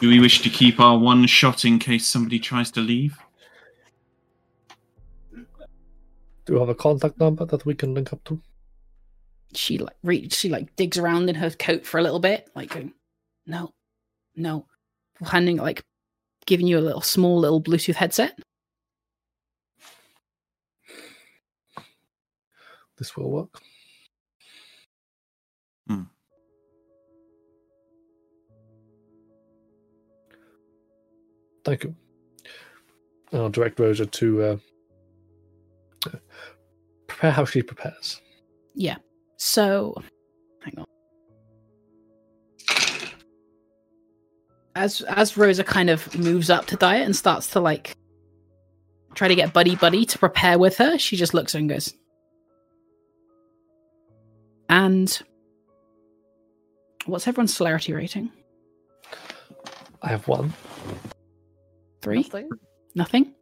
do we wish to keep our one shot in case somebody tries to leave? Do you have a contact number that we can link up to? She like re- she like digs around in her coat for a little bit, like going, no, no, handing like giving you a little small little Bluetooth headset. This will work. Hmm. Thank you. I'll direct Rosa to uh, uh, prepare how she prepares. Yeah. So, hang on. As as Rosa kind of moves up to Diet and starts to like try to get buddy buddy to prepare with her, she just looks and goes, "And what's everyone's celerity rating? I have one. Three? Nothing. Nothing.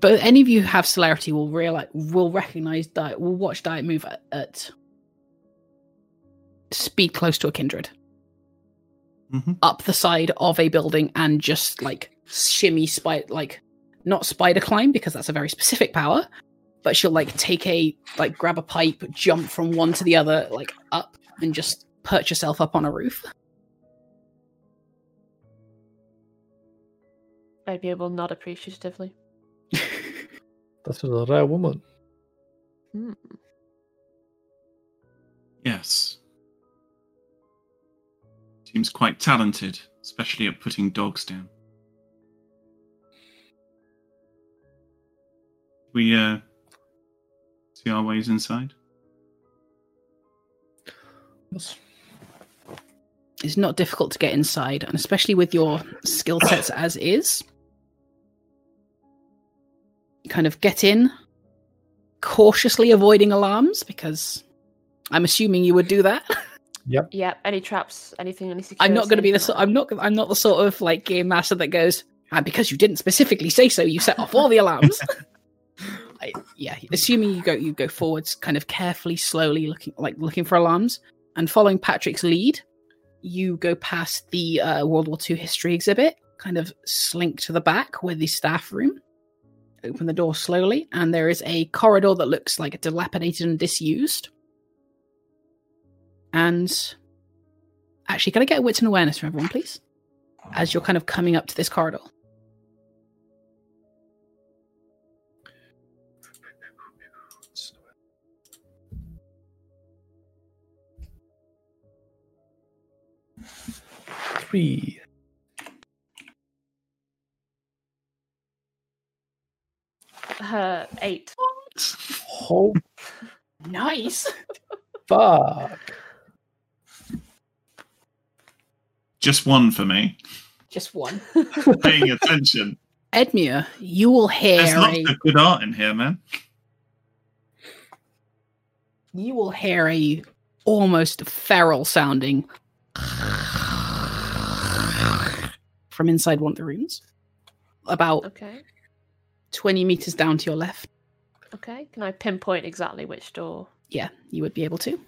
But any of you who have celerity will realize will recognize Diet will watch Diet move at, at speed close to a kindred hmm up the side of a building and just like shimmy spider like not spider climb because that's a very specific power but she'll like take a like grab a pipe jump from one to the other like up and just perch herself up on a roof I'd be able to nod appreciatively. That is a rare woman. Hmm. Yes. Seems quite talented, especially at putting dogs down. We uh see our ways inside. Yes. it's not difficult to get inside, and especially with your skill sets as is. Kind of get in, cautiously avoiding alarms because I'm assuming you would do that. Yeah. Yep. Any traps? Anything? Any security? I'm not going to be the. anything So- I'm not. I'm not the sort of like game master that goes. And because you didn't specifically say so, you set off all the alarms. I, yeah, assuming you go, you go forwards, kind of carefully, slowly, looking like looking for alarms, and following Patrick's lead, you go past the uh, World War II history exhibit, kind of slink to the back with the staff room. Open the door slowly, and there is a corridor that looks like dilapidated and disused. And actually, can I get a wits and awareness from everyone, please? As you're kind of coming up to this corridor. Three. that. Uh, eight. Oh Nice. fuck! Just one for me. Just one. Paying attention. Edmure, you will hear There's lots a of good art in here, man. you will hear a almost feral sounding from inside one of the rooms. About Okay. 20 meters down to your left. Okay. Can I pinpoint exactly which door? Yeah, you would be able to.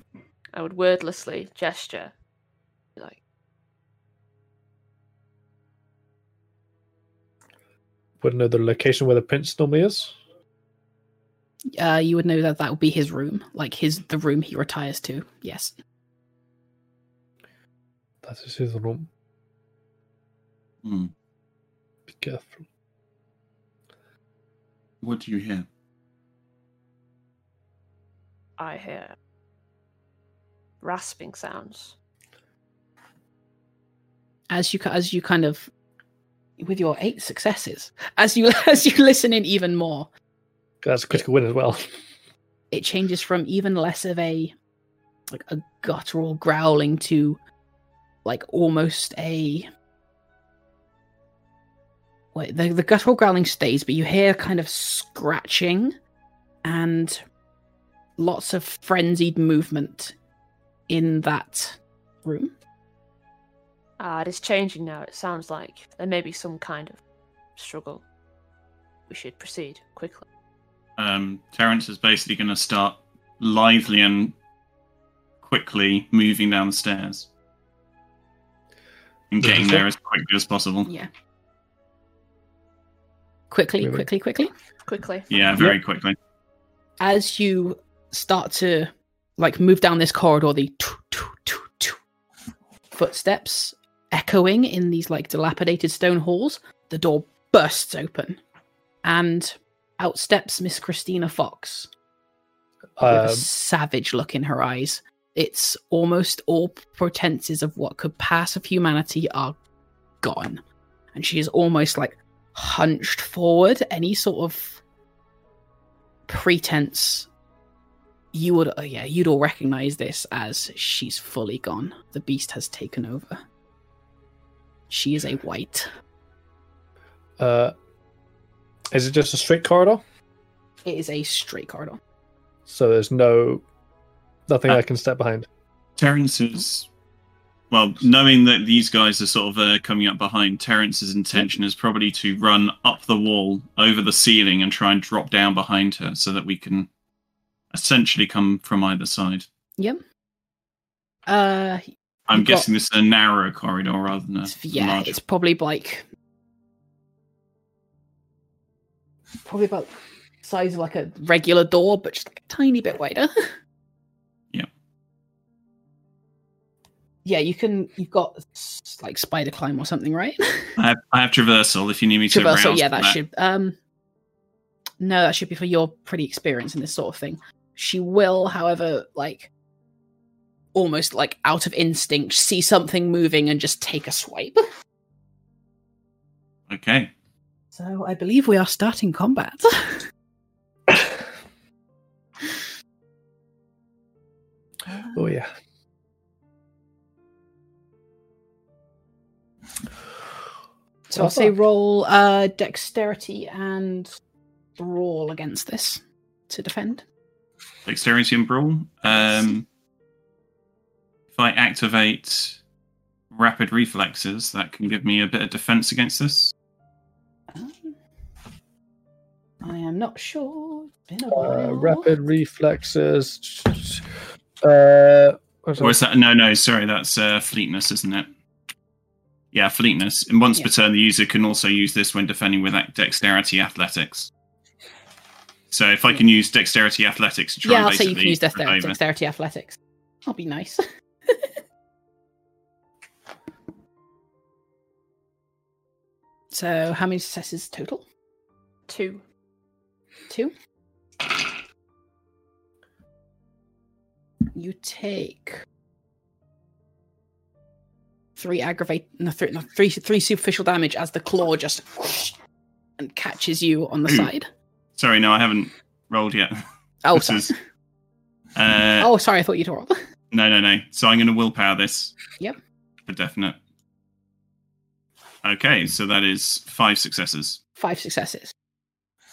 I would wordlessly gesture. Would know the location where the prince normally is. Uh, you would know that that would be his room, like his the room he retires to. Yes. That is his room. Hmm. Be careful. What do you hear? I hear rasping sounds. As you as you kind of with your eight successes, as you as you listen in even more, That's a critical win as well. it changes from even less of a like a guttural growling to like almost a wait the, the guttural growling stays but you hear kind of scratching and lots of frenzied movement in that room Ah, it is changing now. It sounds like there may be some kind of struggle. We should proceed quickly. Um, Terence is basically going to start lively and quickly moving down the stairs and getting there as quickly as possible. yeah quickly Really? quickly quickly Quickly. Yeah, very quickly. as you start to like move down this corridor, the footsteps echoing in these like dilapidated stone halls, the door bursts open, and out steps Miss Christina Fox with a Um, savage look in her eyes. It's almost all pretenses of what could pass of humanity are gone, and she is almost like hunched forward. Any sort of pretense you would uh, yeah you'd all recognize this as she's fully gone the beast has taken over she is a white uh, is it just a straight corridor? it is a straight corridor So there's no nothing Uh, I can step behind. Terence is, well, knowing that these guys are sort of uh, coming up behind, Terence's intention is probably to run up the wall, over the ceiling, and try and drop down behind her so that we can essentially come from either side. yep uh I'm You've got- guessing this is a narrow corridor rather than a yeah large. it's probably like probably about the size of like a regular door but just like a tiny bit wider Yeah. yeah you can you've got like spider climb or something right I have, I have traversal if you need me to traversal yeah for that should um no that should be for your pretty experience in this sort of thing she will however like almost like out of instinct see something moving and just take a swipe Okay. so i believe we are starting combat Oh yeah. so i'll say roll uh dexterity and brawl against this to defend Dexterity and brawl. Um, if I activate rapid reflexes, that can give me a bit of defense against this. Um, i am not sure been a Uh, rapid reflexes. Uh, Or is that? that no, no? Sorry, that's uh, fleetness, isn't it? Yeah, fleetness. And once Yeah. per turn, the user can also use this when defending with dexterity athletics. So if I can use dexterity athletics to try yeah I'll say you can use dexterity, dexterity athletics. That'll be nice so how many successes total? Two. two? You take three aggravate no, three, no, three three superficial damage as the claw just whoosh and catches you on the side. Sorry, no, I haven't rolled yet. oh This sorry. is- Uh, oh sorry i thought you'd rolled No, no, no. So I'm going to willpower this. Yep. For definite. Okay, so that is five successes. five successes.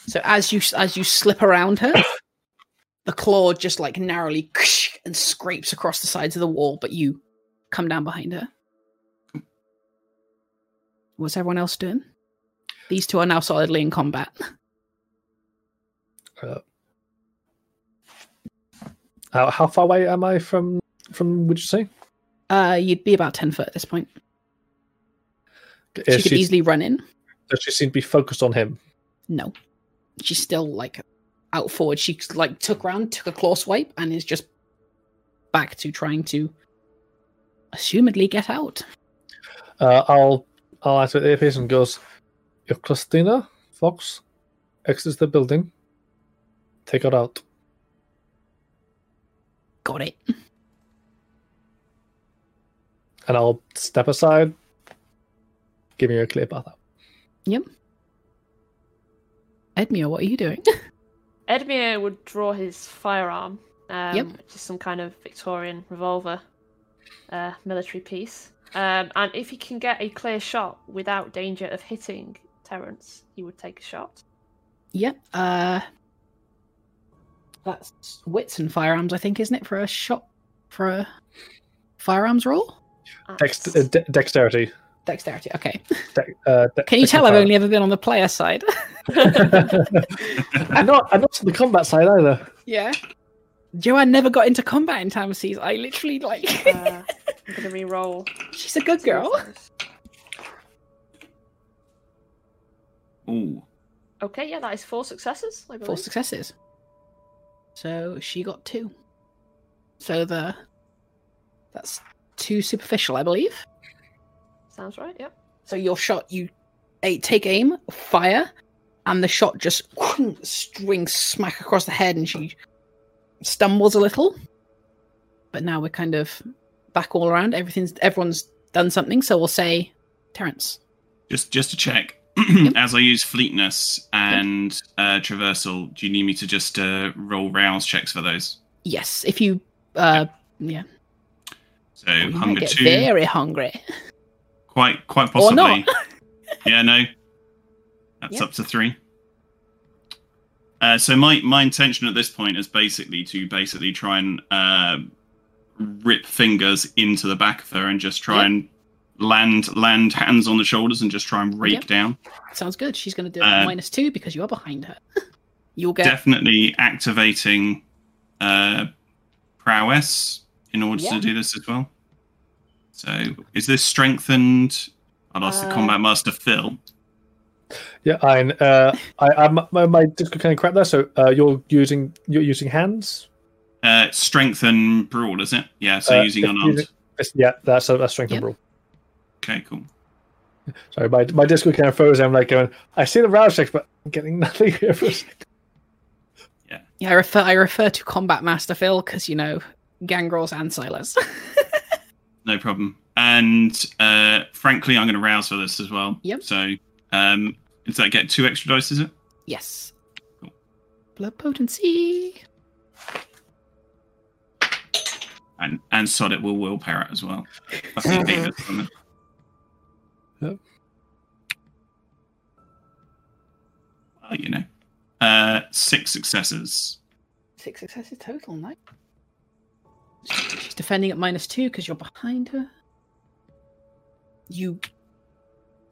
So as you as you slip around her, the claw just like narrowly and scrapes across the sides of the wall, but you come down behind her. What's everyone else doing? These two are now solidly in combat. Uh, how, how far away am I from from? Would you say? Uh, you'd be about ten foot at this point. Is she could she- easily run in. Does she seem to be focused on him? No, she's still like out forward. She like took round, took a claw swipe, and is just back to trying to assumedly get out. Uh, I'll I'll activate the earpiece and goes. If Christina Fox exits the building, take her out. Got it. And I'll step aside, giving her a clear path out. Yep. Edmure, what are you doing? Edmure would draw his firearm, um, Yep. which is some kind of Victorian revolver, uh, military piece. Um, and if he can get a clear shot without danger of hitting Terence, he would take a shot. yep. Uh, that's wits and firearms, I think, isn't it, for a shot for a firearms roll? Dext- uh, de- dexterity. Dexterity. Okay. De- uh, de- Can you tell I've only ever been on the player side? I'm not. I'm not on the combat side either. yeah. Joanne never got into combat in Time of Seas. I literally like. uh, I'm gonna re-roll. She's a good girl. Ooh. Okay, yeah, that is four successes. Four successes. So she got two. So the that's two superficial, I believe. Sounds right. Yep. So your shot, you take aim, fire, and the shot just strings smack across the head, and she stumbles a little. But now we're kind of back all around. Everything's everyone's done something. So we'll say, Terence. Just just to check, Yep. as I use fleetness and uh, traversal, do you need me to just uh, roll rouse checks for those? Yes, if you, uh, yeah, So you might hunger get two, very hungry. quite quite Or possibly. not. yeah, no, that's Yep. up to three. Uh, so my my intention at this point is basically to basically try and uh, rip fingers into the back of her and just try Yep. and land land hands on the shoulders and just try and rake Yep. down. Sounds good. She's going to do Uh, minus two because you're behind her. You'll get Definitely activating uh, prowess in order Yeah. to do this as well. So is this strengthened? I'll ask the Uh, combat master Phil. Yeah, I. Uh, I. I'm, my, my disc kind of crap there. So uh, you're using you're using hands. Uh, strengthen brawl, is it? Yeah, so Uh, using if unarmed. using- It's- yeah, that's a, that's strength and Yep. rule. Okay, cool. Sorry, my my disc kind of froze. I'm like going. I see the rouse checks, but I'm getting nothing here. For a second. yeah. I refer I refer to Combat Master Phil because you know gangrels and Silas. No problem. And uh, frankly, I'm going to rouse for this as well. Yep. So um, does that get two extra dice? Is it? yes. Cool. Blood potency. And and sod it will willpower it as well. That's the eight or something. Yep. Well, you know, uh, six successes. Six successes total. Nice. She's defending at minus two because you're behind her. You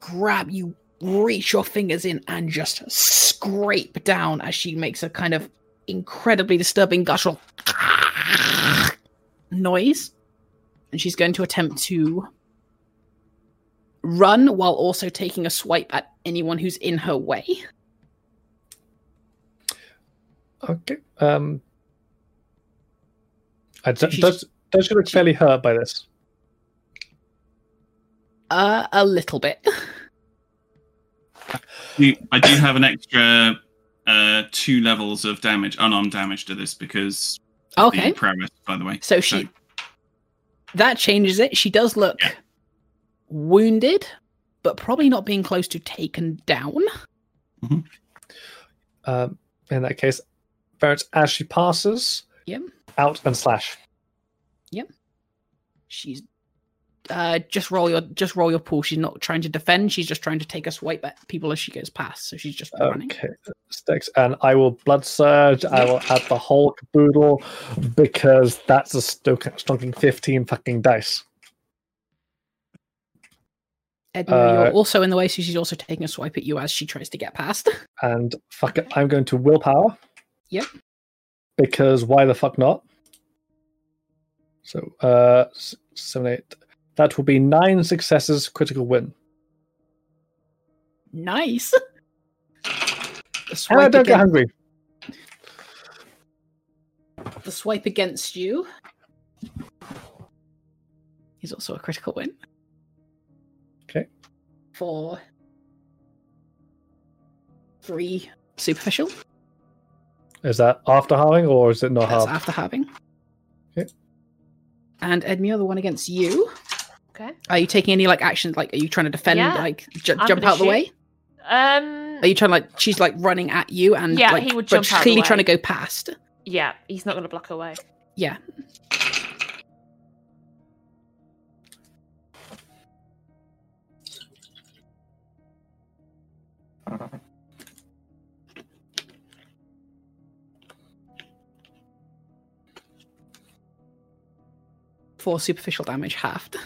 grab, you reach your fingers in and just scrape down as she makes a kind of incredibly disturbing guttural noise. And she's going to attempt to run while also taking a swipe at anyone who's in her way. Okay. Um. I, So does she's- does she look fairly hurt by this? Uh, a little bit. I do have an extra uh, two levels of damage, unarmed damage to this because Okay. the prowess, by the way. So she that changes it. She does look Yeah. wounded, but probably not being close to taken down. Um. In that case, Barrett, as she passes, Yep. Out and slash. Yep. She's uh just roll your just roll your pull. She's not trying to defend, she's just trying to take a swipe at people as she goes past. So she's just running. Okay, sticks, and I will blood surge. I will add the whole caboodle because that's a sto- stonking fifteen fucking dice. Edna, uh, you're also in the way, so she's also taking a swipe at you as she tries to get past. And fuck it, I'm going to willpower. Yep. Because why the fuck not? So, uh, seven, eight. That will be nine successes, critical win. nice. The And I swipe don't get hungry. The swipe against you is also a critical win. Okay. For three superficial. Is that after halving or is it not That's after having. Okay. And Edmure, the one against you. Okay. Are you taking any like actions? Like, are you trying to defend? Yeah. Like, ju- I'm jump gonna out the way? Um. Are you trying like she's like running at you and Yeah, like, he would but jump out the clearly way. trying to go past. Yeah, he's not going to block away. Yeah. Four superficial damage halved.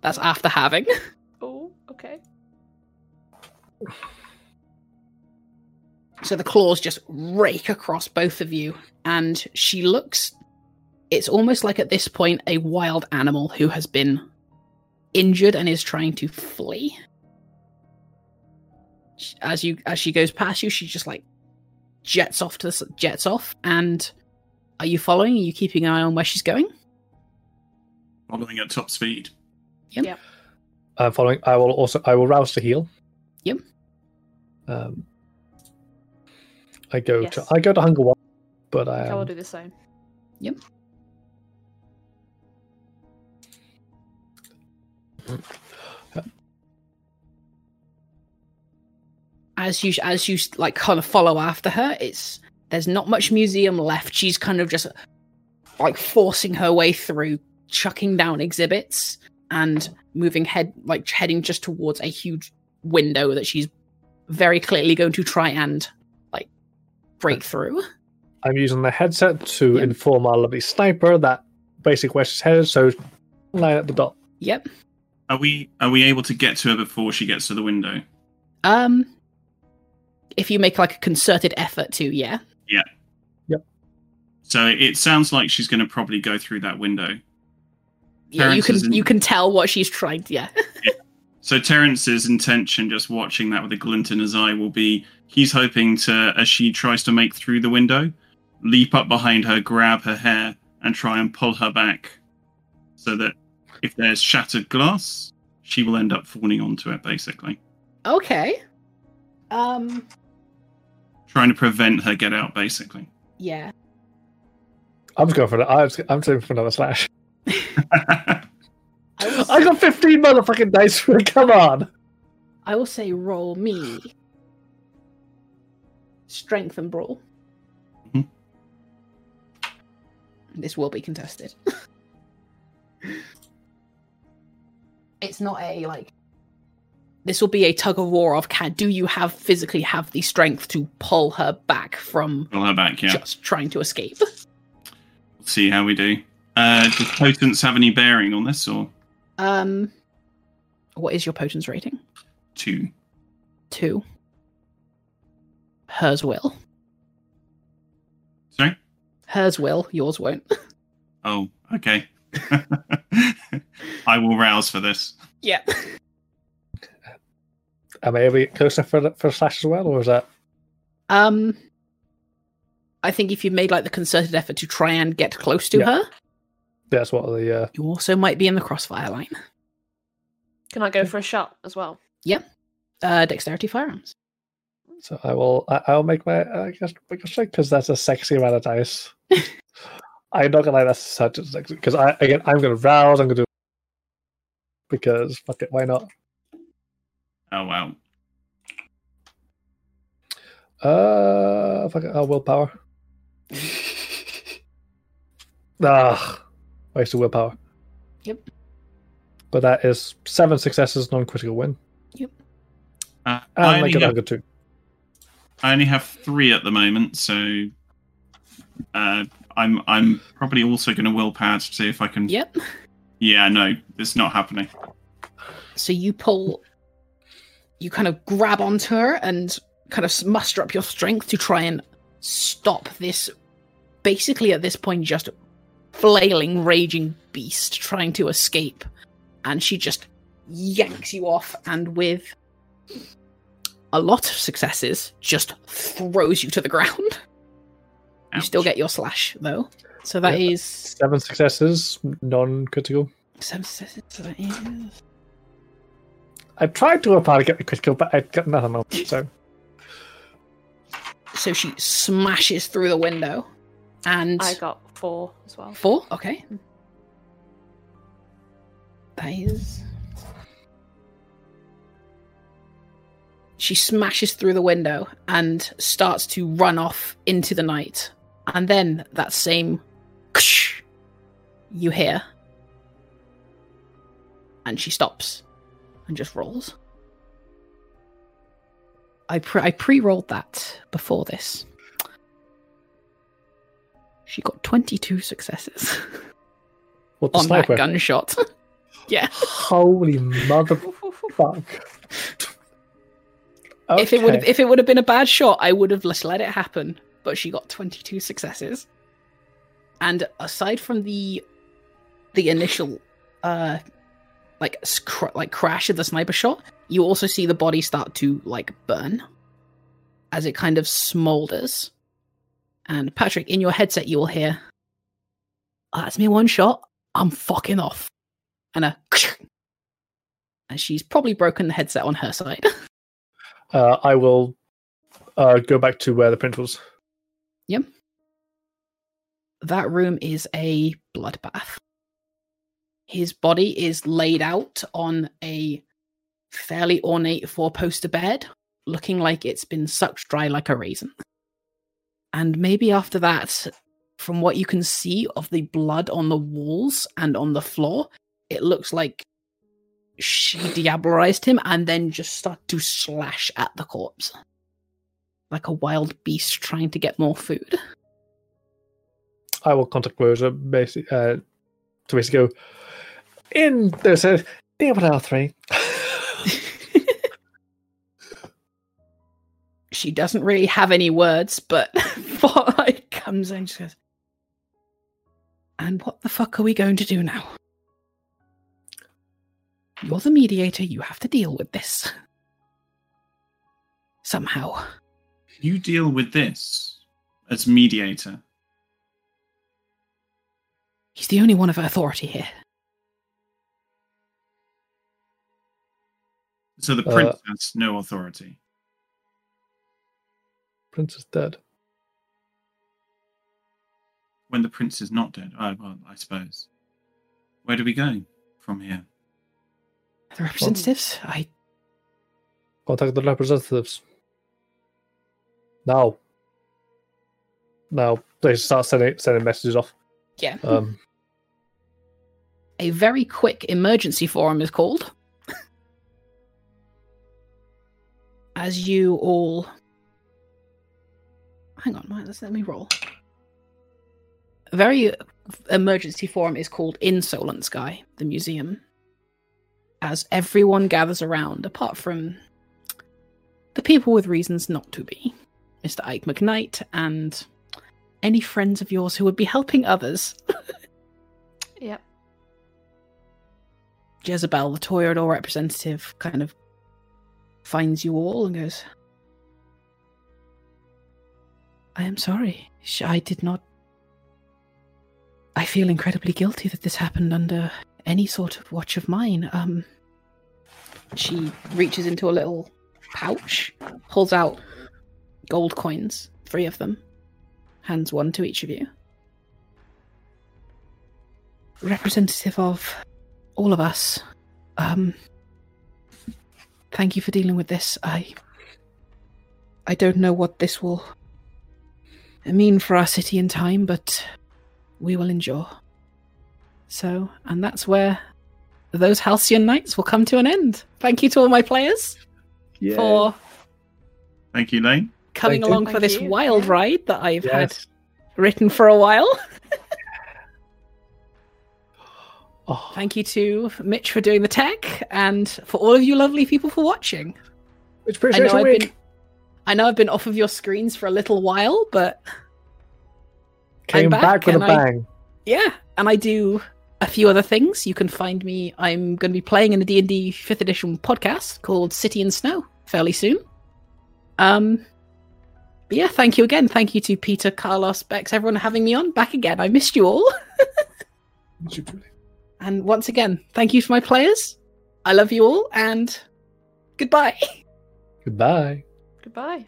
That's after having. Oh, okay. So the claws just rake across both of you, and she looks. It's almost like at this point a wild animal who has been injured and is trying to flee. As you as she goes past you, she just like jets off to the, jets off. And are you following? Are you keeping an eye on where she's going? Following at top speed. Yep. I'm following. I will also. I will rouse to heal. Yep. Um. I go to. I go to hunger one, but I I will am. do the same. Yep. As you as you like kind of follow after her it's there's not much museum left she's kind of just like forcing her way through chucking down exhibits and moving head like heading just towards a huge window that she's very clearly going to try and like break through I'm using the headset to Yep. inform our lovely sniper that basic where she's headed. So line at the dot. yep Are we are we able to get to her before she gets to the window? um if you make like a concerted effort to yeah Yeah. Yep. So it sounds like she's going to probably go through that window. Yeah you can in- you can tell what she's trying to yeah So Terence's intention, just watching that with a glint in his eye, will be he's hoping to, as she tries to make through the window, leap up behind her, grab her hair, and try and pull her back, so that if there's shattered glass, she will end up falling onto it. Basically, okay um trying to prevent her get out. Basically. yeah I'm just going for that. I'm, just- I'm taking for another slash. I will I got 15 motherfucking dice for it. Come on. I will say roll me. Strength and brawl. Mhm. This will be contested. it's not a like this will be a tug of war of can do you have physically have the strength to pull her back from Pull her back. Yeah. just trying to escape. We'll see how we do. Uh, does potence have any bearing on this, or Um what is your potence rating? two? Two. Hers will. Sorry. Hers will, yours won't. Oh, okay. I will rouse for this. Yeah. Am I ever to get closer for, for slash as well? Or is that. Um, I think if you made like the concerted effort to try and get close to Yeah. her, That's what the. Uh, you also might be in the crossfire line. Can I go for a shot as well? Yeah. Uh, dexterity firearms. so I will. I, I'll make my. I guess make a strike because that's a sexy amount of dice. I'm not gonna lie, that's such a sexy. Because I again, I'm gonna rouse. I'm gonna do. Because fuck it, why not? Oh wow. Uh, fuck it, oh, willpower. Ah, waste of willpower. Yep. But that is seven successes, non-critical win, Uh, and I, I only get have, two. I only have three at the moment, so uh, I'm I'm probably also going to willpower to see if I can. Yep. Yeah, no, it's not happening. So you pull, you kind of grab onto her and kind of muster up your strength to try and stop this. Basically, at this point, just flailing, raging beast trying to escape, and she just yanks you off, and with a lot of successes, just throws you to the ground. You still get your slash though. So that is Seven successes, non-critical. seven successes. So that is I tried to work hard to get the critical, but I got nothing on. So so she smashes through the window, and I got four as well. four. Okay, that is. She smashes through the window and starts to run off into the night, and then that same you hear, and she stops and just rolls. I pre- I pre-rolled that before this. She got 22 successes what the on sniper? that gunshot. yeah. Holy motherfuck! If it would have if it would have been a bad shot, I would have just let it happen, but she got 22 successes. And aside from the the initial uh like scr- like crash of the sniper shot, you also see the body start to like burn as it kind of smolders. And Patrick, in your headset, you will hear, "Oh, "That's me one shot. I'm fucking off," and a, and she's probably broken the headset on her side. uh, I will uh, go back to where the print was. Yep. That room is a bloodbath. His body is laid out on a fairly ornate four poster bed, looking like it's been sucked dry like a raisin. And maybe after that, from what you can see of the blood on the walls and on the floor, it looks like she diablerized him and then just started to slash at the corpse. Like a wild beast trying to get more food. I will contact Rosa basically, uh, to basically go, in there's a Diablo 3. she doesn't really have any words, but what like comes in, she goes, "And what the fuck are we going to do now? You're the mediator. You have to deal with this somehow." You deal with this as mediator. He's the only one of authority here. So the Uh, prince has no authority. Prince is dead. When the prince is not dead. Oh, well, I suppose. Where do we go from here? The representatives. I Contact the representatives. Now. Now they start sending sending messages off. yeah. Um, A very quick emergency forum is called. As you all. Hang on, let's let me roll. A very uh, emergency forum is called Insolent Sky, the museum. As everyone gathers around, apart from the people with reasons not to be Mr. Ike McKnight and any friends of yours who would be helping others. Yep. Jezebel, the Toreador representative, kind of finds you all and goes, I am sorry. I did not. I feel incredibly guilty that this happened under any sort of watch of mine. Um, she reaches into a little pouch, pulls out gold coins, three of them, hands one to each of you. Representative of all of us. Um thank you for dealing with this. I I don't know what this will mean for our city in time, but we will endure. So, and that's where those halcyon nights will come to an end. Thank you to all my players yeah. for Thank you, Lane. coming Thank you. along for Thank this you. wild Yeah. ride that I've had written for a while. Oh, Thank you to Mitch for doing the tech, and for all of you lovely people for watching. it's I appreciation know I've week. been, I know I've been off of your screens for a little while, but Came I'm back, back with a and I- bang. yeah, and I do a few other things. You can find me. I'm going to be playing in the D and D Fifth Edition podcast called City and Snow fairly soon. Um, But yeah, thank you again. Thank you to Peter, Carlos, Bex, everyone having me on back again. I missed you all. and once again, thank you to my players. I love you all, and goodbye. Goodbye. Goodbye.